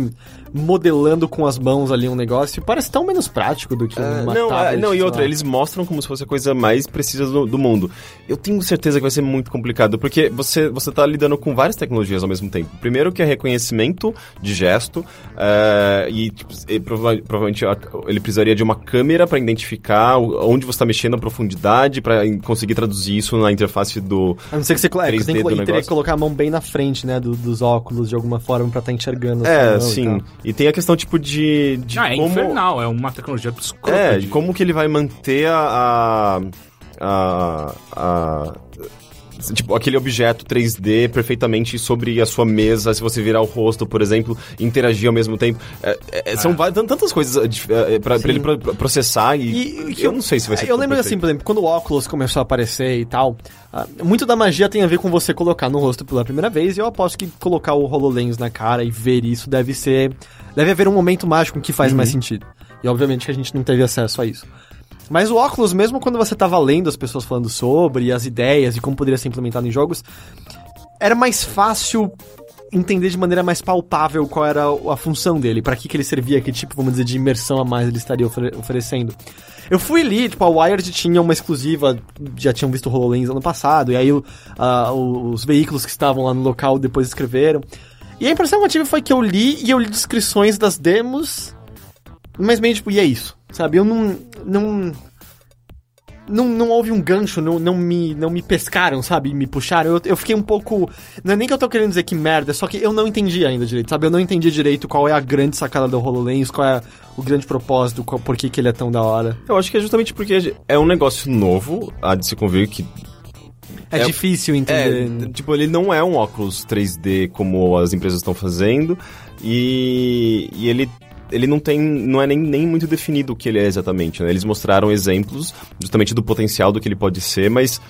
modelando com as mãos ali um negócio parece tão menos prático do que É, uma não, é, tablet, não, e outra, lá. eles mostram como se fosse a coisa mais precisa do, do mundo. Eu tenho certeza que vai ser muito complicado, porque você, você tá lidando com várias tecnologias ao mesmo tempo. Primeiro que é reconhecimento de gesto, é, e, tipo, e prova- provavelmente a- ele precisaria de uma câmera para identificar o- onde você está mexendo a profundidade, para conseguir traduzir isso na interface do... A não ser que você, é, que você 3D tem que, teria que colocar a mão bem na frente, né, do- dos óculos de alguma forma pra estar enxergando. a sua É, mão e sim. tal. E tem a questão, tipo, de, de Ah, é como... infernal, é uma tecnologia escrota É, de- de como que ele vai manter a. a, a, a- Tipo, aquele objeto 3D perfeitamente sobre a sua mesa, se você virar o rosto, por exemplo, interagir ao mesmo tempo. É, é, são várias, tantas coisas é, é, pra, pra ele pro- processar e, E, e eu não sei se vai ser Eu lembro perfeito. assim, por exemplo, quando o óculos começou a aparecer e tal, ah, muito da magia tem a ver com você colocar no rosto pela primeira vez, e eu aposto que colocar o HoloLens na cara e ver isso deve ser. Deve haver um momento mágico que faz Uhum. mais sentido. E obviamente que a gente não teve acesso a isso. Mas o óculos, mesmo quando você tava lendo as pessoas falando sobre as ideias e como poderia ser implementado em jogos, era mais fácil entender de maneira mais palpável qual era a função dele, pra que, que ele servia, que tipo, vamos dizer, de imersão a mais ele estaria ofere- oferecendo. Eu fui ali, tipo, a Wired tinha uma exclusiva, já tinham visto o HoloLens ano passado, e aí o- os veículos que estavam lá no local depois escreveram. E a impressão que eu tive foi que eu li, e eu li descrições das demos, mas meio tipo, e é isso, sabe? Eu não... não não, não houve um gancho, não, não, me, não me pescaram, sabe? Me puxaram. Eu, eu fiquei um pouco. Não é nem que eu tô querendo dizer que merda, é só que eu não entendi ainda direito, sabe? Eu não entendi direito qual é a grande sacada do HoloLens, qual é o grande propósito, qual, por que, que ele é tão da hora. Eu acho que é justamente porque é um negócio novo, há de se convir que É, É- difícil entender. É, tipo, ele não é um óculos 3D como as empresas estão fazendo e, e ele ele não tem, não é nem, nem muito definido o que ele é exatamente, né? Eles mostraram exemplos justamente do potencial do que ele pode ser, mas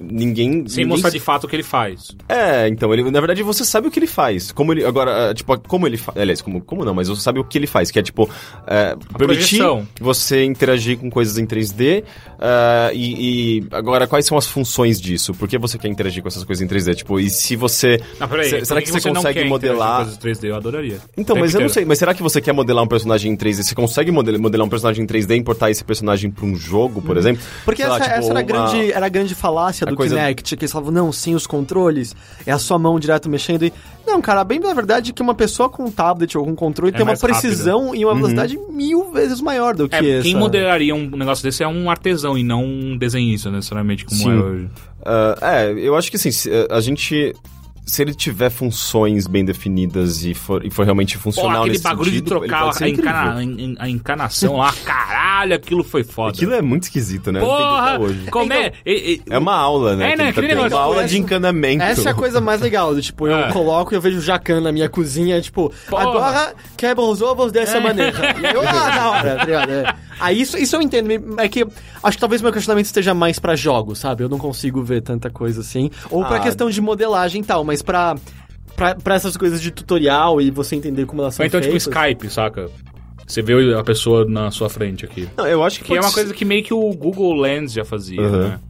ninguém... Sem ninguém mostrar se- de fato o que ele faz. É, então, ele, na verdade você sabe o que ele faz. Como ele, agora, ah, tipo, como ele faz, aliás, como, como não, mas você sabe o que ele faz, que é tipo, é, permitir projeção. você interagir com coisas em 3D ah, e, e agora quais são as funções disso? Por que você quer interagir com essas coisas em 3D? Tipo, e se você... Não, peraí. se- será que, você, não consegue quer modelar... interagir com coisas 3D? Eu adoraria. Então, mas eu não sei, mas será que você quer modelar um personagem em 3D? Você consegue model- modelar um personagem em 3D e importar esse personagem pra um jogo, por exemplo? Porque Sei lá, essa, tipo, essa era, uma- grande, era a grande falácia a do coisa- Kinect, que eles falavam, não, sem os controles, é a sua mão direto mexendo. E, não, cara, bem na verdade que uma pessoa com um tablet ou com um controle É tem uma mais rápido. precisão e uma velocidade mil vezes maior do que É, essa. quem modelaria um negócio desse é um artesão e não um desenhista, necessariamente, como Sim. é hoje. Ah, é, eu acho que assim, se, eh, a gente. Se ele tiver funções bem definidas e for, e for realmente Pô, funcional aquele nesse bagulho de sentido, trocar pode ser a, encana- en- a encanação lá, caralho, aquilo foi foda. Aquilo é muito esquisito, né? Porra! hoje. Como é? E- e- É uma aula, né? É, né? tá Aquele negócio- uma aula Essa- de encanamento. Essa é a coisa mais legal, do, tipo, eu É. coloco e eu vejo o Jacan na minha cozinha, tipo, Porra. agora quebra os ovos dessa É. maneira. E aí, eu, ah, da hora, tá ligado? É. Aí isso, isso eu entendo. É que acho que talvez meu questionamento esteja mais pra jogos, sabe? Eu não consigo ver tanta coisa assim. Ou pra Ah. questão de modelagem e tal, mas pra, pra, pra essas coisas de tutorial e você entender como elas são Ou então, tipo, feitas. Skype, saca? Você vê a pessoa na sua frente aqui. Não, eu acho que, Que é uma coisa que meio que o Google Lens já fazia, Uhum. né?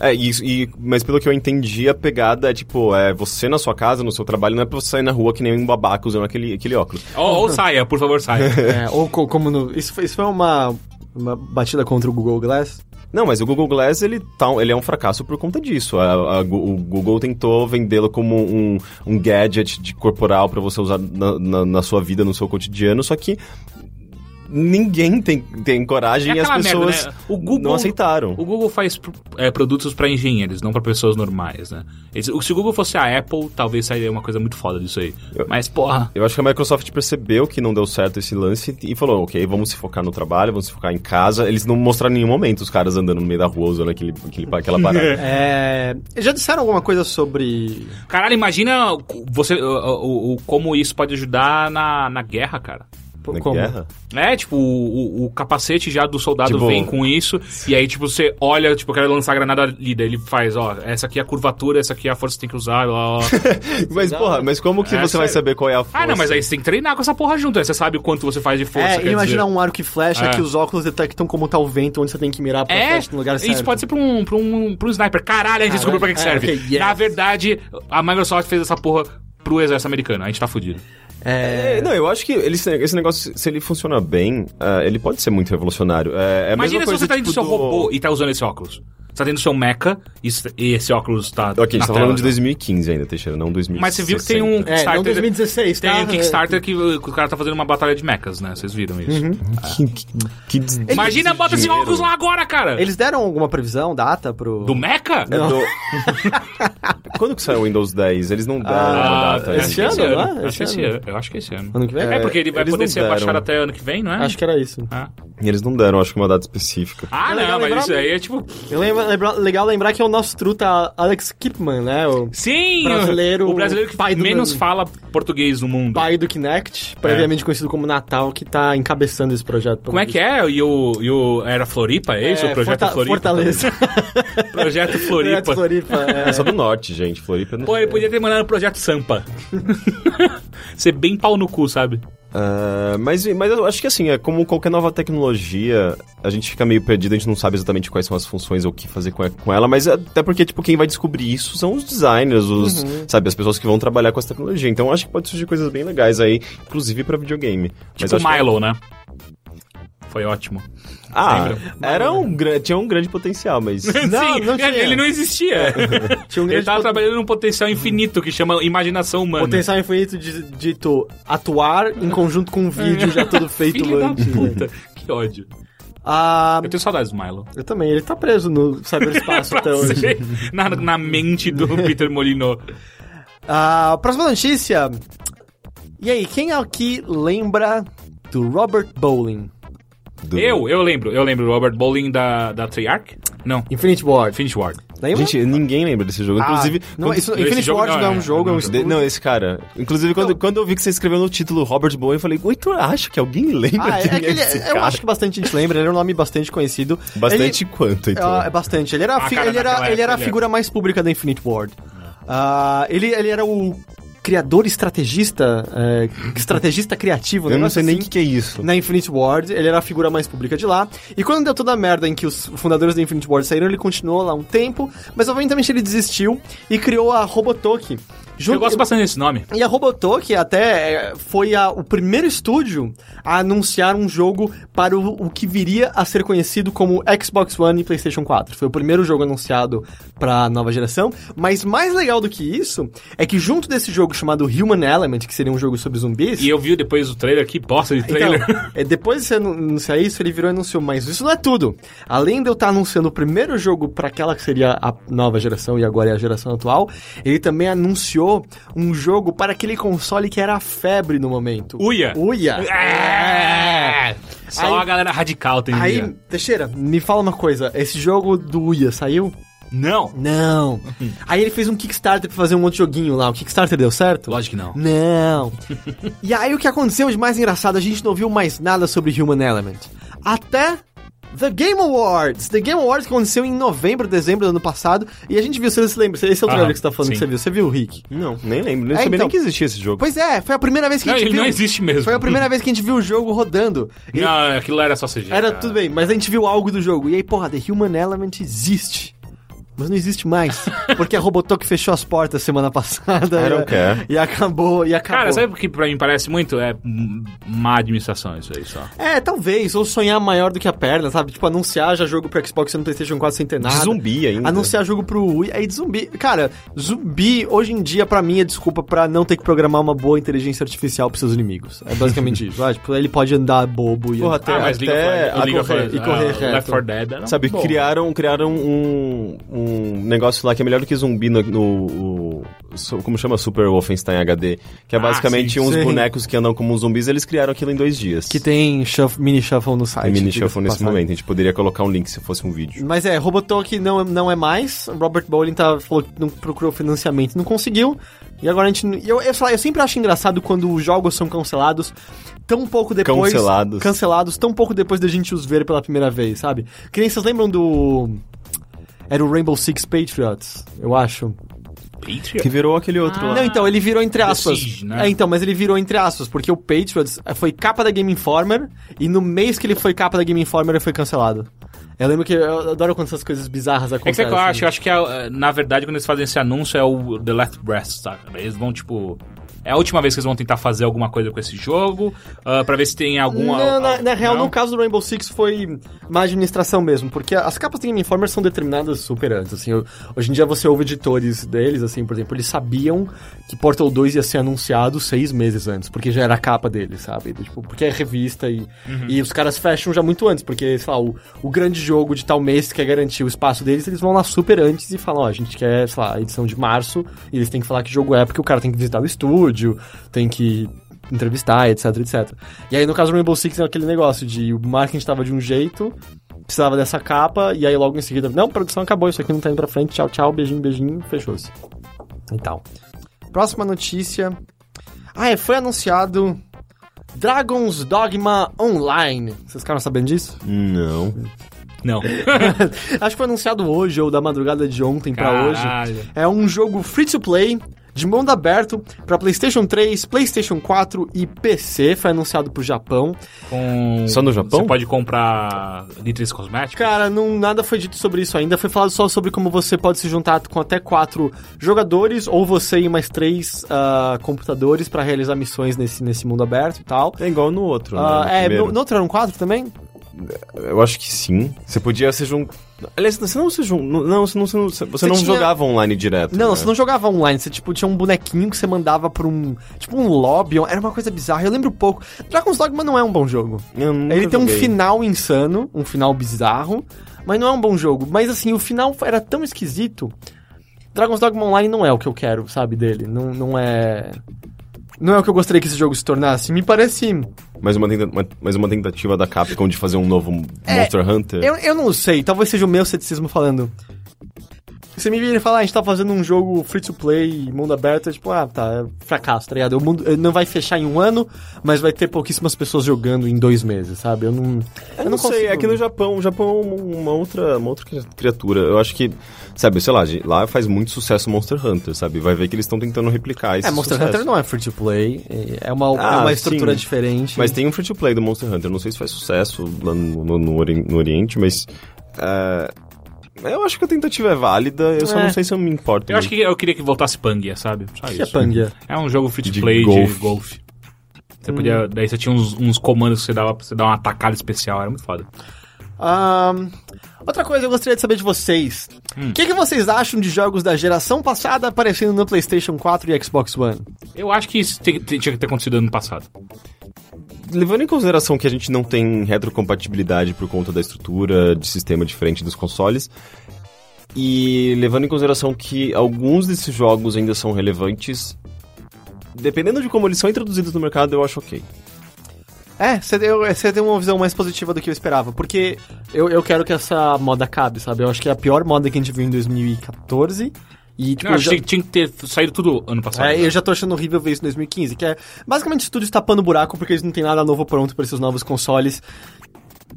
É, isso, e, mas pelo que eu entendi, a pegada é tipo, é você na sua casa, no seu trabalho, não é pra você sair na rua que nem um babaca usando aquele, aquele óculos. Ou, ou saia, por favor, saia. É, ou co- como no. Isso foi, isso foi uma, uma batida contra o Google Glass. Não, mas o Google Glass, ele, tá, ele é um fracasso por conta disso. A- a o Google tentou vendê-lo como um, um gadget corporal pra você usar na, na- na sua vida, no seu cotidiano, só que ninguém tem, tem coragem É e as aquela merda, pessoas né? O Google- não aceitaram. O Google faz é, produtos pra engenheiros, não pra pessoas normais, né? O- se o Google fosse a Apple, talvez sairia uma coisa muito foda disso aí. Eu- Mas, porra. Eu acho que a Microsoft percebeu que não deu certo esse lance e falou, ok, vamos se focar no trabalho, vamos se focar em casa. Eles não mostraram em nenhum momento os caras andando no meio da rua usando aquele, aquele, aquela parada. É, já disseram alguma coisa sobre. Caralho, imagina você, o, o- o- como isso pode ajudar na, na guerra, cara. Na como? guerra. É, tipo, o, o- o capacete já do soldado Tipo- vem com isso, e aí, tipo, você olha, tipo, eu quero lançar a granada ali, daí ele faz, ó, essa aqui é a curvatura, essa aqui é a força que tem que usar, blá. Mas, porra, mas como que É, você vai sério. saber qual é a força? Ah, não, mas aí você tem que treinar com essa porra junto, aí você sabe o quanto você faz de força, É, quer e imaginar dizer. um arco e flecha É. que os óculos detectam como tá o vento, onde você tem que mirar pra É, flecha no lugar certo. isso pode ser pra um, pra um, pra um sniper. Caralho, a gente descobriu pra que, que é, serve. ok, yes. Na verdade, a Microsoft fez essa porra pro exército americano. A gente tá fudido. É, não, eu acho que ele, esse negócio, se ele funciona bem, é, ele pode ser muito revolucionário. É, é Imagina se você tá indo no tipo, seu do- robô e tá usando esse óculos. Você tá dentro do seu mecha e esse- e esse óculos tá. Ok, na tá tela, falando de né? 2015 ainda, Teixeira, não 2016. Mas você viu que tem um É, não Kickstarter. 2016, tem tá? um Kickstarter que o cara tá fazendo uma batalha de mechas, né? Vocês viram isso? Uhum. Que, que, que des- Imagina, bota esse dinheiro. óculos lá agora, cara! Eles deram alguma previsão, data pro. Do mecha? É do... Quando que saiu o Windows 10? Eles não deram Ah, uma data. esse acho que ano, não é? Acho Esse que esse ano. ano. Eu acho que esse ano. Ano que vem? É, porque ele vai eles poder ser baixado até ano que vem, não é? Acho que era isso. Ah, E eles não deram, acho que uma data específica. Ah, É não, mas isso aí é tipo. Eu lembro, lembra- legal lembrar que é o nosso truta Alex Kipman, né? O Sim! Brasileiro, O brasileiro que pai do menos Brasil. fala português no mundo. pai do Kinect, previamente conhecido como Natal, que tá encabeçando esse projeto. Como é que é? E o, e o era Floripa, é isso? o projeto Forta- Floripa? Fortaleza. Projeto Floripa. Projeto Floripa. é. É só do norte, gente. Floripa não Pô, ele podia ter mandado o projeto Sampa. Ser bem pau no cu, sabe? Ah, mas, mas eu acho que assim, é como qualquer nova tecnologia, a gente fica meio perdido, a gente não sabe exatamente quais são as funções ou o que fazer com, com ela, mas até porque, tipo, quem vai descobrir isso são os designers, os, Uhum. sabe, as pessoas que vão trabalhar com essa tecnologia. Então eu acho que pode surgir coisas bem legais aí, inclusive pra videogame. Mas Tipo que- Milo, né? Foi ótimo. Ah, Lembra? era um, tinha um grande potencial, mas... Não, Sim, não tinha. ele não existia. Tinha um ele grande tava pot- trabalhando num potencial infinito que chama imaginação humana. potencial infinito de, tu atuar em conjunto com um vídeo já todo feito antes. puta. Que ódio. Ah, Eu tenho saudades do Milo. eu também, ele tá preso no cyberespaço até hoje. na, na mente do Peter Molyneux. Ah, próxima notícia. E aí, quem aqui lembra do Robert Bowling? Do- Eu, eu lembro. Eu lembro do Robert Bowling da, da Treyarch? Não. Infinity Ward. Infinity Ward. Lembra? Gente, ninguém lembra desse jogo. Ah, Inclusive, não, quando- isso, jogo Ward não não é é- um jogo, é um. De- não, esse cara. Inclusive, quando, quando eu vi que você escreveu no título Robert Bowen, eu falei, ui, tu acha que alguém lembra Ah, é, quem é que ele- esse eu acho que bastante gente lembra, ele era um nome bastante conhecido. Bastante Ele- quanto, então? Ah, é bastante. Ele era, a fi- ele era, ele era a figura mais pública da Infinite Ward. Ah, ele, ele era o criador estrategista, é, estrategista criativo, um eu não sei nem o assim. que, que é isso. na Infinite Ward, ele era a figura mais pública de lá. E quando deu toda a merda em que os fundadores da Infinite Ward saíram, ele continuou lá um tempo, mas obviamente ele desistiu e criou a Robotoki. Eu gosto bastante desse nome. E a Robotoki até é, foi a- o primeiro estúdio a anunciar um jogo para o, o que viria a ser conhecido como Xbox One e PlayStation 4. Foi o primeiro jogo anunciado para a nova geração. Mas mais legal do que isso é que junto desse jogo chamado Human Element, que seria um jogo sobre zumbis, E eu vi depois o trailer, que bosta de trailer. então, é, depois de você anu- anunciar isso, ele virou e anunciou, mas isso não é tudo. Além de eu estar anunciando o primeiro jogo para aquela que seria a nova geração e agora é a geração atual, ele também anunciou um jogo para aquele console que era a febre no momento. Uia. Uia! É. Só Aí- a galera radical tem Aí, dia. Teixeira, me fala uma coisa, esse jogo do Uia saiu? Não. Não. Aí ele fez um Kickstarter pra fazer um outro joguinho lá. O Kickstarter deu certo? Lógico que não. Não. e aí o que aconteceu de mais engraçado, a gente não viu mais nada sobre Human Element. até The Game Awards. The Game Awards que aconteceu em novembro, dezembro do ano passado. E a gente viu, você se lembra? Esse é o trailer Aham, que você tá falando sim. que você viu. Você viu, Rick? Não, nem lembro. Nem É, sabia então. nem que existia esse jogo. Pois é, foi a primeira vez que a Não, gente ele viu. não existe mesmo. Foi a primeira vez que a gente viu o jogo rodando. E Não, aquilo era só CG. Era cara. tudo bem, mas a gente viu algo do jogo. E aí, porra, The Human Element existe. Mas não existe mais. Porque a Robotok fechou as portas semana passada. E-. E acabou, e acabou. Cara, sabe o que pra mim parece muito? É má administração isso aí só. É, talvez. Ou sonhar maior do que a perna, sabe? Tipo, anunciar já jogo pro Xbox e no PlayStation 4 sem ter nada. De zumbi ainda. Anunciar jogo pro Wii. Aí de zumbi. Cara, zumbi hoje em dia, pra mim, é desculpa pra não ter que programar uma boa inteligência artificial pros seus inimigos. É basicamente isso. Ah, tipo, ele pode andar bobo e. Porra, até- ah, mas League of até Legends- a League of correr- Legends, e correr ah, reto. Left 4 Dead era Sabe, bom. criaram, criaram um, um negócio lá que é melhor do que zumbi no, no- o- su- como chama? Super Wolfenstein HD. Que é Ah, basicamente sim, uns sim. bonecos que andam como zumbis, eles criaram aquilo em dois dias. Que tem shuff- mini shuffle no site. Tem mini shuffle nesse passagem. momento. A gente poderia colocar um link se fosse um vídeo. Mas é, Robotok não, não é mais. Robert Bowling tá, falou que não procurou financiamento, não conseguiu. E agora a gente. Eu, eu, lá, eu sempre acho engraçado quando os jogos são cancelados tão pouco depois. Cancelados. Cancelados, tão pouco depois da gente os ver pela primeira vez, sabe? Que nem vocês lembram do. Era o Rainbow Six Patriots, eu acho. Patriot? Que virou aquele outro lá. Não, então, ele virou entre aspas. Siege, né? É, então, mas ele virou entre aspas, porque o Patriots foi capa da Game Informer, e no mês que ele foi capa da Game Informer, ele foi cancelado. Eu lembro que eu adoro quando essas coisas bizarras É que acontecem. o que eu acho? Eu acho que, é, na verdade, quando eles fazem esse anúncio, é o The Last Breath, sabe? Eles vão, tipo... É a última vez que eles vão tentar fazer alguma coisa com esse jogo, ah, pra ver se tem alguma... Não, na, na real, Não? no caso do Rainbow Six foi má administração mesmo, porque as capas do Game Informer são determinadas super antes, assim, hoje em dia você ouve editores deles, assim, por exemplo, eles sabiam que Portal 2 ia ser anunciado seis meses antes, porque já era a capa deles, sabe, tipo, porque é revista e, e os caras fecham já muito antes, porque, sei lá, o, o grande jogo de tal mês que quer garantir o espaço deles, eles vão lá super antes e falam, ó, a gente quer, sei lá, a edição de março, e eles têm que falar que jogo é, porque o cara tem que visitar o estúdio, tem que entrevistar, etc, etc. E aí, no caso do Rainbow Six, é aquele negócio de o marketing estava de um jeito, precisava dessa capa, e aí logo em seguida, não, produção acabou, isso aqui não tá indo pra frente, tchau, tchau, beijinho, beijinho, fechou-se. Então. Próxima notícia. Ah, é, foi anunciado Dragon's Dogma Online. Vocês ficaram sabendo disso? Não. Não. Acho que foi anunciado hoje, ou da madrugada de ontem pra hoje. É um jogo free to play, de mundo aberto, pra PlayStation 3, PlayStation 4 e PC. Foi anunciado pro Japão. Com... Só no Japão? Você pode comprar litres cosméticos? Cara, não, nada foi dito sobre isso ainda. Foi falado só sobre como você pode se juntar com até quatro jogadores, ou você e mais três ah, computadores pra realizar missões nesse, nesse mundo aberto e tal. É igual no outro, né? Ah, no é, no, no outro eram quatro também? Eu acho que sim. Você podia se juntar. Aliás, você não se. Não, você não, você não, você Você não tinha- jogava online direto. Não, né? você não jogava online, você tipo tinha um bonequinho que você mandava pra um. Tipo um lobby, era uma coisa bizarra. Eu lembro pouco. Dragon's Dogma não é um bom jogo. Ele tem um final insano, um final bizarro, mas não é um bom jogo. Mas assim, o final era tão esquisito. Dragon's Dogma Online não é o que eu quero, sabe, dele. Não, não é. Não é o que eu gostaria que esse jogo se tornasse. Me parece. Mais uma, tenta- uma- mais uma tentativa da Capcom de fazer um novo É, Monster Hunter. Eu, eu não sei, talvez seja o meu ceticismo falando. Você me vira e fala, ah, a gente tá fazendo um jogo free to play, mundo aberto, é tipo, ah, tá, é fracasso, tá ligado? O mundo eh, não vai fechar em um ano, mas vai ter pouquíssimas pessoas jogando em dois meses, sabe? Eu não. Eu não, sei, aqui no Japão, o Japão é uma outra, uma outra criatura. Eu acho que, sabe, sei lá, lá faz muito sucesso Monster Hunter, sabe? Vai ver que eles estão tentando replicar esse É, Monster sucesso. Hunter não é free to play, é uma, é Ah, uma estrutura sim. diferente. Mas tem um free to play do Monster Hunter. Não sei se faz sucesso lá no, no- no Ori- no Oriente, mas. é, eu acho que a tentativa é válida, eu só É. não sei se eu me importo. Eu acho que eu queria que voltasse Pangia, sabe? Só que é isso. Pangia? É um jogo free to De play de golfe. golfe. Você podia. Daí você tinha uns, uns comandos que você dava pra você dar uma atacada especial, era muito foda. Ahn, outra coisa eu gostaria de saber de vocês. O que, que vocês acham de jogos da geração passada aparecendo no PlayStation 4 e Xbox One? Eu acho que isso tinha que ter acontecido ano passado. Levando em consideração que a gente não tem retrocompatibilidade por conta da estrutura de sistema diferente dos consoles, e levando em consideração que alguns desses jogos ainda são relevantes, dependendo de como eles são introduzidos no mercado, eu acho ok. É, você deu, você deu uma visão mais positiva do que eu esperava, porque eu, eu quero que essa moda acabe, sabe? Eu acho que é a pior moda que a gente viu em 2014. E, tipo, Não, já, que tinha que ter saído tudo ano passado. é, eu já tô achando horrível ver isso em 2015, que é basicamente estúdios tapando buraco porque eles não tem nada novo pronto pra esses novos consoles.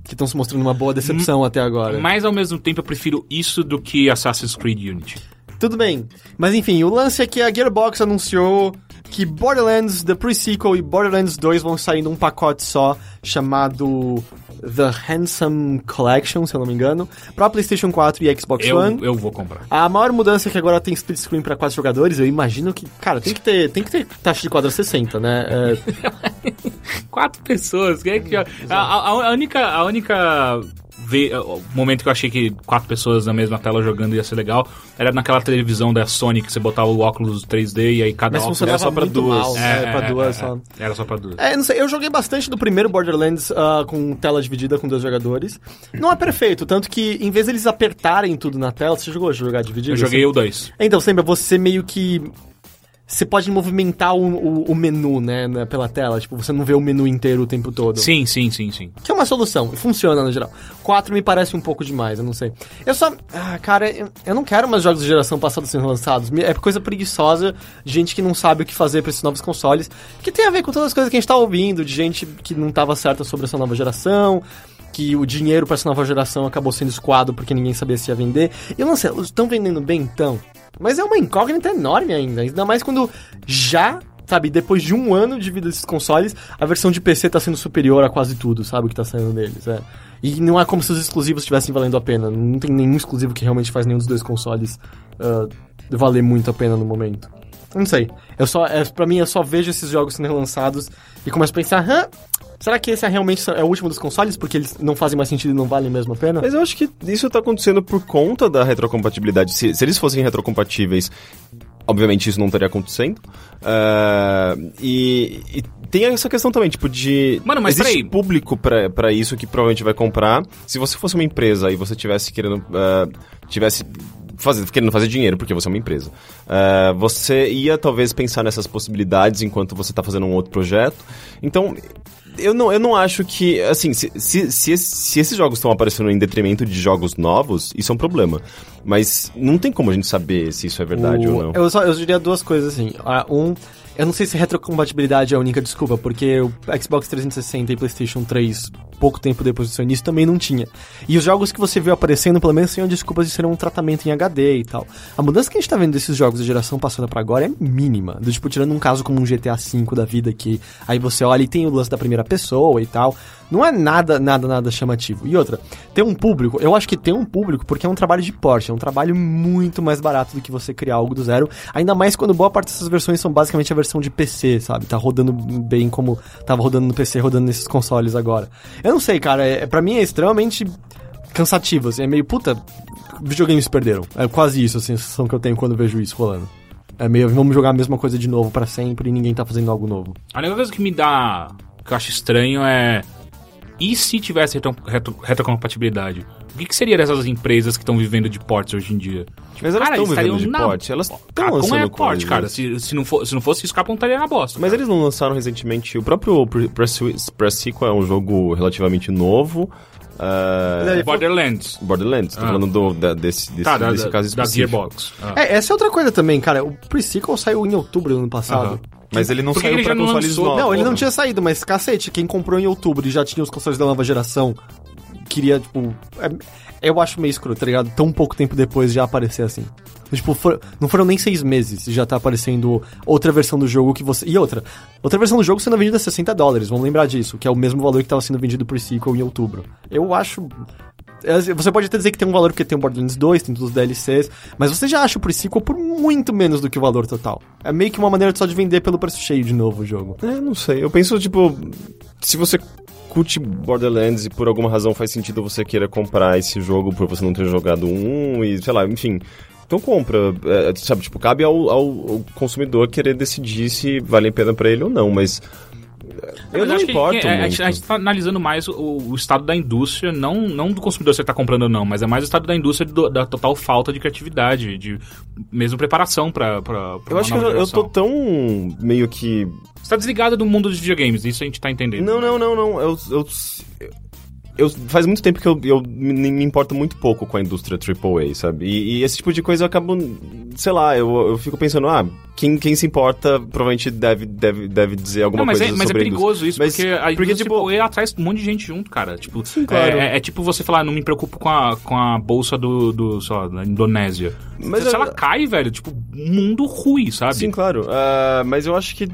que estão se mostrando uma boa decepção até agora. Mas ao mesmo tempo eu prefiro isso do que Assassin's Creed Unity. Tudo bem. Mas enfim, o lance é que a Gearbox anunciou que Borderlands The Pre-Sequel e Borderlands 2 vão sair num pacote só chamado The Handsome Collection, se eu não me engano, pra PlayStation 4 e Xbox Eu, One. eu vou comprar. A maior mudança é que agora tem split screen pra quatro jogadores. Eu imagino que, cara, tem que ter, tem que ter taxa de quadra 60, né? É, Quatro pessoas. Quem é que... a, a- a única. A única ve- o momento que eu achei que quatro pessoas na mesma tela jogando ia ser legal era naquela televisão da Sony que você botava o óculos 3D e aí cada mas óculos funcionava só pra duas. mal, né? pra duas só. Era só pra duas. É, não sei, eu joguei bastante do primeiro Borderlands ah, com tela dividida com dois jogadores. Não é perfeito, tanto que em vez deles apertarem tudo na tela, você jogou jogar dividido? Eu joguei Assim? o 2. Então, lembra, você meio que. Você pode movimentar o, o, o menu, né, né, pela tela. Tipo, você não vê o menu inteiro o tempo todo. Sim, sim, sim, sim. Que é uma solução, funciona no geral. 4 me parece um pouco demais, eu não sei. Eu só. Ah, cara, eu, eu não quero mais jogos de geração passada sendo lançados. É coisa preguiçosa de gente que não sabe o que fazer pra esses novos consoles. Que tem a ver com todas as coisas que a gente tá ouvindo, de gente que não tava certa sobre essa nova geração. Que o dinheiro pra essa nova geração acabou sendo escoado porque ninguém sabia se ia vender. E eu não sei, estão vendendo bem então. Mas é uma incógnita enorme ainda. Ainda mais quando já sabe, depois de um ano de vida desses consoles, a versão de PC tá sendo superior a quase tudo, sabe, o que tá saindo deles, é. E não é como se os exclusivos estivessem valendo a pena. Não tem nenhum exclusivo que realmente faz nenhum dos dois consoles ah, valer muito a pena no momento. Não sei. Eu só, é, pra mim, eu só vejo esses jogos sendo relançados e começo a pensar, hã? Será que esse é realmente é o último dos consoles? Porque eles não fazem mais sentido e não valem mesmo a pena? Mas eu acho que isso tá acontecendo por conta da retrocompatibilidade. Se, se eles fossem retrocompatíveis, obviamente isso não estaria acontecendo. Ah, e, e tem essa questão também, tipo, de. Mano, mas existe peraí. público pra, pra isso que provavelmente vai comprar. Se você fosse uma empresa e você tivesse querendo. ah, tivesse. Fazer, querendo fazer dinheiro, porque você é uma empresa. Ah, você ia talvez pensar nessas possibilidades enquanto você tá fazendo um outro projeto. Então, eu não, eu não acho que. Assim, se, se, se, se esses jogos estão aparecendo em detrimento de jogos novos, isso é um problema. Mas não tem como a gente saber se isso é verdade O- ou não. Eu, só, eu diria duas coisas assim. Um, eu não sei se retrocompatibilidade é a única desculpa, porque o Xbox 360 e PlayStation 3, pouco tempo depois do seu início, também não tinha. E os jogos que você viu aparecendo, pelo menos, tinham desculpas de ser um tratamento em HD e tal. A mudança que a gente tá vendo desses jogos da geração passada pra agora é mínima. Do tipo, tirando um caso como um GTA V da vida, que aí você olha e tem o lance da primeira pessoa e tal. Não é nada, nada, nada chamativo. E outra, tem um público, eu acho que tem um público porque é um trabalho de porte, é um trabalho muito mais barato do que você criar algo do zero, ainda mais quando boa parte dessas versões são basicamente a versão de PC, sabe? Tá rodando bem como tava rodando no PC, rodando nesses consoles agora. Eu não sei, cara, é, para mim é extremamente cansativo, assim, é meio, puta, videogames perderam. É quase isso, assim, a sensação que eu tenho quando vejo isso rolando. É meio, vamos jogar a mesma coisa de novo pra sempre e ninguém tá fazendo algo novo. A única coisa que me dá. que eu acho estranho é. E se tivesse retro, retro- retrocompatibilidade? O que, que seria dessas empresas que estão vivendo de portes hoje em dia? Mas elas estão vivendo de na- porte. Elas estão lançando é porte, coisas. cara. Se, se, não for, se não fosse isso, Capcom estaria na bosta. Mas cara. eles não lançaram recentemente. O próprio Pre- Press Press Sequel é um jogo relativamente novo. aí- Borderlands. Borderlands, tô Ah. falando do- da- desse, desse, Tá, da, desse da, caso da específico. Gearbox. Ah. É, essa é outra coisa também, cara. O Pre-Sequel saiu em outubro do ano passado. Mas ele não Por que saiu ele pra consoles novos. Não, ele não tinha saído, mas cacete, quem comprou em outubro e já tinha os consoles da nova geração, queria, tipo. é- eu acho meio escroto, tá ligado? Tão pouco tempo depois já aparecer assim. Tipo, for- não foram nem seis meses e já tá aparecendo outra versão do jogo que você. E outra. Outra versão do jogo sendo vendida a 60 dólares, vamos lembrar disso, que é o mesmo valor que tava sendo vendido por sequel em outubro. Eu acho. é, Você pode até dizer que tem um valor porque tem o Borderlands 2, tem todos os DLCs, mas você já acha o pre-sequel por muito menos do que o valor total. É meio que uma maneira só de vender pelo preço cheio de novo o jogo. É, não sei. Eu penso, tipo, se você curte Borderlands e por alguma razão faz sentido você queira comprar esse jogo por você não ter jogado um e, sei lá, enfim. Então compra, é, sabe, tipo, cabe ao, ao- ao consumidor querer decidir se vale a pena pra ele ou não, mas eu não importo que, é, a, gente, a gente tá analisando mais o, o estado da indústria, não, não do consumidor se ele tá comprando ou não, mas é mais o estado da indústria do- da total falta de criatividade, de mesmo preparação pra, pra, pra Eu acho que eu, eu tô tão meio que Você tá desligado do mundo dos videogames, isso a gente tá entendendo. Não, não, não, não. Eu, eu, eu, faz muito tempo que eu, eu me, me importo muito pouco com a indústria AAA, sabe? E, e esse tipo de coisa eu acabo, sei lá, eu, eu fico pensando, ah, quem, quem se importa provavelmente deve, deve, deve dizer alguma Não, mas coisa é, mas é sobre a perigoso isso, Mas- porque a porque, indústria tipo- AAA atrai um monte de gente junto, cara. Tipo, Sim, claro. é, é- é tipo você falar, não me preocupo com a, com a bolsa do, do sei lá, da Indonésia. Mas se eu- ela cai, velho, tipo, mundo ruim, sabe? Sim, claro. Ah, mas eu acho que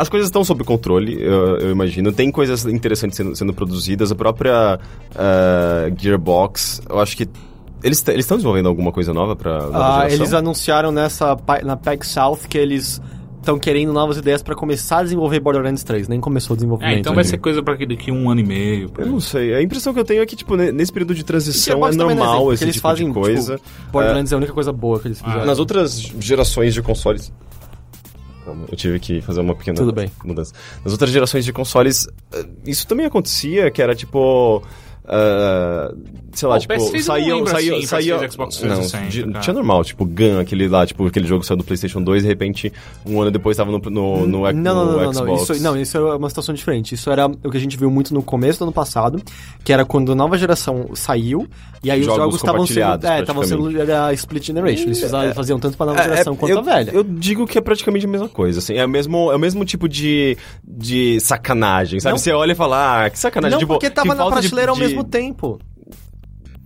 as coisas estão sob controle, eu, eu imagino. Tem coisas interessantes sendo, sendo produzidas. A própria ah, Gearbox, eu acho que. Eles estão desenvolvendo alguma coisa nova pra nova Ah, geração? eles anunciaram nessa na PAX South que eles estão querendo novas ideias pra começar a desenvolver Borderlands 3. Nem começou o desenvolvimento. É, então vai ser coisa pra daqui, um ano e meio. Eu aí. não sei. A impressão que eu tenho é que, tipo, ne- nesse período de transição é não normal exemplo, esse porque eles tipo fazem, de coisa. Tipo, Borderlands é a única coisa boa que eles fizeram. Nas outras gerações de consoles. Calma, eu tive que fazer uma pequena Tudo bem. mudança. Nas outras gerações de consoles, eh, isso também acontecia, que era tipo. Ah, sei lá, Oh, tipo, PS3 eu não saía. saía, assim, saía PS3, Xbox não, 360, de- tinha normal, tipo, Gun, aquele lá, tipo, aquele jogo saiu do PlayStation 2 e de repente, um ano depois tava no, no, no, não, não, não, no não, não, Xbox. Isso, não, isso é uma situação diferente. Isso era o que a gente viu muito no começo do ano passado, que era quando a nova geração saiu, e aí os Jogos jogos estavam sendo. É, estavam sendo. Era split generation. Eles fizavam- faziam tanto pra nova É, geração é, quanto eu, a velha. Eu digo que é praticamente a mesma coisa, assim. É o mesmo, é o mesmo tipo de, de sacanagem, sabe? Não. Você olha e fala, ah, que sacanagem. Não, tipo, porque tava na falta de- prateleira ao de- mesmo tempo.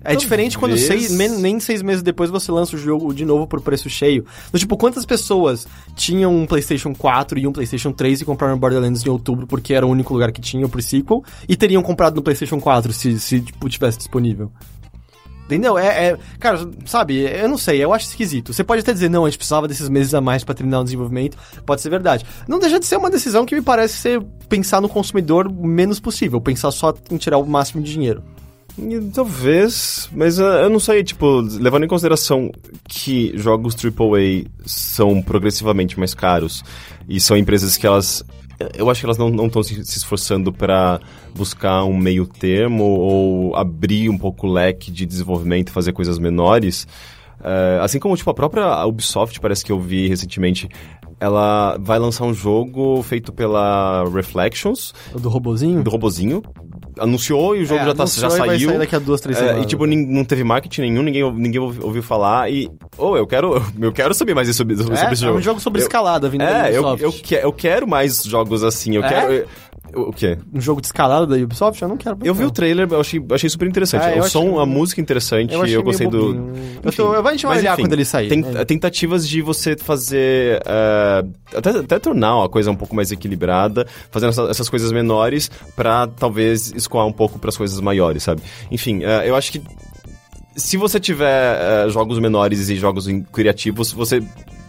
É diferente quando seis, nem seis meses depois você lança o jogo de novo por preço cheio. Então, tipo, quantas pessoas tinham um PlayStation 4 e um PlayStation 3 e compraram Borderlands em outubro porque era o único lugar que tinha pro sequel e teriam comprado no PlayStation 4 se, se tipo, tivesse disponível? Entendeu? É, é- Cara, sabe, eu não sei, eu acho esquisito. Você pode até dizer, não, a gente precisava desses meses a mais pra terminar o desenvolvimento. Pode ser verdade. Não deixa de ser uma decisão que me parece ser pensar no consumidor o menos possível, pensar só em tirar o máximo de dinheiro. Talvez, mas eu não sei, tipo, levando em consideração que jogos AAA são progressivamente mais caros e são empresas que elas. Eu acho que elas não estão se, se esforçando para buscar um meio termo ou abrir um pouco o leque de desenvolvimento e fazer coisas menores. Eh, assim como, tipo, a própria Ubisoft, parece que eu vi recentemente, ela vai lançar um jogo feito pela Reflections, do robozinho? do robozinho. Anunciou e o jogo É, já, tá, já saiu. daqui a duas, três É, semanas. e tipo, nin- não teve marketing nenhum, ninguém, ninguém ouvi- ouviu falar. E. Oh, eu quero. Eu quero saber mais sobre, sobre É, esse é jogo. um jogo sobre Eu- escalada vindo da É, eu, Ubisoft. eu, que- eu quero mais jogos assim. Eu É? quero. O quê? Um jogo de escalada da Ubisoft? Eu não quero. Eu vi o trailer, eu achei, achei super interessante. É, o som, achei- a música interessante, Eu eu, gostei do. Eu tô- eu vou- a gente vai olhar quando ele sair. É. Tentativas de você fazer. eh, até, até tornar a coisa um pouco mais equilibrada, fazendo essa- essas coisas menores pra talvez escoar um pouco pras coisas maiores, sabe? Enfim, eh, eu acho que se você tiver eh, jogos menores e jogos criativos, você.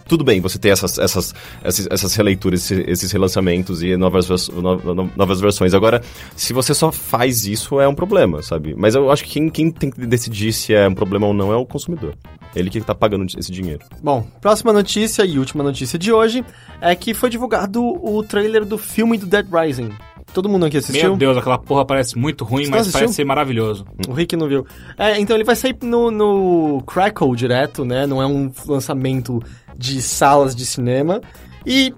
Tudo bem você ter essas, essas, essas, essas releituras, esses, esses relançamentos e novas, no- no- novas versões. Agora, se você só faz isso, é um problema, sabe? Mas eu acho que quem, quem tem que decidir se é um problema ou não é o consumidor. Ele que tá pagando esse dinheiro. Bom, próxima notícia e última notícia de hoje é que foi divulgado o trailer do filme do Dead Rising. Todo mundo aqui assistiu? Meu Deus, aquela porra parece muito ruim, Você mas assistiu? parece ser maravilhoso. O Rick não viu. É, então ele vai sair no, no Crackle direto, né? Não é um lançamento de salas de cinema. E,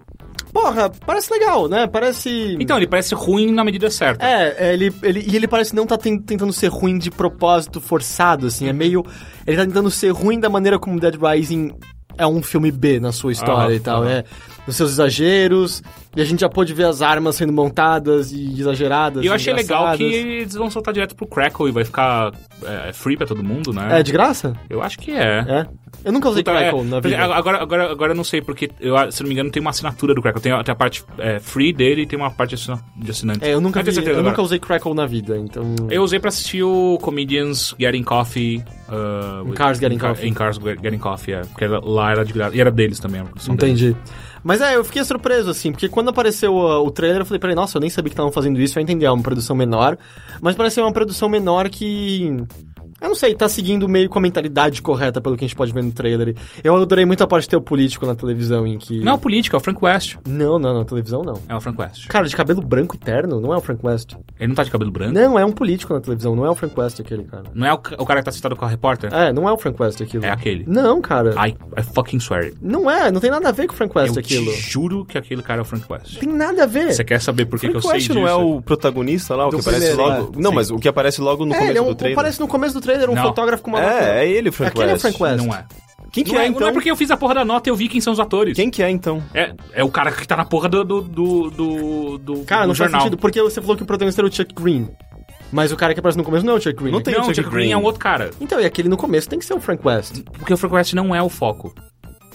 porra, parece legal, né? Parece... Então, ele parece ruim na medida certa. É, é, ele, ele, e ele parece não tá ten- tentando ser ruim de propósito forçado, assim. É meio. Ele tá tentando ser ruim da maneira como Dead Rising é um filme B na sua história Aham, e tal. aham. É, os seus exageros. E a gente já pôde ver as armas sendo montadas e exageradas. E eu achei legal que eles vão soltar direto pro Crackle e vai ficar é, free pra todo mundo, né? É de graça? Eu acho que é. É. Eu nunca usei Puta, é, Crackle na porque vida. Agora, agora, agora eu não sei, porque eu, se não me engano tem uma assinatura do Crackle. Tem, a- tem a parte é, free dele e tem uma parte de assinante. É, eu nunca, vi, eu nunca usei Crackle na vida, então. Eu usei pra assistir o Comedians Getting Coffee. uh, Em Cars Getting Car- Coffee. Em Cars Getting Coffee, é. Porque lá era de graça. E era deles também, a produção deles. Mas é, eu fiquei surpreso, assim, porque quando apareceu uh, o trailer, eu falei, peraí, nossa, eu nem sabia que estavam fazendo isso, eu entendi, é uma produção menor, mas parece ser uma produção menor que Eu não sei, tá seguindo meio com a mentalidade correta pelo que a gente pode ver no trailer. Eu adorei muito a parte de ter o político na televisão em que. Não é o político, é o Frank West. Não, não, na televisão não. É o Frank West. Cara, de cabelo branco e terno, não é o Frank West. Ele não tá de cabelo branco? Não, é um político na televisão, não é o Frank West aquele, cara. Não é o, o cara que tá sentado com a repórter? É, não é o Frank West aquilo. É aquele. Não, cara. I, I fucking swear it. Não é, não tem nada a ver com o Frank West Eu aquilo. te juro que aquele cara é o Frank West. Tem nada a ver. Você quer saber por que, que eu Frank sei West disso? não é o protagonista lá, o Do que aparece primeiro, logo. é. Não, Sim. mas o que aparece logo no é, começo ele é um, do trailer. aparece no começo do trailer um Não. fotógrafo com uma. É, é ele, Frank Aquele é o West. Frank West. Não é. Quem que não, é, é então? não é porque eu fiz a porra da nota e eu vi quem são os atores. Quem que é, então? É, é o cara que tá na porra do, do, do, do, do- Cara, do não faz jornal. sentido, porque você falou que o protagonista era o Chuck Green. Mas o cara que aparece no começo não é o Chuck Green. Não tem Não, o o Chuck Chuck Green Green. é um outro cara. Então, e aquele no começo tem que ser o Frank West. Porque o Frank West não é o foco.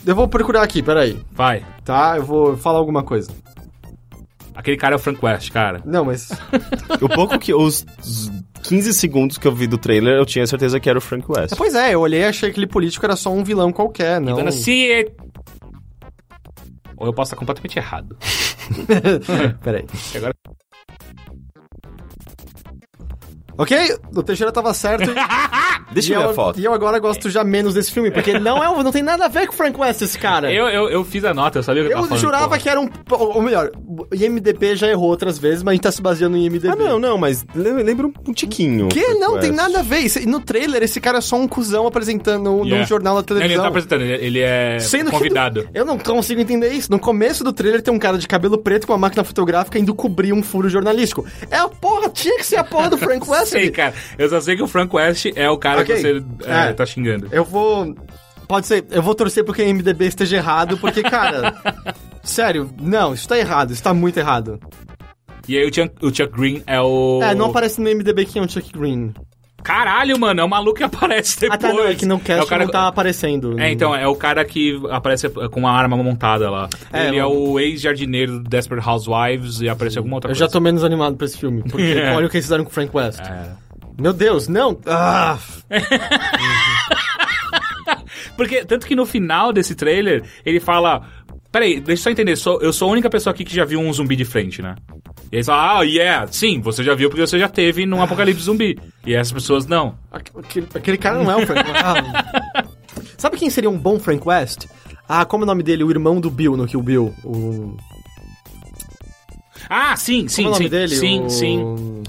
Eu vou procurar aqui, peraí. Vai. Tá? Eu vou falar alguma coisa. Aquele cara é o Frank West, cara. Não, mas. O pouco que. Os, os 15 segundos que eu vi do trailer, eu tinha certeza que era o Frank West. pois é, eu olhei e achei que aquele político era só um vilão qualquer, não. Gonna see it. Ou eu posso estar completamente errado. peraí. Agora... Ok, o Teixeira tava certo. Deixa e eu ver a foto. E eu agora gosto já menos desse filme, porque não, é, não tem nada a ver com o Frank West, esse cara. Eu, eu, eu fiz a nota, eu sabia o que eu Eu falando. jurava porra. que era um. Ou melhor, o IMDB já errou outras vezes, mas a gente tá se baseando em IMDB. Ah, não, não, mas le- lembra um, um tiquinho. Que? Frank Não, tem nada a ver. No trailer, esse cara é só um cuzão apresentando num Yeah. jornal da Não, ele televisão. não tá apresentando, ele, ele é Sendo que convidado. eu não consigo entender isso. No começo do trailer tem um cara de cabelo preto com uma máquina fotográfica indo cobrir um furo jornalístico. É a porra, tinha que ser a porra do Frank West. Sei, cara. Eu só sei que o Frank West é o cara Ok. que você é, É. tá xingando. Eu vou. Pode ser, eu vou torcer porque o IMDB esteja errado, porque, cara. sério, não, isso tá errado, isso tá muito errado. E aí o Chuck, o Chuck Green é o... É, não aparece no IMDB quem é o Chuck Green. Caralho, mano, é o maluco que aparece depois. Ah, tá, não, é que no cast é o cara... não tá aparecendo. É, então, é o cara que aparece com uma arma montada lá. É, ele é o ex-jardineiro do Desperate Housewives e aparece alguma outra Eu coisa. já tô menos animado pra esse filme, porque É. olha o que eles fizeram com o Frank West. É. Meu Deus, não! Ah! Porque, tanto que no final desse trailer, ele fala... Peraí, deixa eu só entender, sou- eu sou a única pessoa aqui que já viu um zumbi de frente, né? E eles falam, ah, yeah, sim, você já viu porque você já teve num apocalipse zumbi. E essas pessoas não. Aquele, aquele cara não é o Frank West. Ah. Sabe quem seria um bom Frank West? Ah, como é o nome dele? O irmão do Bill no Kill Bill. O... Ah, sim, sim, como é o sim. nome dele? Sim, O- sim.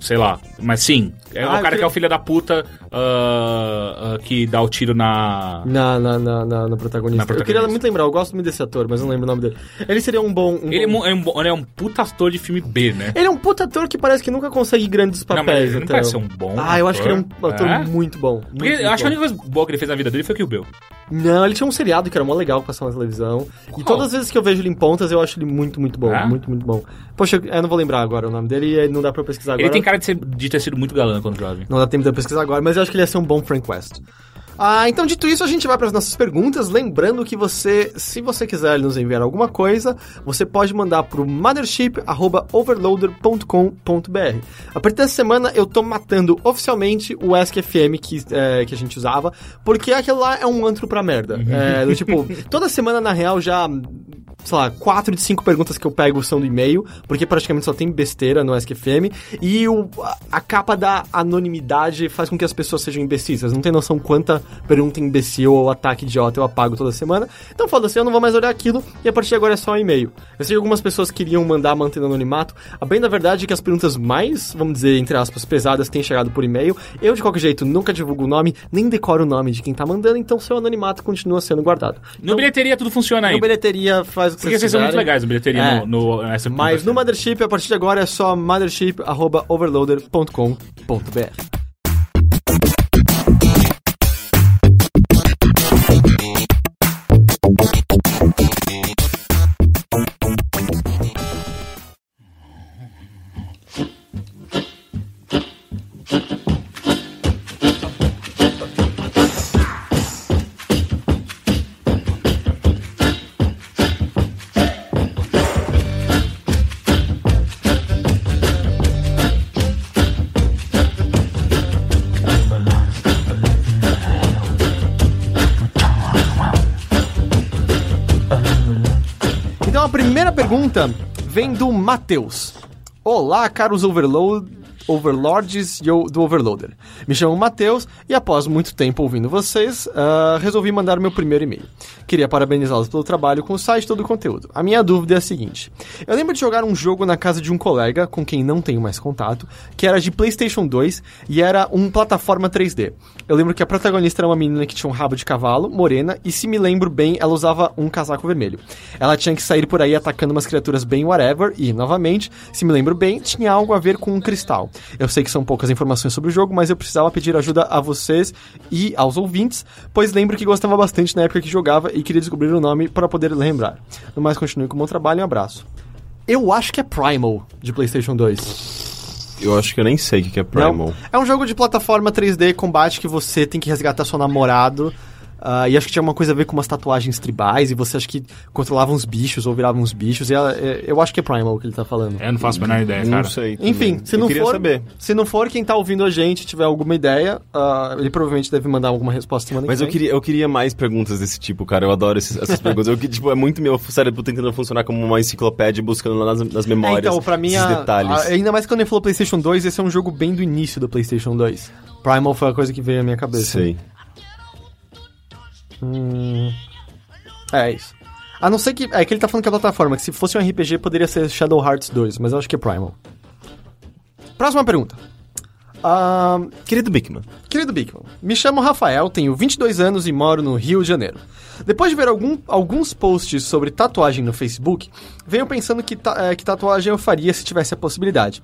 Sei lá, mas sim. É Ah, o cara aquele- que é o filho da puta ah, ah, que dá o tiro na... Na, na, na, na, na protagonista. Protagonista. Eu queria muito lembrar, eu gosto muito desse ator, mas não lembro o nome dele. Ele seria um bom. um Ele é, bom- é um, bom- ele é um puta ator de filme B, né? Ele é um puta ator que parece que nunca consegue grandes Não, papéis. ele não parece ser um bom Ah, eu acho que ele é um ator. ator É? muito bom. Porque muito, eu acho que a muito única coisa boa que ele fez na vida dele foi que o Bill. bom. Não, ele tinha um seriado que era mó legal que passava na televisão. E Qual? todas as vezes que eu vejo ele em pontas, eu acho ele muito, muito bom. É? Muito, muito bom. Poxa, eu não vou lembrar agora o nome dele e não dá pra pesquisar agora. Ele tem cara de, ser- de ter sido muito galã quando jovem. Não dá tempo de pesquisar agora, mas eu acho que ele ia ser um bom Frank West. Ah, então dito isso, a gente vai para as nossas perguntas. Lembrando que você, se você quiser nos enviar alguma coisa, você pode mandar para o mothership@overloader.com.br. A partir dessa semana eu tô matando oficialmente o AskFM que, é, que a gente usava, porque aquilo lá é um antro pra merda. É, do tipo, toda semana na real já sei lá, quatro de cinco perguntas que eu pego são do e-mail, porque praticamente só tem besteira no AskFM, e o, a, a capa da anonimidade faz com que as pessoas sejam imbecis. Vocês não têm noção quanta pergunta imbecil ou ataque idiota eu apago toda semana. Então foda-se, eu não vou mais olhar aquilo, e a partir de agora é só e-mail. Eu sei que algumas pessoas queriam mandar mantendo anonimato. A bem da verdade é que as perguntas mais, vamos dizer, entre aspas, pesadas têm chegado por e-mail. Eu, de qualquer jeito, nunca divulgo o nome, nem decoro o nome de quem tá mandando, então seu anonimato continua sendo guardado. No bilheteria tudo funciona aí. No bilheteria faz o que Porque vocês são muito legais no bilheteria É. no, no, nessa Mas no Mothership, a partir de agora, é só mothership.overloader.com.br. pergunta vem do Matheus. Olá, caros Overload. Overlords yo- do Overloader. Me chamo Matheus e após muito tempo ouvindo vocês, ah, resolvi mandar meu primeiro e-mail. Queria parabenizá-los pelo trabalho com o site e todo o conteúdo. A minha dúvida é a seguinte: eu lembro de jogar um jogo na casa de um colega, com quem não tenho mais contato, que era de PlayStation 2 e era um plataforma 3D. Eu lembro que a protagonista era uma menina que tinha um rabo de cavalo, morena, e se me lembro bem, ela usava um casaco vermelho. Ela tinha que sair por aí atacando umas criaturas bem whatever, e, novamente, se me lembro bem, tinha algo a ver com um cristal. Eu sei que são poucas informações sobre o jogo, mas eu precisava pedir ajuda a vocês e aos ouvintes, pois lembro que gostava bastante na época que jogava e queria descobrir o nome para poder lembrar. No mais, continue com o bom trabalho e um abraço. Eu acho que é Primal, de PlayStation 2. Eu acho que eu nem sei o que que é Primal. Não. É um jogo de plataforma 3D combate que você tem que resgatar seu namorado. Ah, e acho que tinha uma coisa a ver com umas tatuagens tribais. E você acho que controlava uns bichos ou virava uns bichos. E ela- é- eu acho que é Primal que ele tá falando. Eu não faço a menor ideia, Não cara. sei. também. Enfim, se eu não for, saber. se não for quem tá ouvindo a gente tiver alguma ideia, ah, ele provavelmente deve mandar alguma resposta semana Mas que eu vem. queria, eu queria mais perguntas desse tipo, cara. Eu adoro esses- essas perguntas. Eu, tipo, é muito meu cérebro tentando funcionar como uma enciclopédia, buscando lá nas, nas É, memórias então, pra mim, esses a- detalhes. a- ainda mais quando ele falou PlayStation 2, esse é um jogo bem do início do PlayStation 2. Primal foi a coisa que veio à minha cabeça. Sei. Hum, é isso. A não ser que. É que ele tá falando que é plataforma, que se fosse um RPG poderia ser Shadow Hearts 2, mas eu acho que é Primal. Próxima pergunta. Ah, Querido Bigman, Querido Bigman, me chamo Rafael, tenho 22 anos e moro no Rio de Janeiro. Depois de ver algum- alguns posts sobre tatuagem no Facebook, venho pensando que, ta- eh, que tatuagem eu faria se tivesse a possibilidade.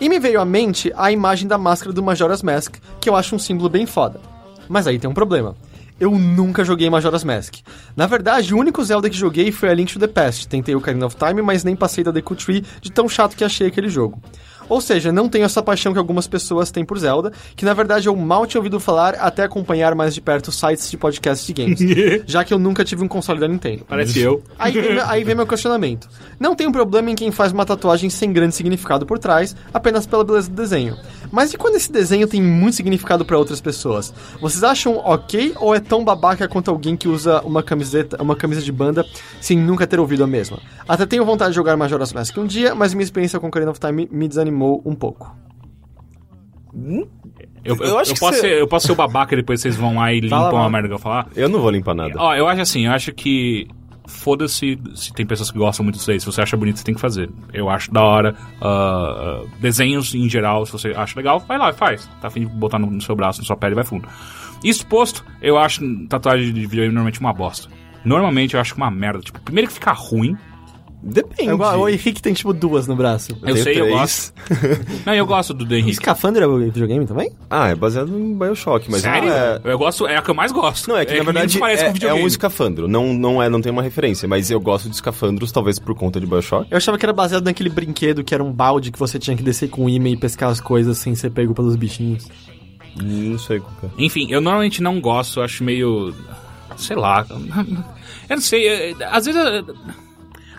E me veio à mente a imagem da máscara do Majora's Mask, que eu acho um símbolo bem foda. Mas aí tem um problema. Eu nunca joguei Majora's Mask. Na verdade, o único Zelda que joguei foi a Link to the Past. Tentei o Ocarina of Time, mas nem passei da Deku Tree de tão chato que achei aquele jogo. Ou seja, não tenho essa paixão que algumas pessoas têm por Zelda, que na verdade eu mal tinha ouvido falar até acompanhar mais de perto sites de podcasts de games, já que eu nunca tive um console da Nintendo. Parece eu. Aí aí vem meu questionamento. Não tem um problema em quem faz uma tatuagem sem grande significado por trás, apenas pela beleza do desenho. Mas e quando esse desenho tem muito significado para outras pessoas? Vocês acham ok ou é tão babaca quanto alguém que usa uma camiseta, uma camisa de banda sem nunca ter ouvido a mesma? Até tenho vontade de jogar Majora's Mask um dia, mas minha experiência com Ocarina of Time me desanimou um pouco. Eu, eu, Eu acho eu que posso você- ser, eu posso ser o babaca e depois vocês vão lá e limpam Fala, a merda que eu falar. eu não vou limpar nada. Ó, eu acho assim, eu acho que. Foda-se se tem pessoas que gostam muito disso aí. Se você acha bonito, você tem que fazer. Eu acho da hora. ah, desenhos em geral, se você acha legal, vai lá e faz. Tá afim de botar no, no seu braço, na sua pele, vai fundo. Isso posto, eu acho tatuagem de videogame normalmente uma bosta. Normalmente eu acho uma merda. Tipo, primeiro que fica ruim. Depende. Eu, o Henrique tem tipo duas no braço. Eu tenho sei, eu três. gosto. Não, eu gosto do do Henrique. Escafandra é videogame também? Ah, é baseado em Bioshock, mas Sério? não é... Eu gosto, é a que eu mais gosto. Não, é que na menos verdade parece com é, é um escafandro, não, não, é, não tem uma referência, mas eu gosto de escafandros, talvez por conta de Bioshock. Eu achava que era baseado naquele brinquedo que era um balde que você tinha que descer com imã e pescar as coisas sem ser pego pelos bichinhos. Não sei que é. Enfim, eu normalmente não gosto, eu acho meio. Sei lá. Eu não sei, é, às vezes. é,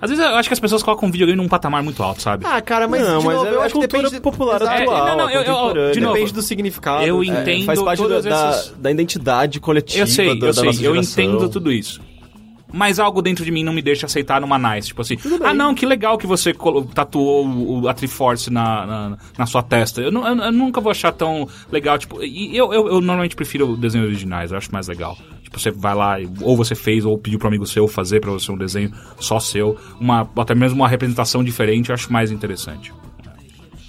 Às vezes eu acho que as pessoas colocam o videogame num patamar muito alto, sabe? Ah, cara, mas, Não, de mas novo, é eu acho que cultura depende... popular Exato. atual, É, não, não, eu- eu- de novo, Depende do significado. eu É, entendo Faz parte todas da, da- essas- da identidade coletiva Eu sei, da, eu sei, eu entendo tudo isso. Mas algo dentro de mim não me deixa aceitar numa nice. Tipo assim, ah não, que legal que você tatuou a Triforce na, na, na sua testa. Eu, eu- eu nunca vou achar tão legal. Tipo, e eu, eu, eu normalmente prefiro desenhos originais, eu acho mais legal. Tipo, você vai lá, ou você fez, ou pediu pro amigo seu fazer pra você um desenho só seu. Uma, até mesmo uma representação diferente, eu acho mais interessante.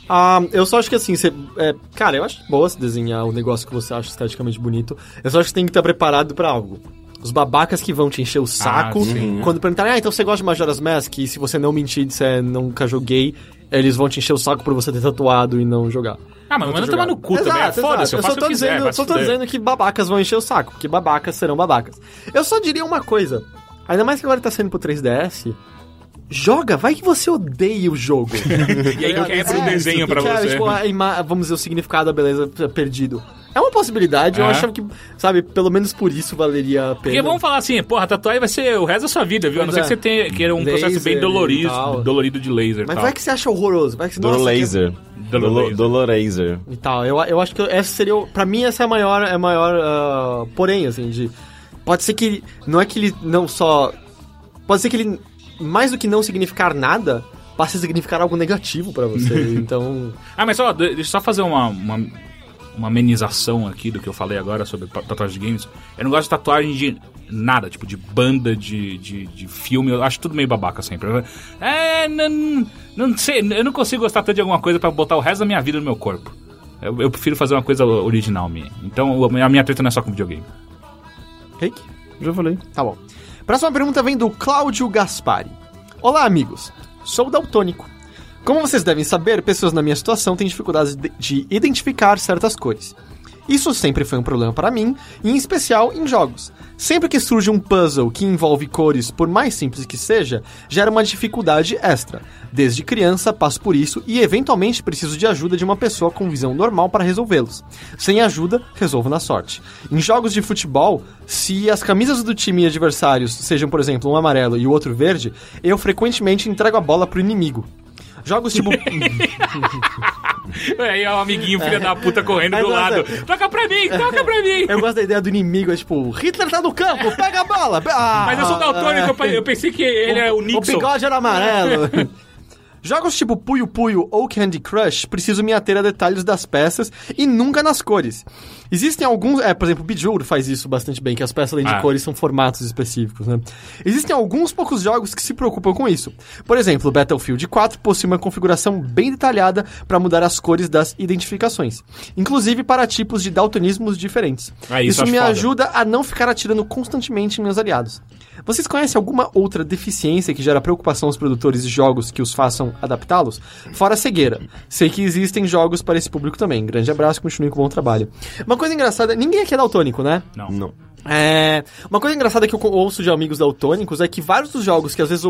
Ah, eu só acho que assim, você. é, cara, eu acho boa você desenhar o negócio que você acha esteticamente bonito. Eu só acho que tem que estar preparado pra algo. Os babacas que vão te encher o saco sim. quando perguntarem, ah, então você gosta de Majora's Mask? E se você não mentir disser nunca joguei, eles vão te encher o saco por você ter tatuado e não jogar. Ah, mas manda tomar no cu também. Exato, é Foda-se, exato. eu Eu faço só tô quiser. dizendo, só tô dizendo que babacas vão encher o saco, porque babacas serão babacas. Eu só diria uma coisa. Ainda mais que agora tá saindo pro 3DS. Joga, vai que você odeia o jogo. E aí quebra o desenho pra que é, você. tipo, a ima- vamos dizer, o significado da beleza perdido. É uma possibilidade, eu É. achava que, sabe, pelo menos por isso valeria a pena. Porque vamos falar assim, porra, tatuagem vai ser o resto da sua vida, viu? A não Pois ser é. que você tenha que era um processo Laser bem e dolorido, tal. dolorido de laser. Mas tal. vai que você acha horroroso, vai que você nossa, Dololaser. Dolo- Dolo- Doloraser. e tal. Eu, eu acho que essa seria, o- pra mim essa é a maior, é a maior, ah, porém, assim, de pode ser que ele, não é que ele não só, pode ser que ele mais do que não significar nada, passe a significar algo negativo pra você. então. Ah, mas só, de- deixa eu só fazer uma, uma, uma amenização aqui do que eu falei agora sobre tatuagem de games. Eu não gosto de tatuagem de nada, tipo, de banda, de, de, de filme. Eu acho tudo meio babaca sempre. É, não, não sei, eu não consigo gostar tanto de alguma coisa pra botar o resto da minha vida no meu corpo. Eu, eu prefiro fazer uma coisa original minha. Então, a minha treta não é só com videogame. Rick? Já falei. Tá bom. Próxima pergunta vem do Cláudio Gaspari. Olá, amigos. Sou daltônico. Como vocês devem saber, pessoas na minha situação têm dificuldades de, de identificar certas cores. Isso sempre foi um problema para mim, e em especial em jogos. Sempre que surge um puzzle que envolve cores, por mais simples que seja, gera uma dificuldade extra. Desde criança passo por isso e eventualmente preciso de ajuda de uma pessoa com visão normal para resolvê-los. Sem ajuda, resolvo na sorte. Em jogos de futebol, se as camisas do time adversários sejam, por exemplo, um amarelo e o outro verde, eu frequentemente entrego a bola pro inimigo. Jogos tipo. Aí é o amiguinho, filho da puta, correndo do lado. Toca pra mim, toca pra mim. Eu gosto da ideia do inimigo, é tipo, Hitler tá no campo, pega a bola! Ah, Mas eu sou daltônico, eu pe- eu pensei que ele é o O Nixon. bigode era amarelo. Jogos tipo Puyo Puyo ou Candy Crush preciso me ater a detalhes das peças e nunca nas cores. Existem alguns, é, por exemplo, Bejeweled faz isso bastante bem, que as peças além de Ah. cores são formatos específicos, né? Existem alguns poucos jogos que se preocupam com isso. Por exemplo, Battlefield 4 possui uma configuração bem detalhada para mudar as cores das identificações, inclusive para tipos de daltonismos diferentes. Ah, isso isso acho me foda. ajuda a não ficar atirando constantemente em meus aliados. Vocês conhecem alguma outra deficiência que gera preocupação aos produtores de jogos que os façam adaptá-los? Fora a cegueira. Sei que existem jogos para esse público também. Grande abraço, continue com o bom trabalho. Uma coisa engraçada, ninguém aqui é daltônico, né? Não. Não. É, uma coisa engraçada que eu ouço de amigos daltônicos é que vários dos jogos que às vezes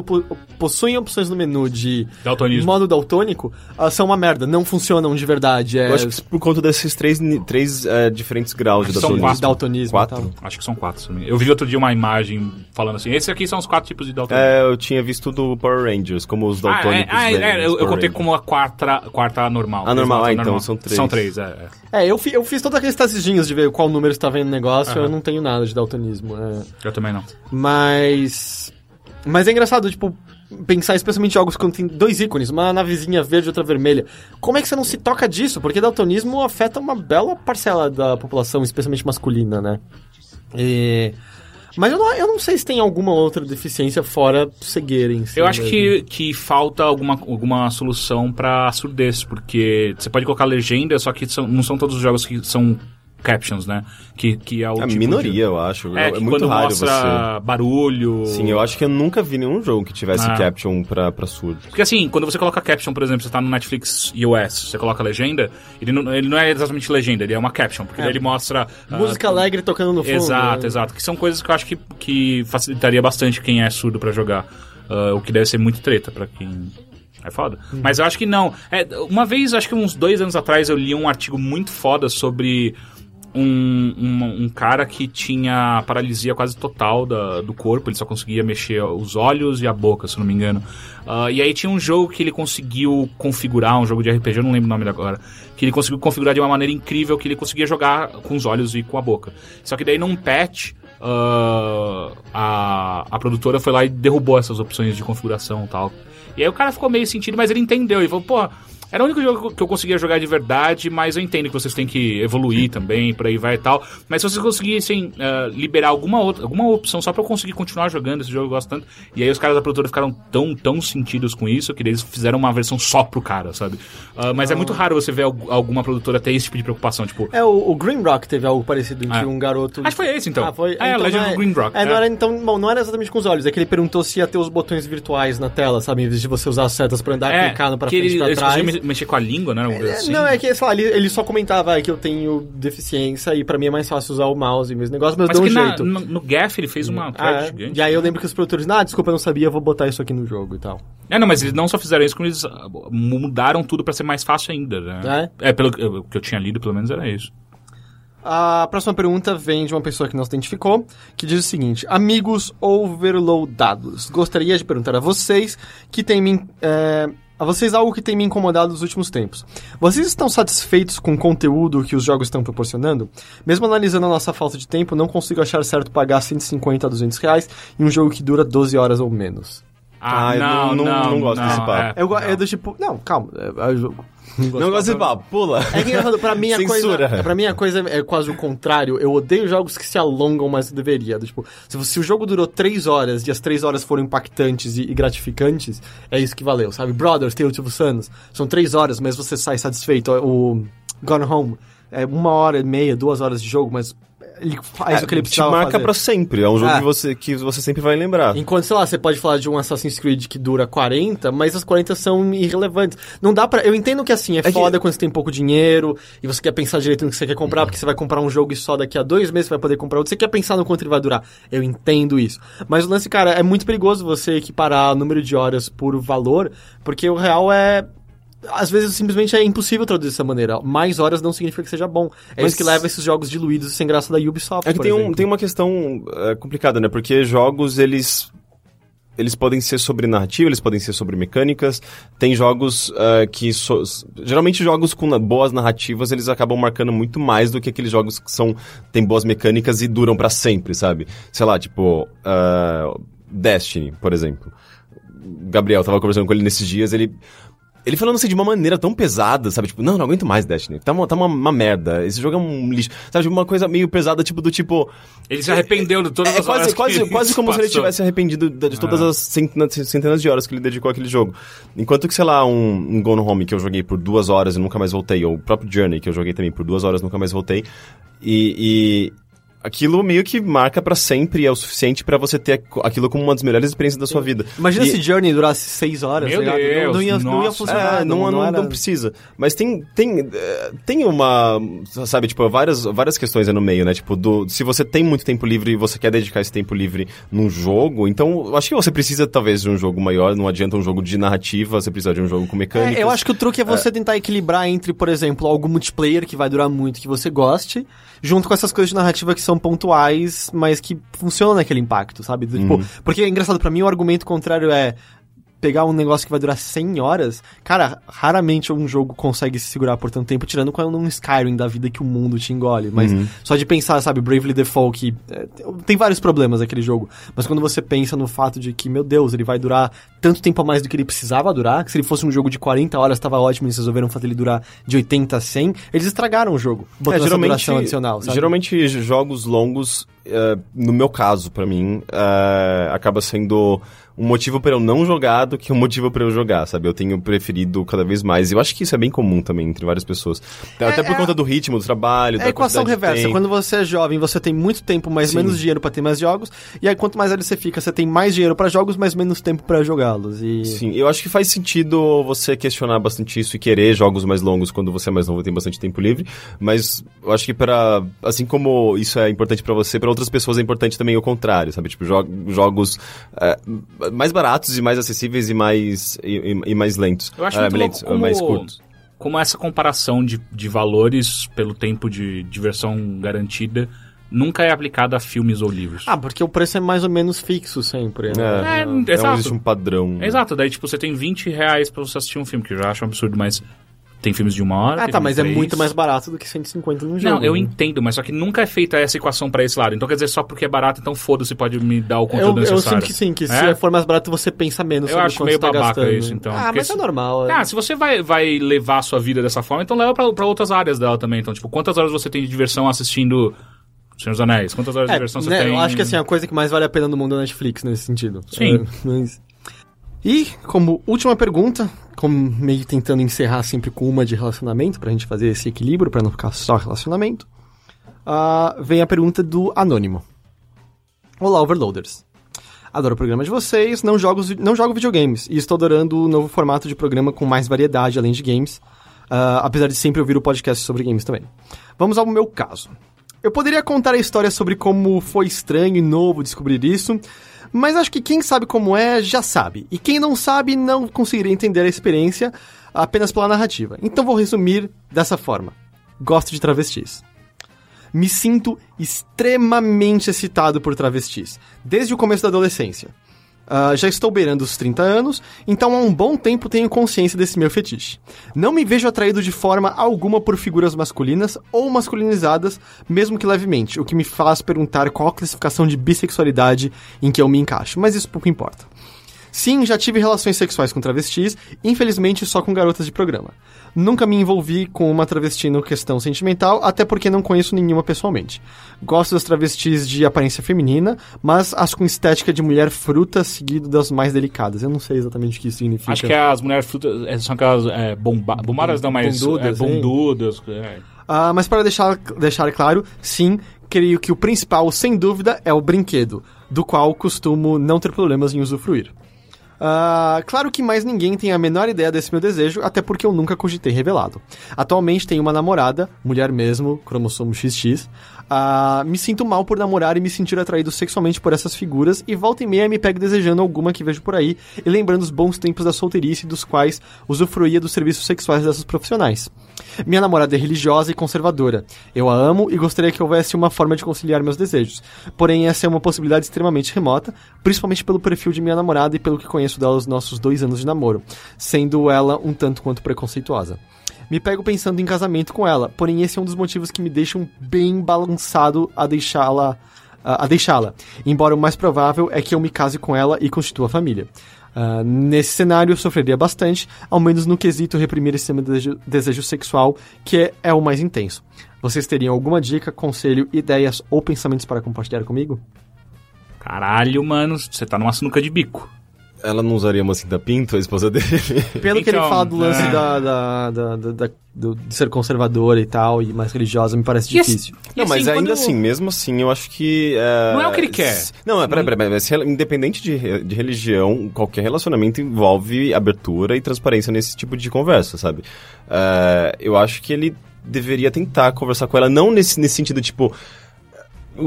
possuem opções no menu de Daltonismo. modo daltônico ah, são uma merda, não funcionam de verdade. É, Eu acho que por conta desses três, três eh, diferentes graus de que são daltonismo. quatro. daltonismo Quatro? tal. Acho que são quatro. Eu vi outro dia uma imagem falando assim: esses aqui são os quatro tipos de daltonismo. É, eu tinha visto do Power Rangers, como os Ah, é, daltônicos. ah, é, é, os eu, eu contei Rangers. como a quarta, quarta normal. Ah, normal, ah, então são três. São três, é. É. Eu, fi- eu fiz todos aqueles testezinhos de ver qual número está vendo o negócio, eu não tenho nada de daltonismo. é. Eu também não. Mas. Mas é engraçado, tipo, pensar especialmente em jogos quando tem dois ícones, uma navezinha verde e outra vermelha. Como é que você não se toca disso? Porque daltonismo afeta uma bela parcela da população, especialmente masculina, né? E... Mas eu não, eu não sei se tem alguma outra deficiência fora cegueira em si. Eu acho mesmo. que, que falta alguma, alguma solução pra surdez, porque você pode colocar legenda, só que são- não são todos os jogos que são captions, né? Que, que é o É a tipo minoria, de- eu acho. É, É, muito quando raro mostra barulho... você. Sim, eu acho que eu nunca vi nenhum jogo que tivesse Ah. caption pra, pra surdo. Porque assim, quando você coloca caption, por exemplo, você tá no Netflix US, você coloca legenda, ele não, ele não é exatamente legenda, ele é uma caption, porque É. ele mostra... ah, Música alegre tocando no fundo. Exato, né? exato. Que são coisas que eu acho que, que facilitaria bastante quem é surdo pra jogar. Ah, o que deve ser muito treta pra quem. É foda. Uhum. Mas eu acho que não. É, uma vez, acho que uns dois anos atrás, eu li um artigo muito foda sobre um, um, um cara que tinha paralisia quase total da, do corpo, ele só conseguia mexer os olhos e a boca, se não me engano. Ah, e aí tinha um jogo que ele conseguiu configurar, um jogo de RPG, eu não lembro o nome agora, que ele conseguiu configurar de uma maneira incrível que ele conseguia jogar com os olhos e com a boca. Só que daí num patch, ah, a, a produtora foi lá e derrubou essas opções de configuração e tal. E aí o cara ficou meio sentido, mas ele entendeu e falou, pô, era o único jogo que eu conseguia jogar de verdade, mas eu entendo que vocês têm que evoluir também, por aí vai e tal. Mas se vocês conseguissem ah, liberar alguma outra, alguma opção só pra eu conseguir continuar jogando esse jogo, eu gosto tanto. E aí os caras da produtora ficaram tão, tão sentidos com isso que eles fizeram uma versão só pro cara, sabe? Ah, mas é muito raro você ver al- alguma produtora ter esse tipo de preocupação, tipo. É, o, o Green Rock teve algo parecido em que Ah. um garoto. Acho que foi esse, então. Ah, foi. É, então Legend não of Green Rock. É, não é. era então. Bom, não era exatamente com os olhos, é que ele perguntou se ia ter os botões virtuais na tela, sabe? Em vez de você usar as setas pra andar, É, clicando pra que frente ele, e pra trás. Mexer com a língua, né? É, assim. Não, é que, sei lá, ele, ele só comentava aí que eu tenho deficiência e pra mim é mais fácil usar o mouse e meus negócios, mas, Mas deu um na- jeito. no, no Gaff ele fez uma Ah, thread é. gigante. E aí eu lembro que os produtores, ah, desculpa, eu não sabia, vou botar isso aqui no jogo e tal. É, não, mas eles não só fizeram isso, como eles ah, mudaram tudo pra ser mais fácil ainda, né? É, pelo que eu- que eu tinha lido, pelo menos era isso. A próxima pergunta vem de uma pessoa que não se identificou, que diz o seguinte: Amigos overloadados, gostaria de perguntar a vocês que tem me. é, a vocês algo que tem me incomodado nos últimos tempos. Vocês estão satisfeitos com o conteúdo que os jogos estão proporcionando? Mesmo analisando a nossa falta de tempo, não consigo achar certo pagar 150 a 200 reais em um jogo que dura 12 horas ou menos. Ah, eu não- não- não gosto desse papo. é, Eu, go- não. é do tipo. Não, calma. É, é jogo. Não gosto de papo, pula. É que engraçado, pra mim a Censura. coisa. Pra mim a coisa é quase o contrário. Eu odeio jogos que se alongam mais do que deveria. Tipo, se, se o jogo durou três horas e as três horas foram impactantes e, e gratificantes, é isso que valeu, sabe? Brothers, Tale of Sons, são três horas, mas você sai satisfeito. O Gone Home é uma hora e meia, duas horas de jogo, mas ele faz o que ele te precisava marca pra sempre. É um jogo Ah. que, você, que você sempre vai lembrar. Enquanto, sei lá, você pode falar de um Assassin's Creed que dura 40, mas as 40 são irrelevantes. Não dá pra. Eu entendo que assim, é, que- foda quando você tem pouco dinheiro e você quer pensar direito no que você quer comprar, porque você vai comprar um jogo e só daqui a dois meses você vai poder comprar outro. Você quer pensar no quanto ele vai durar. Eu entendo isso. Mas o lance, cara, é muito perigoso você equiparar o número de horas por valor, porque o real é. Às vezes simplesmente é impossível traduzir dessa maneira. Mais horas não significa que seja bom. É Mas- isso que leva esses jogos diluídos e sem graça da Ubisoft. É que por tem, um, tem uma questão é, complicada, né? Porque jogos, eles. Eles podem ser sobre narrativa, eles podem ser sobre mecânicas. Tem jogos é, que. so- geralmente, jogos com boas narrativas eles acabam marcando muito mais do que aqueles jogos que são têm boas mecânicas e duram pra sempre, sabe? Sei lá, tipo. é, Destiny, por exemplo. Gabriel tava conversando com ele nesses dias, ele. Ele falando assim de uma maneira tão pesada, sabe? Tipo, não, não aguento mais Destiny. Tá uma, tá uma, uma merda. Esse jogo é um lixo. Sabe? Uma coisa meio pesada, tipo, do tipo. Ele se arrependeu de todas É as quase, horas quase, quase como se ele passou. tivesse arrependido de, de todas Ah. as centenas, centenas de horas que ele dedicou àquele jogo. Enquanto que, sei lá, um, um Gone Home que eu joguei por duas horas e nunca mais voltei, ou o próprio Journey que eu joguei também por duas horas e nunca mais voltei, e, e aquilo meio que marca pra sempre é o suficiente pra você ter aqu- aquilo como uma das melhores experiências da sua vida. Imagina E- se Journey durasse seis horas, Meu tá ligado? Não- Deus, não, ia, não ia funcionar. É, não, não, era- não precisa. Mas tem, tem, eh, tem uma, sabe, tipo, várias, várias questões aí no meio, né? Tipo, do, se você tem muito tempo livre e você quer dedicar esse tempo livre num jogo, então eu acho que você precisa talvez de um jogo maior, não adianta um jogo de narrativa, você precisa de um jogo com mecânica. É, eu acho que o truque é você tentar equilibrar entre, por exemplo, algo multiplayer que vai durar muito, que você goste, junto com essas coisas de narrativa que são pontuais, mas que funcionam naquele impacto, sabe? Tipo, porque é engraçado, pra mim o argumento contrário é pegar um negócio que vai durar 100 horas, cara, raramente um jogo consegue se segurar por tanto tempo, tirando quando um Skyrim da vida que o mundo te engole. Mas só de pensar, sabe, Bravely Default, que é, tem vários problemas aquele jogo, mas quando você pensa no fato de que, meu Deus, ele vai durar tanto tempo a mais do que ele precisava durar, que se ele fosse um jogo de 40 horas tava ótimo e eles resolveram fazer ele durar de 80 a 100, eles estragaram o jogo, botando É, geralmente, duração adicional, sabe? geralmente jogos longos, eh, no meu caso, pra mim, eh, acaba sendo um motivo pra eu não jogar do que um motivo pra eu jogar, sabe? Eu tenho preferido cada vez mais. Eu acho que isso é bem comum também entre várias pessoas. Até por é- conta do ritmo do trabalho, É da a equação reversa. Quando você é jovem, você tem muito tempo, mas Sim. menos dinheiro pra ter mais jogos. E aí, quanto mais velho você fica, você tem mais dinheiro pra jogos, mas menos tempo pra jogá-los. E... Sim, eu acho que faz sentido você questionar bastante isso e querer jogos mais longos quando você é mais novo e tem bastante tempo livre, mas eu acho que para assim como isso é importante pra você, pra outras pessoas é importante também o contrário, sabe? Tipo, jo- jogos é, mais baratos e mais acessíveis e mais e, e- mais lentos. Eu acho Ah, muito lentos, louco como, mais curtos. como essa comparação de, de valores pelo tempo de diversão garantida nunca é aplicada a filmes ou livros. Ah, porque o preço é mais ou menos fixo sempre. né? É, não, exato. não existe um padrão. Exato, daí tipo, você tem 20 reais pra você assistir um filme, que eu já acho um absurdo, mas tem filmes de uma hora. Ah, tá, mas de é três. muito mais barato do que 150 num jogo. Não, eu né? entendo, mas só que nunca é feita essa equação pra esse lado. Então quer dizer, só porque é barato, então foda-se, pode me dar o Eu, conteúdo eu necessário. sinto que sim, que se É? for mais barato você pensa menos Eu sobre acho meio tá babaca gastando. isso, então, Ah, mas se- é normal. é. Ah, se você vai, vai levar a sua vida dessa forma, então leva pra, pra outras áreas dela também. Então, tipo, quantas horas você tem de diversão assistindo Senhor dos Anéis? Quantas horas de É, diversão você né, tem? Eu acho que assim, a coisa que mais vale a pena no mundo é Netflix nesse sentido. Sim. É, mas- E, como última pergunta, como meio tentando encerrar sempre com uma de relacionamento, pra gente fazer esse equilíbrio, pra não ficar só relacionamento, ah, vem a pergunta do Anônimo. Olá, Overloaders. Adoro o programa de vocês, não jogo, não jogo videogames, e estou adorando o novo formato de programa com mais variedade além de games, ah, apesar de sempre ouvir o podcast sobre games também. Vamos ao meu caso. Eu poderia contar a história sobre como foi estranho e novo descobrir isso, mas acho que quem sabe como é já sabe, e quem não sabe não conseguiria entender a experiência apenas pela narrativa. Então vou resumir dessa forma: gosto de travestis. Me sinto extremamente excitado por travestis, desde o começo da adolescência. Ah, já estou beirando os 30 anos, então há um bom tempo tenho consciência desse meu fetiche. Não me vejo atraído de forma alguma por figuras masculinas ou masculinizadas, mesmo que levemente, o que me faz perguntar qual a classificação de bissexualidade em que eu me encaixo, mas isso pouco importa. Sim, já tive relações sexuais com travestis, infelizmente só com garotas de programa. Nunca me envolvi com uma travesti no questão sentimental, até porque não conheço nenhuma pessoalmente. Gosto das travestis de aparência feminina, mas as com estética de mulher fruta, seguido das mais delicadas. Eu não sei exatamente o que isso significa. Acho que as mulheres frutas é, são aquelas é, bomba, bombadas, não, mas Bundudas, é, hein? bundudas. é. Ah, mas para deixar, deixar claro, sim, creio que o principal, sem dúvida, é o brinquedo, do qual costumo não ter problemas em usufruir. Ah, claro que mais ninguém tem a menor ideia desse meu desejo, até porque eu nunca cogitei revelado. Atualmente tenho uma namorada, mulher mesmo, cromossomo XX. Ah, me sinto mal por namorar e me sentir atraído sexualmente por essas figuras, e volta e meia me pego desejando alguma que vejo por aí, e lembrando os bons tempos da solteirice dos quais usufruía dos serviços sexuais dessas profissionais. Minha namorada é religiosa e conservadora. Eu a amo e gostaria que houvesse uma forma de conciliar meus desejos. Porém, essa é uma possibilidade extremamente remota, principalmente pelo perfil de minha namorada e pelo que conheço dela os nossos dois anos de namoro, sendo ela um tanto quanto preconceituosa. Me pego pensando em casamento com ela, porém esse é um dos motivos que me deixam bem balançado a deixá-la a a deixá-la. Embora o mais provável é que eu me case com ela e constitua família. Ah, nesse cenário eu sofreria bastante, ao menos no quesito reprimir esse desejo, desejo sexual, que é, é o mais intenso. Vocês teriam alguma dica, conselho, ideias ou pensamentos para compartilhar comigo? Caralho, mano, você tá numa sinuca de bico. Ela não usaria uma cinta pinto, a esposa dele? Pelo que ele Então, fala do lance é. da, da, da, da- da- do- de ser conservadora e tal, e mais religiosa, me parece E assim- difícil. e não, mas assim, ainda quando- assim, mesmo assim, eu acho que... é, Não é o que ele quer. Não, é, peraí, peraí, peraí, mas rela- independente de, de religião, qualquer relacionamento envolve abertura e transparência nesse tipo de conversa, sabe? É, eu acho que ele deveria tentar conversar com ela, não nesse, nesse sentido, tipo...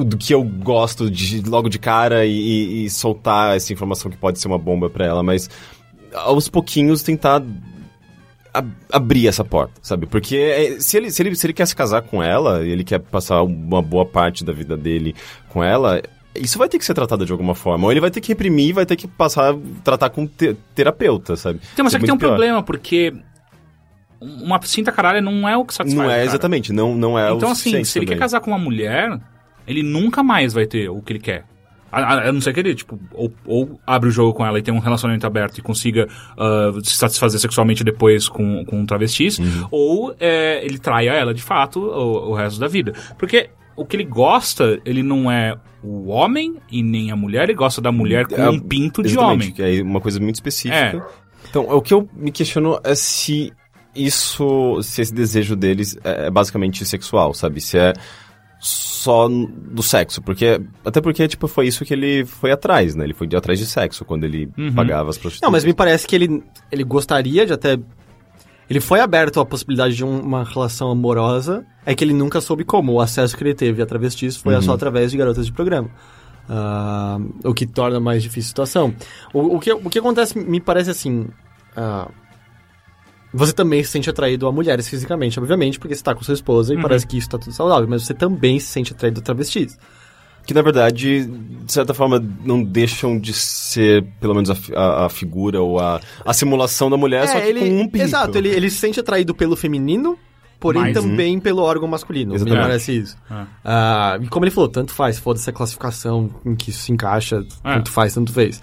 Do que eu gosto de logo de cara e, e- soltar essa informação que pode ser uma bomba pra ela, mas aos pouquinhos tentar ab- abrir essa porta, sabe? Porque é, se, ele, se, ele, se ele quer se casar com ela, e ele quer passar uma boa parte da vida dele com ela, isso vai ter que ser tratado de alguma forma. Ou ele vai ter que reprimir, vai ter que passar, tratar com te- terapeuta, sabe? Então, mas é que tem um pior. problema, porque uma cinta caralho não é o que satisfaz Não é cara. exatamente, não, não é o Então, assim, se ele quer também. casar com uma mulher, ele nunca mais vai ter o que ele quer. A, a, a não ser que ele, tipo, ou, ou abre o jogo com ela e tem um relacionamento aberto e consiga ah, se satisfazer sexualmente depois com, com travestis, Uhum. ou é, ele traia ela de fato o, o resto da vida. Porque o que ele gosta, ele não é o homem e nem a mulher, ele gosta da mulher com É, um pinto de homem. que é uma coisa muito específica. É. Então, o que eu me questiono é se isso, se esse desejo deles é é basicamente sexual, sabe? Se é só do sexo, porque até porque tipo foi isso que ele foi atrás, né? Ele foi de atrás de sexo quando ele Uhum. pagava as prostitutas. Não, mas me parece que ele, ele gostaria de até. Ele foi aberto à possibilidade de um- uma relação amorosa, é que ele nunca soube como. O acesso que ele teve a travestis foi só através de garotas de programa. Ah, o que torna mais difícil a situação. O, o, que, o que acontece, me parece assim. ah, você também se sente atraído a mulheres fisicamente, obviamente, porque você tá com sua esposa e parece que isso tá tudo saudável, mas você também se sente atraído a travestis. que na verdade, de certa forma, não deixam de ser, pelo menos, a, a- a figura ou a, a simulação da mulher, só que ele, com um pinto. Exato, ele, ele se sente atraído pelo feminino, porém Mas, também pelo órgão masculino. Me Exatamente. parece isso. É. Ah, e como ele falou, tanto faz, foda-se a classificação em que isso se encaixa, É. tanto faz, tanto fez.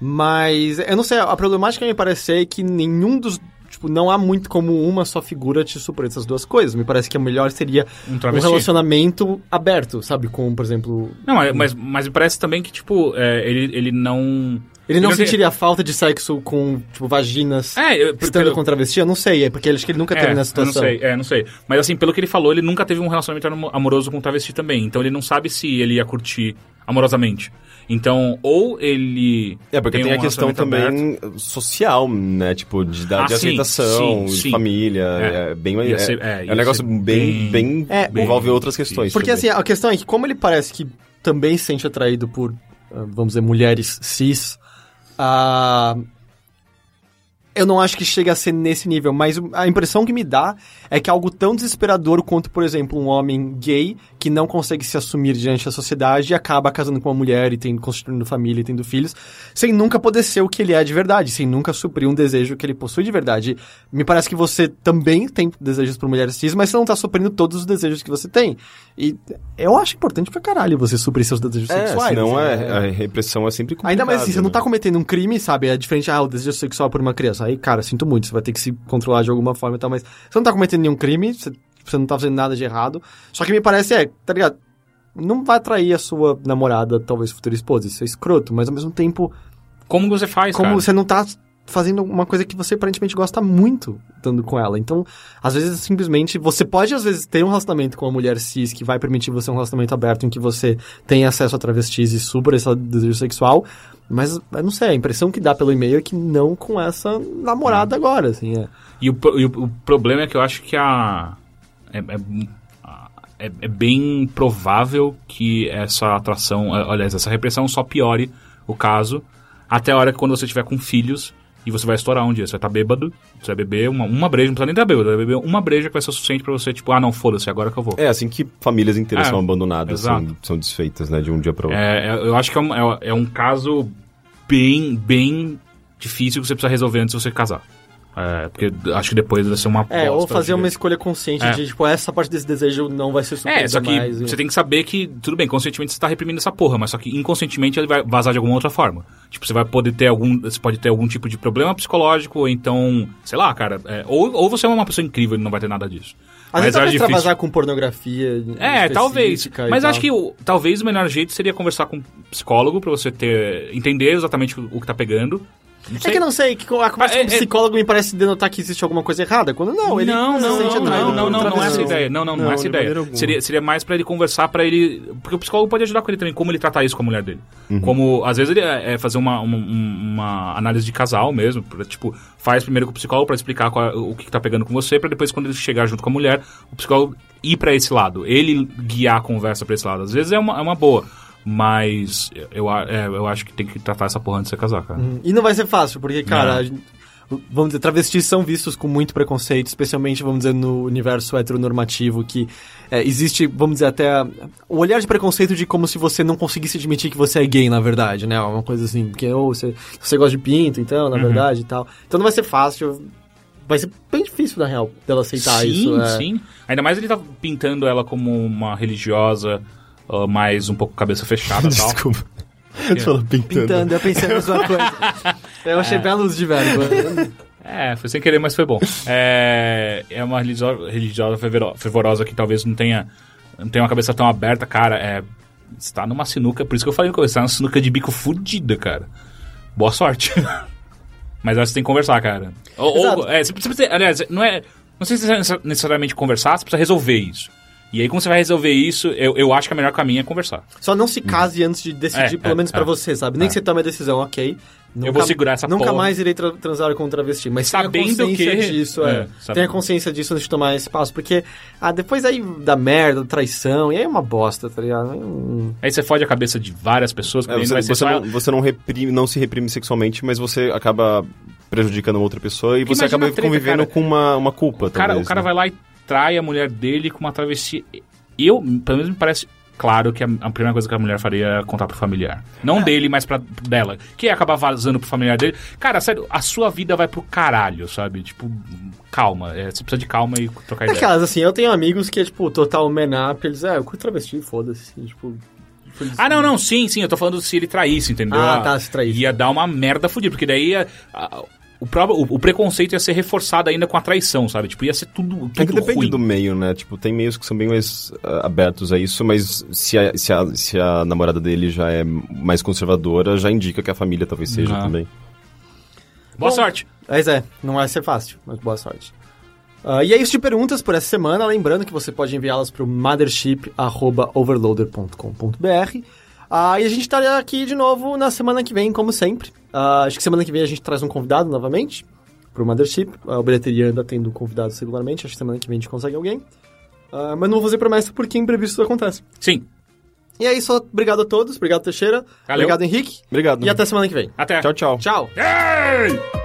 Mas, eu não sei, a problemática me parece que nenhum dos. Tipo, não há muito como uma só figura te suprir essas duas coisas. Me parece que a melhor seria Um um relacionamento aberto, sabe? Com, por exemplo. Não, mas, mas, me parece também que, tipo, é, ele, ele não... Ele não tem- sentiria falta de sexo com, tipo, vaginas É, eu, estando pelo- com travesti? Eu não sei, é porque acho que ele nunca teve É, nessa eu não situação. sei, é, não sei. Mas assim, pelo que ele falou, ele nunca teve um relacionamento amo- amoroso com travesti também. Então ele não sabe se ele ia curtir amorosamente. Então, ou ele. É, porque tem, um a questão também social, né? Tipo, de, da, Ah, de sim, aceitação, sim, de sim. família. É. É, bem, é, ser- é, é um negócio bem, bem- bem, É, envolve bem outras questões. Porque também. assim, a questão é que como ele parece que também se sente atraído por, ah, vamos dizer, mulheres cis, ah, Eu não acho que chega a ser nesse nível, mas a impressão que me dá é que algo tão desesperador quanto, por exemplo, um homem gay que não consegue se assumir diante da sociedade e acaba casando com uma mulher e tendo, constituindo família e tendo filhos, sem nunca poder ser o que ele é de verdade, sem nunca suprir um desejo que ele possui de verdade. Me parece que você também tem desejos por mulheres cis, mas você não tá suprindo todos os desejos que você tem. E eu acho importante pra caralho você suprir seus desejos É, sexuais. senão né? é, a repressão é sempre complicada. Ainda mais assim, você não né? tá cometendo um crime, sabe? É diferente, ah, o desejo sexual por uma criança. Aí, cara, sinto muito, você vai ter que se controlar de alguma forma e tal, mas você não tá cometendo nenhum crime, você, você não tá fazendo nada de errado. Só que me parece, é, tá ligado? Não vai atrair a sua namorada, talvez futura esposa, isso é escroto, mas ao mesmo tempo, Como você faz, como cara? você não tá fazendo uma coisa que você aparentemente gosta muito estando com ela. Então, às vezes, simplesmente, você pode, às vezes, ter um relacionamento com uma mulher cis que vai permitir você um relacionamento aberto em que você tem acesso a travestis e supra esse desejo sexual, mas, não sei, a impressão que dá pelo e-mail é que não com essa namorada agora, assim, é. E o, e o- problema é que eu acho que a. É, é- é- é bem provável que essa atração, aliás, essa repressão só piore o caso até a hora que quando você tiver com filhos e você vai estourar um dia. Você vai estar bêbado, você vai beber uma, uma breja, não precisa nem estar bêbado, vai beber uma breja que vai ser o suficiente pra você, tipo, ah, não, foda-se, agora que eu vou. É, assim que famílias inteiras É, são abandonadas, são, são desfeitas, né, de um dia para outro. É, é, eu acho que é um, é- é um caso bem, bem difícil que você precisa resolver antes de você casar. É, porque acho que depois vai ser uma É, ou fazer uma escolha consciente É. de, tipo, essa parte desse desejo não vai ser suprida É, só que mais. e- você tem que saber que, tudo bem, conscientemente você tá reprimindo essa porra, mas só que inconscientemente ele vai vazar de alguma outra forma. Tipo, você vai poder ter algum. Você pode ter algum tipo de problema psicológico, ou então, sei lá, cara. é, ou, ou você é uma pessoa incrível e não vai ter nada disso. Às vezes acho pra extravasar com pornografia É, talvez. e Mas acho que o- talvez o melhor jeito seria conversar com um psicólogo pra você ter. entender exatamente o, o que tá pegando. É que eu não sei, que a conversa Ah, com é- o psicólogo me parece denotar que existe alguma coisa errada, quando não, ele não, se não, sente não, atraído não, não, não, não é essa ideia. Não, não, não, Não, é essa de ideia. Seria, seria mais pra ele conversar pra ele. Porque o psicólogo pode ajudar com ele também, como ele tratar isso com a mulher dele. Como, às vezes, ele é é fazer uma, uma, uma análise de casal mesmo. Pra, tipo, faz primeiro com o psicólogo pra explicar qual é- o que, que tá pegando com você, pra depois, quando ele chegar junto com a mulher, o psicólogo ir pra esse lado. Ele guiar a conversa pra esse lado. Às vezes é uma, é uma boa. Mas eu, é, eu acho que tem que tratar essa porra antes de você casar, cara. E não vai ser fácil, porque, cara, gente- vamos dizer, travestis são vistos com muito preconceito, especialmente, vamos dizer, no universo heteronormativo, que é, existe, vamos dizer, até o olhar de preconceito de como se você não conseguisse admitir que você é gay, na verdade, né? Uma coisa assim, porque ou você, você gosta de pinto, então, na verdade, e tal. Então não vai ser fácil, vai ser bem difícil, na real, dela aceitar sim, isso. é. sim. Ainda mais ele tá pintando ela como uma religiosa, ah, mais um pouco cabeça fechada e tal. Desculpa. Você falou pintando. Pintando, eu pensei na mesma coisa. Eu achei bela luz de verbo. É, foi sem querer, mas foi bom. É, é uma religiosa, religiosa fervoro- fervorosa que talvez não tenha, não tenha uma cabeça tão aberta, cara. É, está numa sinuca, por isso que eu falei no começo, está numa sinuca de bico fudida, cara. Boa sorte. mas acho que você tem que conversar, cara. Ou, ou- é, você precisa, aliás, não é. Não sei se é necessariamente conversar, você precisa resolver isso. E aí, como você vai resolver isso, eu, eu acho que o melhor caminho é conversar. Só não se case antes de decidir, É, pelo é, menos pra é. você, sabe? Nem É. que você tome a decisão, ok. Nunca, vou segurar essa Nunca porra. mais irei tra- transar com um travesti, mas Sabendo tenha consciência que- disso, é. é, Tenha consciência disso antes de tomar esse passo, porque ah, depois aí da merda, da traição, e aí é uma bosta, tá ligado? Hum, Aí você fode a cabeça de várias pessoas, É, porque você, você não, você não reprime, não se reprime sexualmente, mas você acaba prejudicando outra pessoa e Porque você acaba treta, convivendo cara. com uma, uma culpa, O cara, talvez, o cara né? vai lá e trai a mulher dele com uma travesti. Eu, pelo menos me parece claro que a, a primeira coisa que a mulher faria é contar pro familiar. Não dele, mas pra dela. Que ia acabar vazando pro familiar dele. Cara, sério, a sua vida vai pro caralho, sabe? Tipo, calma. é, você precisa de calma e trocar É ideia. aquelas, assim, eu tenho amigos que é, tipo, total man-up, eles, é, eu curto travesti, foda-se, tipo... eles- Ah, não, não, sim, sim, eu tô falando se ele traísse, entendeu? Ah, tá, se traísse. Ia dar uma merda fodida, porque daí ia, a- o, o, o preconceito ia ser reforçado ainda com a traição, sabe? Tipo, ia ser tudo, tudo É que depende ruim. do meio, né? Tipo, tem meios que são bem mais ah, abertos a isso, mas se a, se, a, se a namorada dele já é mais conservadora, já indica que a família talvez seja Ah. também. Boa Bom, sorte. Mas é, não vai ser fácil, mas boa sorte. Ah, e é isso de perguntas por essa semana. Lembrando que você pode enviá-las para o mothership.overloader.com.br. Ah, e a gente estará aqui de novo na semana que vem, como sempre. Ah, acho que semana que vem a gente traz um convidado novamente para o Mothership. A bilheteria anda tendo convidados regularmente. Acho que semana que vem a gente consegue alguém. Ah, mas não vou fazer promessa porque imprevistos acontecem. Sim. E é isso. Obrigado a todos. Obrigado, Teixeira. Valeu. Obrigado, Henrique. Obrigado. E até semana que vem. Até. Tchau, tchau. Tchau. Ei!